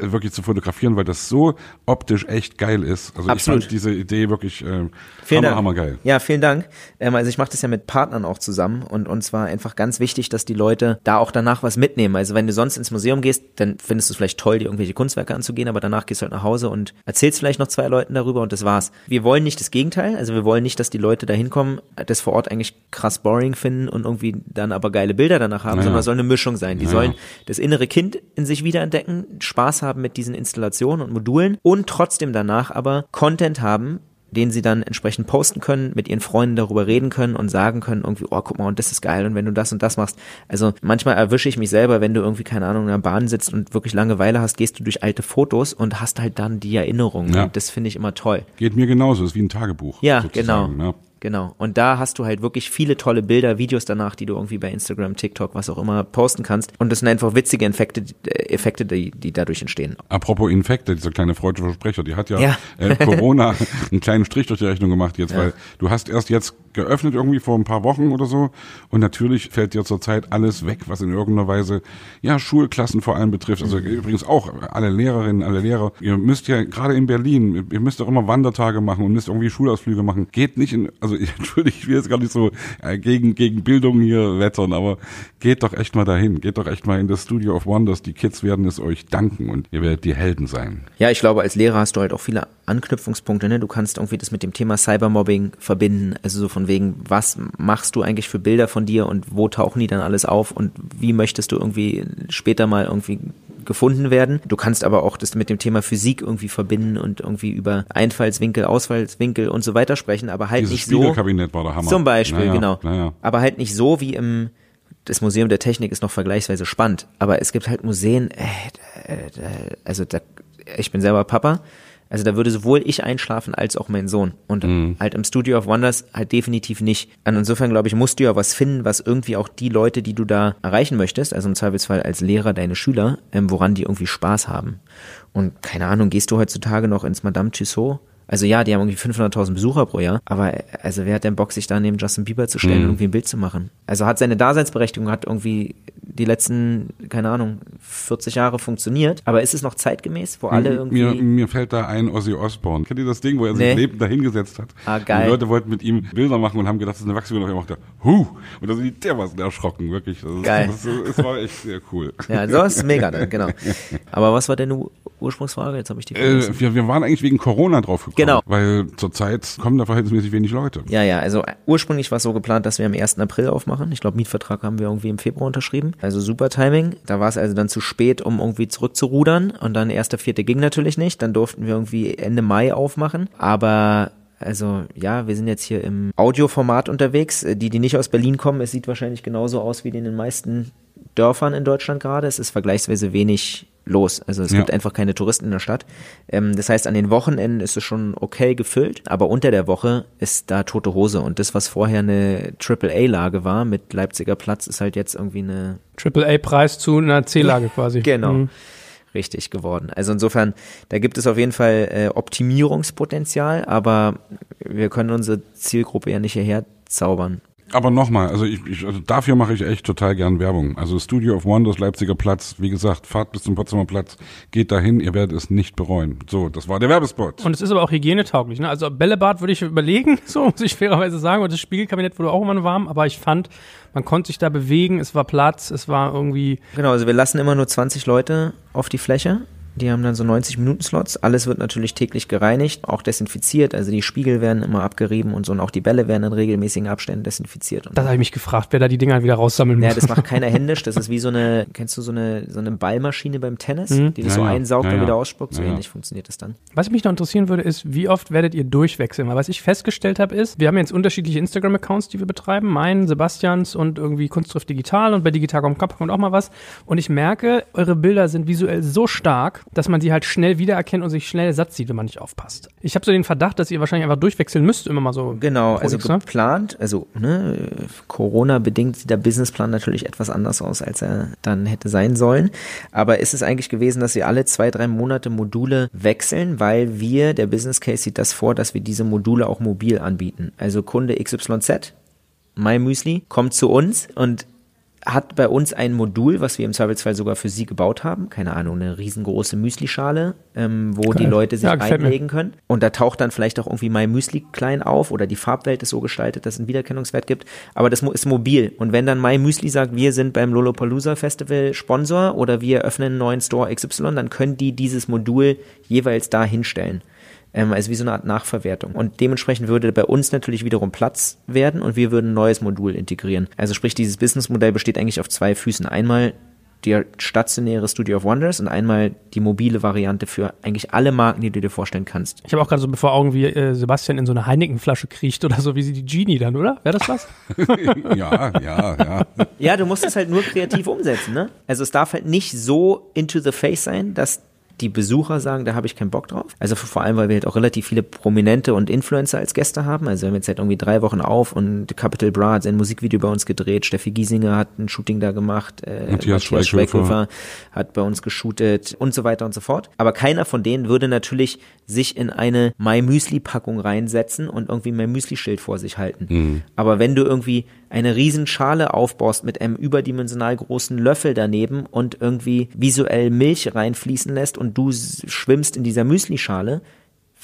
[SPEAKER 1] wirklich zu fotografieren, weil das so optisch echt geil ist. Also
[SPEAKER 3] Absolut.
[SPEAKER 1] Ich diese Idee wirklich äh,
[SPEAKER 3] Vielen
[SPEAKER 1] hammer,
[SPEAKER 3] Dank.
[SPEAKER 1] hammergeil.
[SPEAKER 3] Ja, vielen Dank. Ähm, also ich mache das ja mit Partnern auch zusammen und uns war einfach ganz wichtig, dass die Leute da auch danach was mitnehmen. Also wenn du sonst ins Museum gehst, dann findest du es vielleicht toll, dir irgendwelche Kunstwerke anzugehen, aber danach gehst du halt nach Hause und erzählst vielleicht noch zwei Leuten darüber und das war's. Wir wollen nicht das Gegenteil, also wir wollen nicht, dass die Leute da hinkommen, das vor Ort eigentlich krass boring finden und irgendwie dann aber geile Bilder danach haben,
[SPEAKER 1] Naja.
[SPEAKER 3] sondern es soll eine Mischung sein. Die
[SPEAKER 1] Naja.
[SPEAKER 3] sollen das innere Kind in sich wiederentdecken, Spaß haben mit diesen Installationen und Modulen und trotzdem danach aber Content haben, den sie dann entsprechend posten können, mit ihren Freunden darüber reden können und sagen können, irgendwie, oh, guck mal, und das ist geil, und wenn du das und das machst. Also manchmal erwische ich mich selber, wenn du irgendwie, keine Ahnung, in der Bahn sitzt und wirklich Langeweile hast, gehst du durch alte Fotos und hast halt dann die Erinnerung.
[SPEAKER 1] Ja.
[SPEAKER 3] Und das finde ich immer toll.
[SPEAKER 1] Geht mir genauso, ist wie ein Tagebuch.
[SPEAKER 3] Ja,
[SPEAKER 1] sozusagen,
[SPEAKER 3] genau.
[SPEAKER 1] Ne?
[SPEAKER 3] Genau. Und da hast du halt wirklich viele tolle Bilder, Videos danach, die du irgendwie bei Instagram, TikTok, was auch immer posten kannst. Und das sind einfach witzige Effekte, äh, Effekte die, die dadurch entstehen.
[SPEAKER 1] Apropos Infekte, dieser kleine freudsche Versprecher, die hat ja,
[SPEAKER 3] Ja.
[SPEAKER 1] Äh, Corona einen kleinen Strich durch die Rechnung gemacht jetzt, weil du hast erst jetzt geöffnet irgendwie vor ein paar Wochen oder so und natürlich fällt dir zurzeit alles weg, was in irgendeiner Weise ja Schulklassen vor allem betrifft. Also übrigens auch alle Lehrerinnen, alle Lehrer. Ihr müsst ja gerade in Berlin, ihr müsst doch immer Wandertage machen und müsst irgendwie Schulausflüge machen. Geht nicht in, also ich, entschuldige, ich will jetzt gar nicht so äh, gegen gegen Bildung hier wettern, aber geht doch echt mal dahin, geht doch echt mal in das Studio of Wonders. Die Kids werden es euch danken und ihr werdet die Helden sein.
[SPEAKER 3] Ja, ich glaube, als Lehrer hast du halt auch viele Anknüpfungspunkte. Ne? Du kannst irgendwie das mit dem Thema Cybermobbing verbinden. Also so von wegen, was machst du eigentlich für Bilder von dir und wo tauchen die dann alles auf und wie möchtest du irgendwie später mal irgendwie gefunden werden. Du kannst aber auch das mit dem Thema Physik irgendwie verbinden und irgendwie über Einfallswinkel, Ausfallswinkel und so weiter sprechen, aber halt
[SPEAKER 1] Dieses
[SPEAKER 3] nicht so.
[SPEAKER 1] Spiegelkabinett war der Hammer.
[SPEAKER 3] Zum Beispiel,
[SPEAKER 1] Naja,
[SPEAKER 3] genau.
[SPEAKER 1] Naja.
[SPEAKER 3] Aber halt nicht so wie im das Museum der Technik ist noch vergleichsweise spannend, aber es gibt halt Museen, äh, äh, äh, also da, ich bin selber Papa, also da würde sowohl ich einschlafen als auch mein Sohn. Und
[SPEAKER 1] Mhm.
[SPEAKER 3] halt im Studio of Wonders halt definitiv nicht. Und insofern glaube ich, musst du ja was finden, was irgendwie auch die Leute, die du da erreichen möchtest, also im Zweifelsfall als Lehrer deine Schüler, ähm, woran die irgendwie Spaß haben. Und keine Ahnung, gehst du heutzutage noch ins Madame Tussauds? Also ja, die haben irgendwie 500.000 Besucher pro Jahr, aber äh, also wer hat denn Bock, sich da neben Justin Bieber zu stellen und irgendwie ein Bild zu machen? Also hat seine Daseinsberechtigung, hat irgendwie die letzten, keine Ahnung, 40 Jahre funktioniert, aber ist es noch zeitgemäß, wo alle irgendwie...
[SPEAKER 1] Mir, mir fällt da ein Ozzy Osbourne. Kennt ihr das Ding, wo er sich
[SPEAKER 3] Nee.
[SPEAKER 1] lebend dahingesetzt hat?
[SPEAKER 3] Ah,
[SPEAKER 1] Und
[SPEAKER 3] geil.
[SPEAKER 1] die Leute wollten mit ihm Bilder machen und haben gedacht, das ist eine Wachsfigur. Und er macht da, huh! Und da sind die dermaßen erschrocken, wirklich. Das ist,
[SPEAKER 3] Geil.
[SPEAKER 1] Das, es war echt sehr cool.
[SPEAKER 3] Ja, so ist mega genau. Aber was war denn die Ursprungsfrage? Jetzt habe ich die.
[SPEAKER 1] Äh, wir, wir waren eigentlich wegen Corona drauf gekommen.
[SPEAKER 3] Genau.
[SPEAKER 1] Weil zurzeit kommen da verhältnismäßig wenig Leute.
[SPEAKER 3] Ja, ja, also ursprünglich war es so geplant, dass wir am 1. April aufmachen. Ich glaube, Mietvertrag haben wir irgendwie im Februar unterschrieben. Also super Timing. Da war es also dann zu spät, um irgendwie zurückzurudern. Und dann 1.4. ging natürlich nicht. Dann durften wir irgendwie Ende Mai aufmachen. Aber also ja, wir sind jetzt hier im Audioformat unterwegs. Äh, Die, die nicht aus Berlin kommen, es sieht wahrscheinlich genauso aus wie in den meisten Dörfern in Deutschland gerade. Es ist vergleichsweise wenig los. Also es
[SPEAKER 1] Ja.
[SPEAKER 3] gibt einfach keine Touristen in der Stadt. Ähm, das heißt, an den Wochenenden ist es schon okay gefüllt, aber unter der Woche ist da tote Hose. Und das, was vorher eine Triple-A-Lage war mit Leipziger Platz, ist halt jetzt irgendwie eine
[SPEAKER 2] Triple-A-Preis zu einer C-Lage quasi.
[SPEAKER 3] Genau.
[SPEAKER 2] Mhm.
[SPEAKER 3] richtig geworden. Also insofern, da gibt es auf jeden Fall äh, Optimierungspotenzial, aber wir können unsere Zielgruppe ja nicht hierher zaubern.
[SPEAKER 1] Aber nochmal, also ich, ich also dafür mache ich echt total gern Werbung. Also Studio of Wonders, Leipziger Platz, wie gesagt, fahrt bis zum Potsdamer Platz, geht dahin, ihr werdet es nicht bereuen. So, das war der Werbespot.
[SPEAKER 2] Und es ist aber auch hygienetauglich. Ne? Also Bällebad würde ich überlegen, so muss ich fairerweise sagen. Und das Spiegelkabinett wurde auch immer warm, aber ich fand, man konnte sich da bewegen, es war Platz, es war irgendwie.
[SPEAKER 3] Genau, also wir lassen immer nur 20 Leute auf die Fläche. Die haben dann so 90-Minuten-Slots. Alles wird natürlich täglich gereinigt, auch desinfiziert. Also die Spiegel werden immer abgerieben und so. Und auch die Bälle werden in regelmäßigen Abständen desinfiziert. Und
[SPEAKER 2] Das habe ich mich gefragt, wer da die Dinger wieder raussammeln muss.
[SPEAKER 3] ja, das macht keiner händisch. Das ist wie so eine, kennst du so eine, so eine Ballmaschine beim Tennis,
[SPEAKER 2] Mhm.
[SPEAKER 3] die das
[SPEAKER 1] Ja,
[SPEAKER 3] so
[SPEAKER 1] ja.
[SPEAKER 3] einsaugt
[SPEAKER 1] Ja,
[SPEAKER 3] und
[SPEAKER 1] ja.
[SPEAKER 3] wieder ausspuckt? So
[SPEAKER 1] Ja, ja.
[SPEAKER 3] ähnlich funktioniert das dann.
[SPEAKER 2] Was mich noch interessieren würde, ist, wie oft werdet ihr durchwechseln? Weil was ich festgestellt habe, ist, wir haben jetzt unterschiedliche Instagram-Accounts, die wir betreiben. Meinen, Sebastians und irgendwie Kunstschrift Digital und bei Digital kommt kommt auch mal was. Und ich merke, eure Bilder sind visuell so stark, dass man sie halt schnell wiedererkennt und sich schnell satt sieht, wenn man nicht aufpasst. Ich habe so den Verdacht, dass ihr wahrscheinlich einfach durchwechseln müsst, immer mal so.
[SPEAKER 3] Genau, also
[SPEAKER 2] X, ne?
[SPEAKER 3] geplant, also ne, Corona-bedingt sieht der Businessplan natürlich etwas anders aus, als er dann hätte sein sollen. Aber ist es eigentlich gewesen, dass wir alle zwei, drei Monate Module wechseln, weil wir, der Business Case sieht das vor, dass wir diese Module auch mobil anbieten. Also Kunde XYZ, My Müsli, kommt zu uns und hat bei uns ein Modul, was wir im Zweifelsfall sogar für sie gebaut haben. Keine Ahnung, eine riesengroße Müslischale, ähm, wo
[SPEAKER 2] Geil.
[SPEAKER 3] die Leute sich
[SPEAKER 2] Ja,
[SPEAKER 3] reinlegen können. Und da taucht dann vielleicht auch irgendwie My Müsli klein auf oder die Farbwelt ist so gestaltet, dass es einen Wiedererkennungswert gibt. Aber das ist mobil. Und wenn dann My Müsli sagt, wir sind beim Lollapalooza Festival Sponsor oder wir öffnen einen neuen Store XY, dann können die dieses Modul jeweils da hinstellen. Ähm, also wie so eine Art Nachverwertung. Und dementsprechend würde bei uns natürlich wiederum Platz werden und wir würden ein neues Modul integrieren. Also sprich, dieses Businessmodell besteht eigentlich auf zwei Füßen. Einmal die stationäre Studio of Wonders und einmal die mobile Variante für eigentlich alle Marken, die du dir vorstellen kannst.
[SPEAKER 2] Ich habe auch gerade so vor Augen, wie äh, Sebastian in so eine Heineken-Flasche kriecht oder so, wie sie die Genie dann, oder? Wäre das was?
[SPEAKER 1] ja, ja, ja.
[SPEAKER 3] Ja, du musst es halt nur kreativ umsetzen, ne? Also es darf halt nicht so into the face sein, dass die Besucher sagen, da habe ich keinen Bock drauf. Also vor allem, weil wir halt auch relativ viele Prominente und Influencer als Gäste haben. Also wir haben jetzt halt irgendwie drei Wochen auf und Capital Bra hat sein Musikvideo bei uns gedreht. Steffi Giesinger hat ein Shooting da gemacht. Äh,
[SPEAKER 1] Matthias Schweighöfer.
[SPEAKER 3] hat bei uns geshootet und so weiter und so fort. Aber keiner von denen würde natürlich sich in eine My Müsli Packung reinsetzen und irgendwie mein Müsli Schild vor sich halten. Aber wenn du irgendwie eine Riesenschale aufbaust mit einem überdimensional großen Löffel daneben und irgendwie visuell Milch reinfließen lässt und du schwimmst in dieser Müslischale,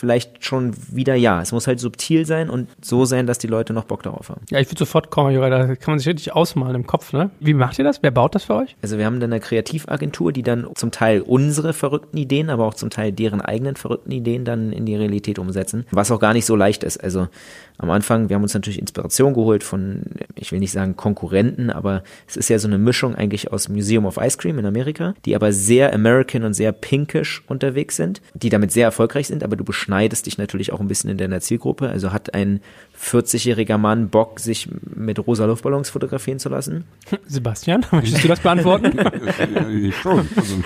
[SPEAKER 3] vielleicht schon wieder ja. Es muss halt subtil sein und so sein, dass die Leute noch Bock darauf haben.
[SPEAKER 2] Ja, ich würde sofort kommen, Jura, da kann man sich richtig ausmalen im Kopf, ne? Wie macht ihr das? Wer baut das für euch?
[SPEAKER 3] Also wir haben dann eine Kreativagentur, die dann zum Teil unsere verrückten Ideen, aber auch zum Teil deren eigenen verrückten Ideen dann in die Realität umsetzen, was auch gar nicht so leicht ist. Also am Anfang, wir haben uns natürlich Inspiration geholt von, ich will nicht sagen Konkurrenten, aber es ist ja so eine Mischung eigentlich aus Museum of Ice Cream in Amerika, die aber sehr American und sehr pinkish unterwegs sind, die damit sehr erfolgreich sind, aber du beschneidest dich natürlich auch ein bisschen in deiner Zielgruppe. Also hat ein 40-jähriger Mann Bock, sich mit rosa Luftballons fotografieren zu lassen?
[SPEAKER 2] Sebastian, möchtest du das beantworten?
[SPEAKER 1] Ich schon. Also,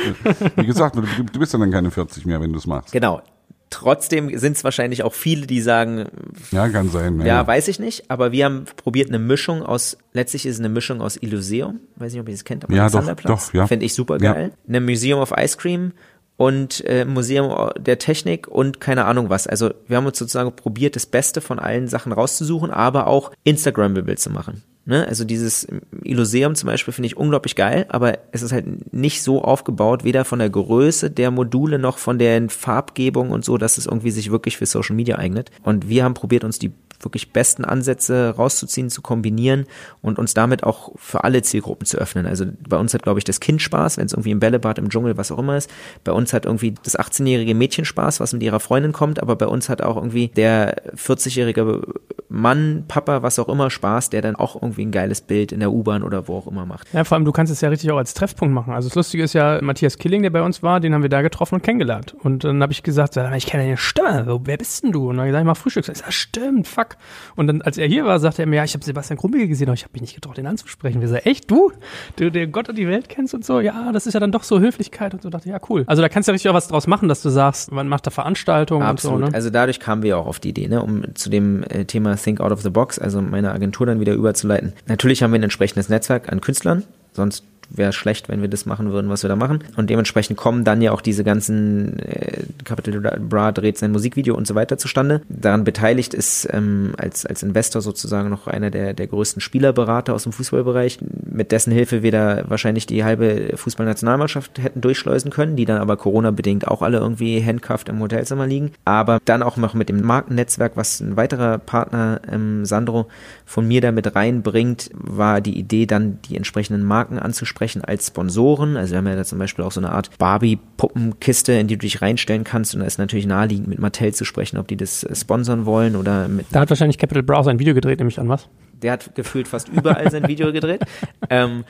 [SPEAKER 1] wie gesagt, du, du bist ja dann keine 40 mehr, wenn du es machst.
[SPEAKER 3] Genau. Trotzdem sind es wahrscheinlich auch viele, die sagen,
[SPEAKER 1] Ja, kann sein.
[SPEAKER 3] ja, weiß ich nicht, aber wir haben probiert eine Mischung aus, letztlich ist es eine Mischung aus Illuseum, weiß nicht, ob ihr das kennt, aber
[SPEAKER 1] Ja, doch, doch, ja.
[SPEAKER 3] finde ich super geil, eine Museum of Ice Cream und äh, Museum der Technik und keine Ahnung was. Also wir haben uns sozusagen probiert, das Beste von allen Sachen rauszusuchen, aber auch Instagrammable zu machen. Ne? Also dieses Illuseum zum Beispiel finde ich unglaublich geil, aber es ist halt nicht so aufgebaut, weder von der Größe der Module noch von der Farbgebung und so, dass es irgendwie sich wirklich für Social Media eignet. Und wir haben probiert, uns die wirklich besten Ansätze rauszuziehen, zu kombinieren und uns damit auch für alle Zielgruppen zu öffnen. Also bei uns hat, glaube ich, das Kind Spaß, wenn es irgendwie im Bällebad, im Dschungel, was auch immer ist. Bei uns hat irgendwie das 18-jährige Mädchen Spaß, was mit ihrer Freundin kommt, aber bei uns hat auch irgendwie der 40-jährige Mann, Papa, was auch immer Spaß, der dann auch irgendwie ein geiles Bild in der U-Bahn oder wo auch immer macht.
[SPEAKER 2] Ja, vor allem, du kannst es ja richtig auch als Treffpunkt machen. Also das Lustige ist ja, Matthias Killing, der bei uns war, den haben wir da getroffen und kennengelernt. Und dann habe ich gesagt, ich kenne deine Stimme, wer bist denn du? Und dann habe ich gesagt, ich mach Frühstück. Ich sag, stimmt, fuck. Und dann, als er hier war, sagte er mir, ja, ich habe Sebastian Krummige gesehen, aber ich habe mich nicht getraut, den anzusprechen. Wir sagen, echt, du? Du, der Gott und die Welt kennst und so? Ja, das ist ja dann doch so Höflichkeit und so. dachte ich, ja, cool. Also da kannst du ja richtig auch was draus machen, dass du sagst, man macht da Veranstaltungen
[SPEAKER 3] Absolut.
[SPEAKER 2] und so, ne?
[SPEAKER 3] Also dadurch kamen wir auch auf die Idee, ne, um zu dem äh, Thema Think Out of the Box, also meine Agentur dann wieder überzuleiten. Natürlich haben wir ein entsprechendes Netzwerk an Künstlern, sonst wäre schlecht, wenn wir das machen würden, was wir da machen. Und dementsprechend kommen dann ja auch diese ganzen äh, Capital Bra dreht sein Musikvideo und so weiter zustande. Daran beteiligt ist ähm, als, als Investor sozusagen noch einer der, der größten Spielerberater aus dem Fußballbereich, mit dessen Hilfe wir da wahrscheinlich die halbe Fußballnationalmannschaft hätten durchschleusen können, die dann aber Corona-bedingt auch alle irgendwie handcuffed im Hotelzimmer liegen. Aber dann auch noch mit dem Markennetzwerk, was ein weiterer Partner, ähm, Sandro, von mir da mit reinbringt, war die Idee dann die entsprechenden Marken anzusprechen als Sponsoren. Also wir haben ja da zum Beispiel auch so eine Art Barbie-Puppenkiste, in die du dich reinstellen kannst. Und da ist natürlich naheliegend, mit Mattel zu sprechen, ob die das äh, sponsern wollen oder mit
[SPEAKER 2] Da hat wahrscheinlich Capital Browser ein Video gedreht, nehme ich an, was?
[SPEAKER 3] der hat gefühlt fast überall sein Video gedreht. Ähm,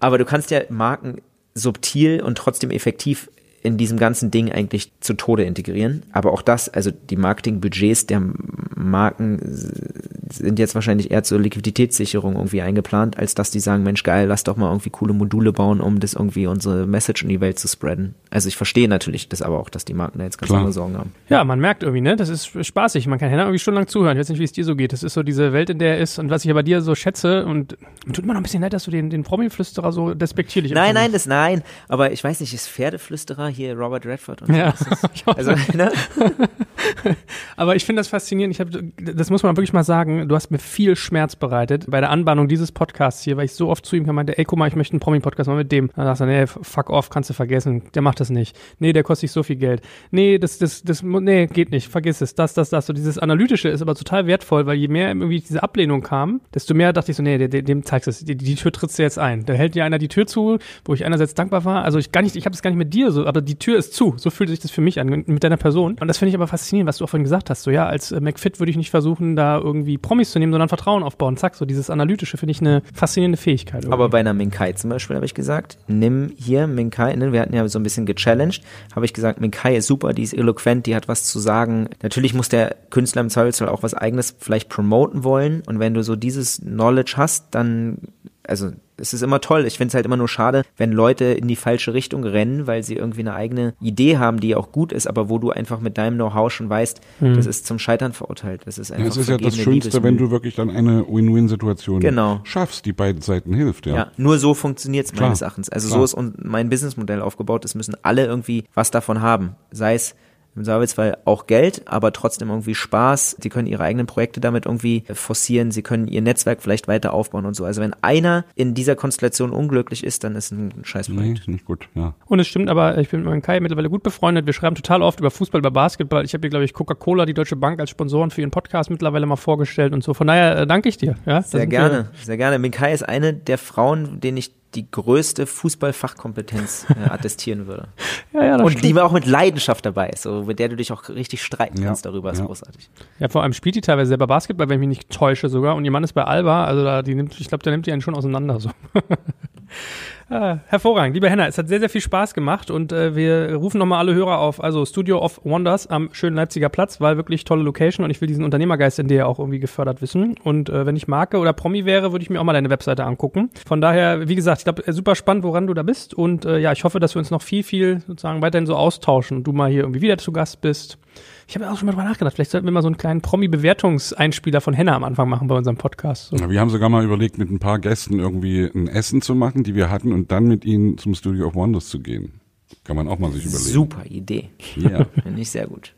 [SPEAKER 3] aber du kannst ja Marken subtil und trotzdem effektiv in diesem ganzen Ding eigentlich zu Tode integrieren. Aber auch das, also die Marketingbudgets der Marken sind jetzt wahrscheinlich eher zur Liquiditätssicherung irgendwie eingeplant, als dass die sagen, Mensch, geil, lass doch mal irgendwie coole Module bauen, um das irgendwie unsere Message in die Welt zu spreaden. Also ich verstehe natürlich das aber auch, dass die Marken da jetzt ganz
[SPEAKER 1] Klar.
[SPEAKER 3] andere Sorgen haben.
[SPEAKER 2] Ja, man merkt irgendwie, ne? Das ist spaßig. Man kann Henna irgendwie stundenlang zuhören. Ich weiß nicht, wie es dir so geht. Das ist so diese Welt, in der er ist und was ich aber dir so schätze und tut mir noch ein bisschen leid, dass du den, den Promi-Flüsterer so despektierlich
[SPEAKER 3] Nein, nein, das nein. Aber ich weiß nicht, ist Pferdeflüsterer hier Robert Redford und so.
[SPEAKER 2] Ja.
[SPEAKER 3] Also, ne?
[SPEAKER 2] Aber ich finde das faszinierend. Ich hab, das muss man wirklich mal sagen. du hast mir viel Schmerz bereitet bei der Anbahnung dieses Podcasts hier, weil ich so oft zu ihm kam, meinte, ey, guck mal, ich möchte einen Promi-Podcast machen mit dem. Dann sagst du, nee, fuck off, kannst du vergessen, der macht das nicht. Nee, der kostet sich so viel Geld. Nee, das, das, das, nee, geht nicht, vergiss es, das, das, das. So dieses Analytische ist aber total wertvoll, weil je mehr irgendwie diese Ablehnung kam, desto mehr dachte ich so, nee, dem, dem zeigst du es, die, die Tür trittst du jetzt ein. Da hält dir einer die Tür zu, wo ich einerseits dankbar war, also ich gar nicht, ich habe das gar nicht mit dir so, aber die Tür ist zu, so fühlt sich das für mich an, mit deiner Person. Und das finde ich aber faszinierend, was du auch vorhin gesagt hast, so ja, als äh, McFit würde ich nicht versuchen, da irgendwie Promis zu nehmen, sondern Vertrauen aufbauen. Zack, so dieses Analytische finde ich eine faszinierende Fähigkeit. Irgendwie.
[SPEAKER 3] Aber bei einer Minkai zum Beispiel habe ich gesagt, nimm hier Minkai, ne, wir hatten ja so ein bisschen gechallenged, habe ich gesagt, Minkai ist super, die ist eloquent, die hat was zu sagen. Natürlich muss der Künstler im Zweifelsfall auch was eigenes vielleicht promoten wollen und wenn du so dieses Knowledge hast, dann also es ist immer toll. Ich finde es halt immer nur schade, wenn Leute in die falsche Richtung rennen, weil sie irgendwie eine eigene Idee haben, die auch gut ist, aber wo du einfach mit deinem Know-how schon weißt, mhm. das ist zum Scheitern verurteilt. Das ist einfach
[SPEAKER 1] ja, es ist ja das Schönste, wenn du wirklich dann eine Win-Win-Situation
[SPEAKER 3] genau.
[SPEAKER 1] schaffst, die beiden Seiten hilft. Ja,
[SPEAKER 3] ja nur so funktioniert es meines Erachtens. Also Klar. so ist mein Businessmodell aufgebaut. Es müssen alle irgendwie was davon haben. Sei es im Zweifelsfall auch Geld, aber trotzdem irgendwie Spaß. Sie können ihre eigenen Projekte damit irgendwie forcieren. Sie können ihr Netzwerk vielleicht weiter aufbauen und so. Also wenn einer in dieser Konstellation unglücklich ist, dann ist ein Scheißprojekt.
[SPEAKER 1] Nee, nicht gut, ja.
[SPEAKER 2] Und es stimmt aber, ich bin mit Kai mittlerweile gut befreundet. Wir schreiben total oft über Fußball, über Basketball. Ich habe hier, glaube ich, Coca-Cola, die Deutsche Bank als Sponsoren für ihren Podcast mittlerweile mal vorgestellt und so. Von daher äh, danke ich dir. Ja,
[SPEAKER 3] sehr gerne, sehr gerne. Minkai ist eine der Frauen, denen ich die größte Fußballfachkompetenz äh, attestieren würde. ja, ja, das Und stimmt. die auch mit Leidenschaft dabei ist, so, mit der du dich auch richtig streiten kannst darüber, ist ja. großartig.
[SPEAKER 2] Ja, vor allem spielt die teilweise selber Basketball, wenn ich mich nicht täusche sogar. Und ihr Mann ist bei Alba, also da, die nimmt, ich glaube, der nimmt die einen schon auseinander so. Ah, hervorragend. Lieber Henna, es hat sehr, sehr viel Spaß gemacht und äh, wir rufen nochmal alle Hörer auf. Also Studio of Wonders am schönen Leipziger Platz, weil wirklich tolle Location und ich will diesen Unternehmergeist in dir auch irgendwie gefördert wissen. Und äh, wenn ich Marke oder Promi wäre, würde ich mir auch mal deine Webseite angucken. Von daher, wie gesagt, ich glaube, äh, super spannend, woran du da bist und äh, ja, ich hoffe, dass wir uns noch viel, viel sozusagen weiterhin so austauschen und du mal hier irgendwie wieder zu Gast bist. Ich habe auch schon mal drüber nachgedacht. Vielleicht sollten wir mal so einen kleinen Promi-Bewertungseinspieler von Henna am Anfang machen bei unserem Podcast. So.
[SPEAKER 1] Ja, wir haben sogar mal überlegt, mit ein paar Gästen irgendwie ein Essen zu machen, die wir hatten, und dann mit ihnen zum Studio of Wonders zu gehen. Kann man auch mal sich überlegen.
[SPEAKER 3] Super Idee. Ja. Finde ich sehr gut.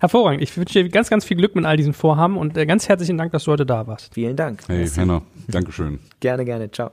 [SPEAKER 2] Hervorragend. Ich wünsche dir ganz, ganz viel Glück mit all diesen Vorhaben und äh, ganz herzlichen Dank, dass du heute da warst.
[SPEAKER 3] Vielen Dank.
[SPEAKER 1] Hey, Henna. Dankeschön.
[SPEAKER 3] gerne, gerne. Ciao.